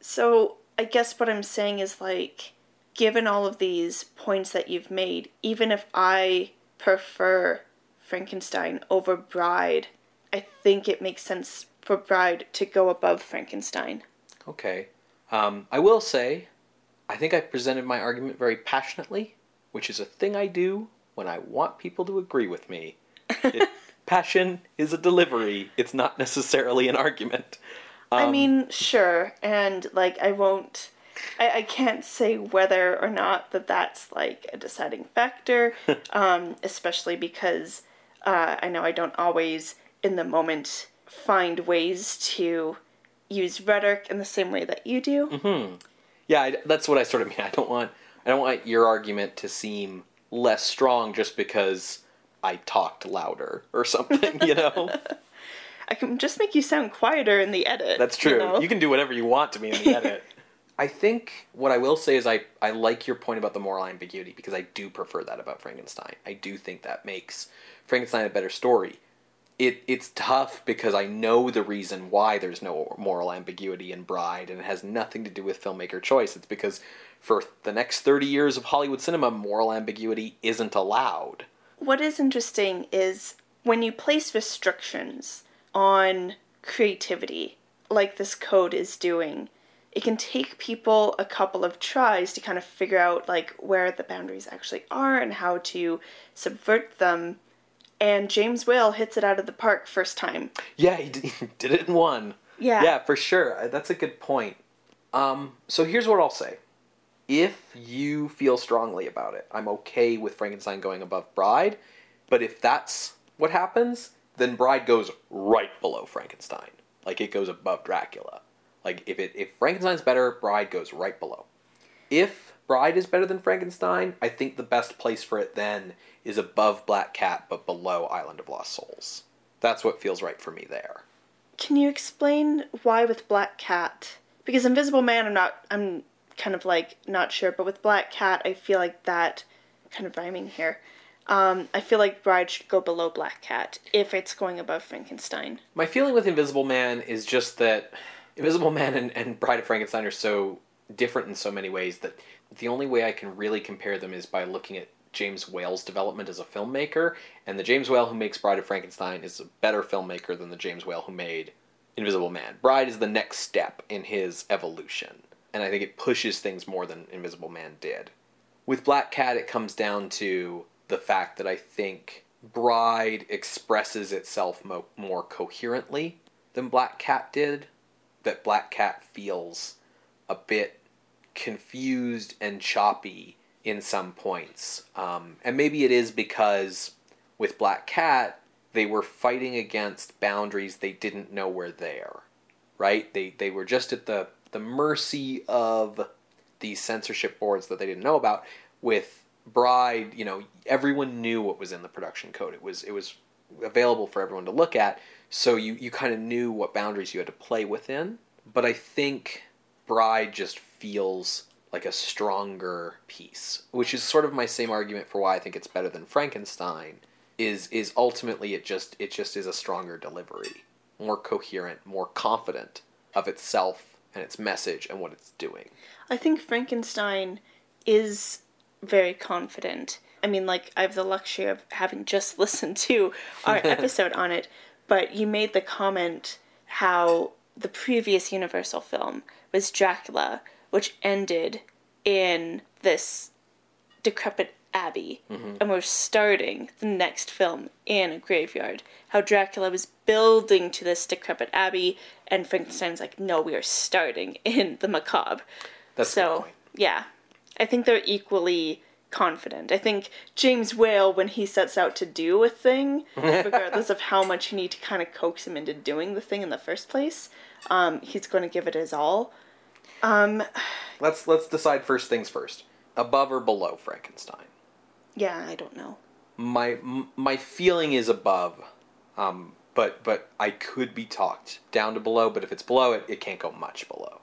so I guess what I'm saying is like given all of these points that you've made, even if I prefer Frankenstein over Bride, I think it makes sense for Bride to go above Frankenstein. Okay. Um, I will say, I think I presented my argument very passionately, which is a thing I do when I want people to agree with me. It, passion is a delivery, it's not necessarily an argument. I Um, mean, sure, and like I won't. I, I can't say whether or not that that's like a deciding factor, um, especially because uh, I know I don't always, in the moment, find ways to use rhetoric in the same way that you do. Mm-hmm. Yeah, I, that's what I sort of mean. I don't want I don't want your argument to seem less strong just because I talked louder or something, you know? I can just make you sound quieter in the edit. That's true. You know? You can do whatever you want to me in the edit. I think what I will say is I, I like your point about the moral ambiguity because I do prefer that about Frankenstein. I do think that makes Frankenstein a better story. It it's tough because I know the reason why there's no moral ambiguity in Bride and it has nothing to do with filmmaker choice. It's because for the next 30 years of Hollywood cinema moral ambiguity isn't allowed. What is interesting is when you place restrictions on creativity, like this code is doing, it can take people a couple of tries to kind of figure out like where the boundaries actually are and how to subvert them. And James Whale hits it out of the park first time. Yeah, he did, he did it in one. Yeah. Yeah, for sure. Uh, That's a good point. Um, so here's what I'll say. If you feel strongly about it, I'm okay with Frankenstein going above Bride, but if that's what happens, then Bride goes right below Frankenstein. Like it goes above Dracula. Like if it if Frankenstein's better, Bride goes right below. If Bride is better than Frankenstein, I think the best place for it then is above Black Cat but below Island of Lost Souls. That's what feels right for me there. Can you explain why with Black Cat? Because Invisible Man, I'm not. I'm kind of like not sure, but with Black Cat, I feel like that kind of rhyming here. Um, I feel like Bride should go below Black Cat if it's going above Frankenstein. My feeling with Invisible Man is just that Invisible Man and, and Bride of Frankenstein are so different in so many ways that the only way I can really compare them is by looking at James Whale's development as a filmmaker, and the James Whale who makes Bride of Frankenstein is a better filmmaker than the James Whale who made Invisible Man. Bride is the next step in his evolution, and I think it pushes things more than Invisible Man did. With Black Cat, it comes down to the fact that I think Bride expresses itself mo- more coherently than Black Cat did. That Black Cat feels a bit confused and choppy in some points. Um, and maybe it is because with Black Cat, they were fighting against boundaries they didn't know were there. Right? They they were just at the the mercy of these censorship boards that they didn't know about. With Bride, you know, everyone knew what was in the production code. It was it was available for everyone to look at, so you you kind of knew what boundaries you had to play within. But I think Bride just feels like a stronger piece, which is sort of my same argument for why I think it's better than Frankenstein. Is is ultimately it just it just is a stronger delivery, more coherent, more confident of itself and its message and what it's doing. I think Frankenstein is very confident. I mean, like, I have the luxury of having just listened to our episode on it, but you made the comment how the previous Universal film was Dracula, which ended in this decrepit abbey, and we're starting the next film in a graveyard. How Dracula was building to this decrepit abbey, and Frankenstein's like, no, we are starting in the macabre. That's so yeah, I think they're equally confident. I think James Whale, when he sets out to do a thing, regardless of how much you need to kind of coax him into doing the thing in the first place, um, he's going to give it his all. Um, let's let's decide first things first. Above or below Frankenstein? Yeah, I don't know. My my feeling is above, um, but but I could be talked down to below. But if it's below it, it can't go much below.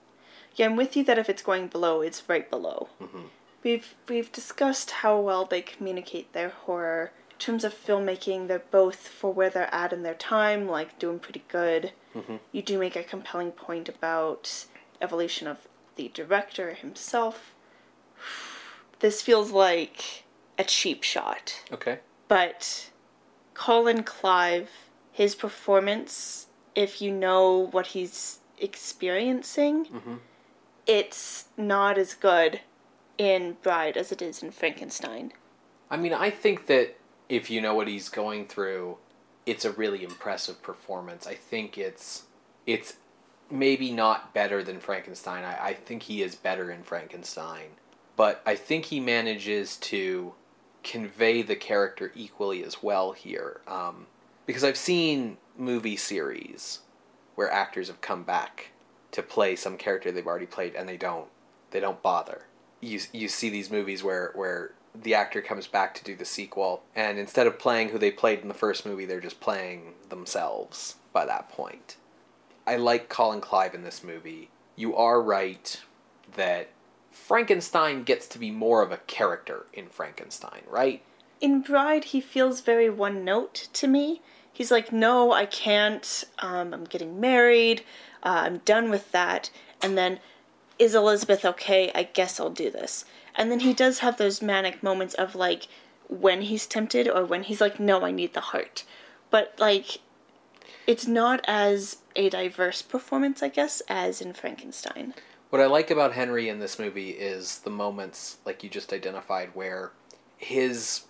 Yeah, I'm with you that if it's going below, it's right below. Mm-hmm. We've we've discussed how well they communicate their horror. In terms of filmmaking, they're both for where they're at in their time, like doing pretty good. Mm-hmm. You do make a compelling point about evolution of the director himself. This feels like a cheap shot, Okay. but Colin Clive, his performance, if you know what he's experiencing, mm-hmm. it's not as good in Bride as it is in Frankenstein. I mean, I think that if you know what he's going through, it's a really impressive performance. I think it's it's maybe not better than Frankenstein. I, I think he is better in Frankenstein. But I think he manages to convey the character equally as well here. Um, because I've seen movie series where actors have come back to play some character they've already played and they don't they don't bother. You you see these movies where where the actor comes back to do the sequel and instead of playing who they played in the first movie they're just playing themselves by that point. I like Colin Clive in this movie. You are right that Frankenstein gets to be more of a character in Frankenstein, right? In Bride, he feels very one note to me. He's like, no, I can't. Um, I'm getting married. Uh, I'm done with that. And then, is Elizabeth okay? I guess I'll do this. And then he does have those manic moments of like when he's tempted or when he's like, no, I need the heart. But like, it's not as a diverse performance, I guess, as in Frankenstein. What I like about Henry in this movie is the moments, like you just identified, where his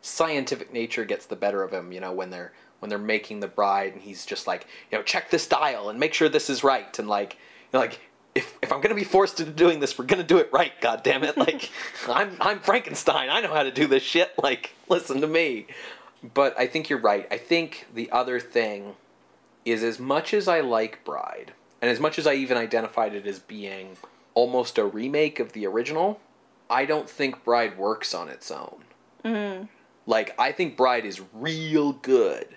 scientific nature gets the better of him. You know, when they're when they're making the bride, and he's just like, you know, check this dial and make sure this is right, and like, you know, like if if I'm gonna be forced into doing this, we're gonna do it right. God damn it! Like, I'm I'm Frankenstein. I know how to do this shit. Like, listen to me. But I think you're right. I think the other thing is as much as I like Bride, and as much as I even identified it as being almost a remake of the original, I don't think Bride works on its own. Mm-hmm. Like, I think Bride is real good,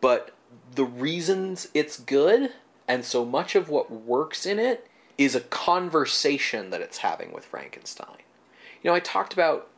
but the reasons it's good, and so much of what works in it, is a conversation that it's having with Frankenstein. You know, I talked about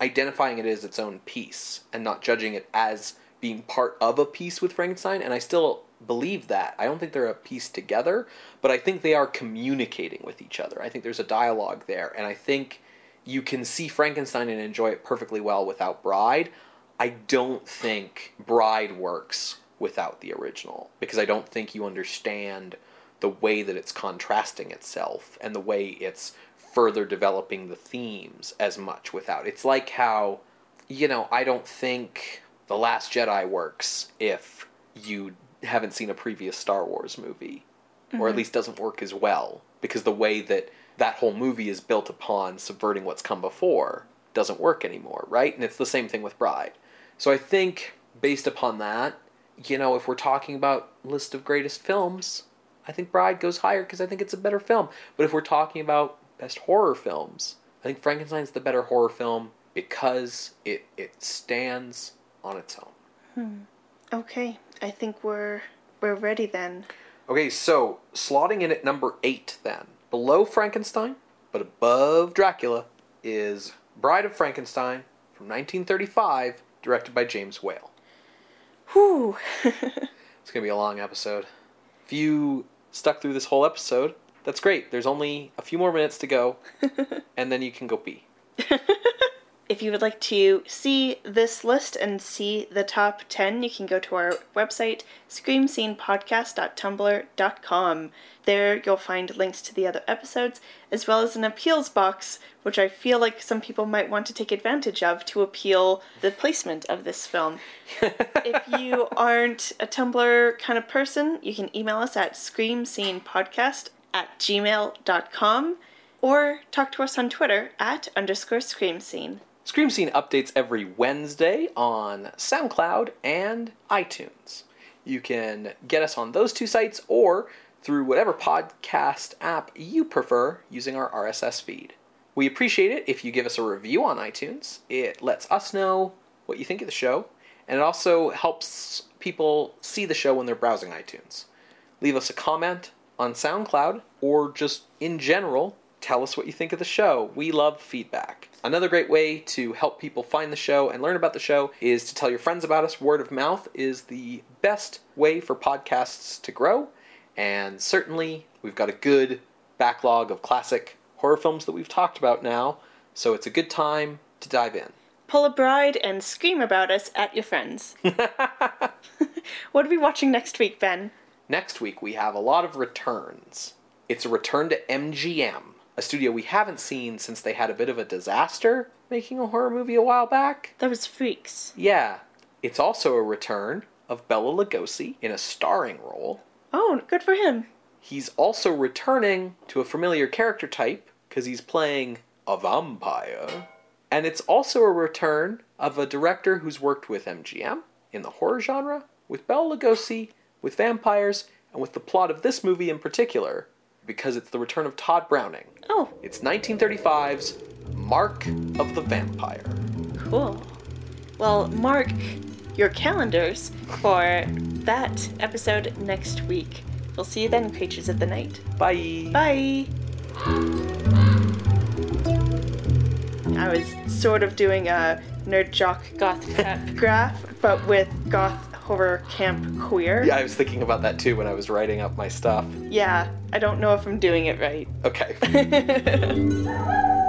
identifying it as its own piece and not judging it as being part of a piece with Frankenstein. And I still believe that. I don't think they're a piece together, but I think they are communicating with each other. I think there's a dialogue there. And I think you can see Frankenstein and enjoy it perfectly well without Bride. I don't think Bride works without the original because I don't think you understand the way that it's contrasting itself and the way it's further developing the themes as much without. It's like how, you know, I don't think The Last Jedi works if you haven't seen a previous Star Wars movie, or at mm-hmm. least doesn't work as well because the way that that whole movie is built upon subverting what's come before doesn't work anymore, right? And it's the same thing with Bride. So I think based upon that, you know, if we're talking about list of greatest films, I think Bride goes higher because I think it's a better film. But if we're talking about best horror films, I think Frankenstein's the better horror film because it it stands on its own. Hmm. Okay, I think we're we're ready then. Okay, so slotting in at number eight then. Below Frankenstein, but above Dracula, is Bride of Frankenstein from 1935, directed by James Whale. Whew. It's going to be a long episode. If you stuck through this whole episode, that's great. There's only a few more minutes to go, and then you can go pee. if you would like to see this list and see the top 10, you can go to our website, screamscenepodcast.tumblr.com. There you'll find links to the other episodes, as well as an appeals box, which I feel like some people might want to take advantage of to appeal the placement of this film. if you aren't a Tumblr kind of person, you can email us at screamscenepodcast at gmail.com or talk to us on Twitter at underscore scream scene. Scream Scene updates every Wednesday on SoundCloud and iTunes. You can get us on those two sites or through whatever podcast app you prefer using our RSS feed. We appreciate it if you give us a review on iTunes. It lets us know what you think of the show, and it also helps people see the show when they're browsing iTunes. Leave us a comment on SoundCloud or just in general, tell us what you think of the show. We love feedback. Another great way to help people find the show and learn about the show is to tell your friends about us. Word of mouth is the best way for podcasts to grow, and certainly we've got a good backlog of classic horror films that we've talked about now, so it's a good time to dive in. Pull a bride and scream about us at your friends. what are we watching next week, Ben? Next week, we have a lot of returns. It's a return to MGM, a studio we haven't seen since they had a bit of a disaster making a horror movie a while back. That was Freaks. Yeah, it's also a return of Bela Lugosi in a starring role. Oh, good for him. He's also returning to a familiar character type because he's playing a vampire. And it's also a return of a director who's worked with MGM in the horror genre, with Bela Lugosi, with vampires, and with the plot of this movie in particular, because it's the return of Tod Browning. Oh, It's 1935's Mark of the Vampire. cool. Well, mark your calendars for that episode next week. We'll see you then, creatures of the night. Bye. Bye. I was sort of doing a nerd jock goth pep graph, but with goth horror camp queer. Yeah, I was thinking about that too when I was writing up my stuff. Yeah, I don't know if I'm doing it right. Okay.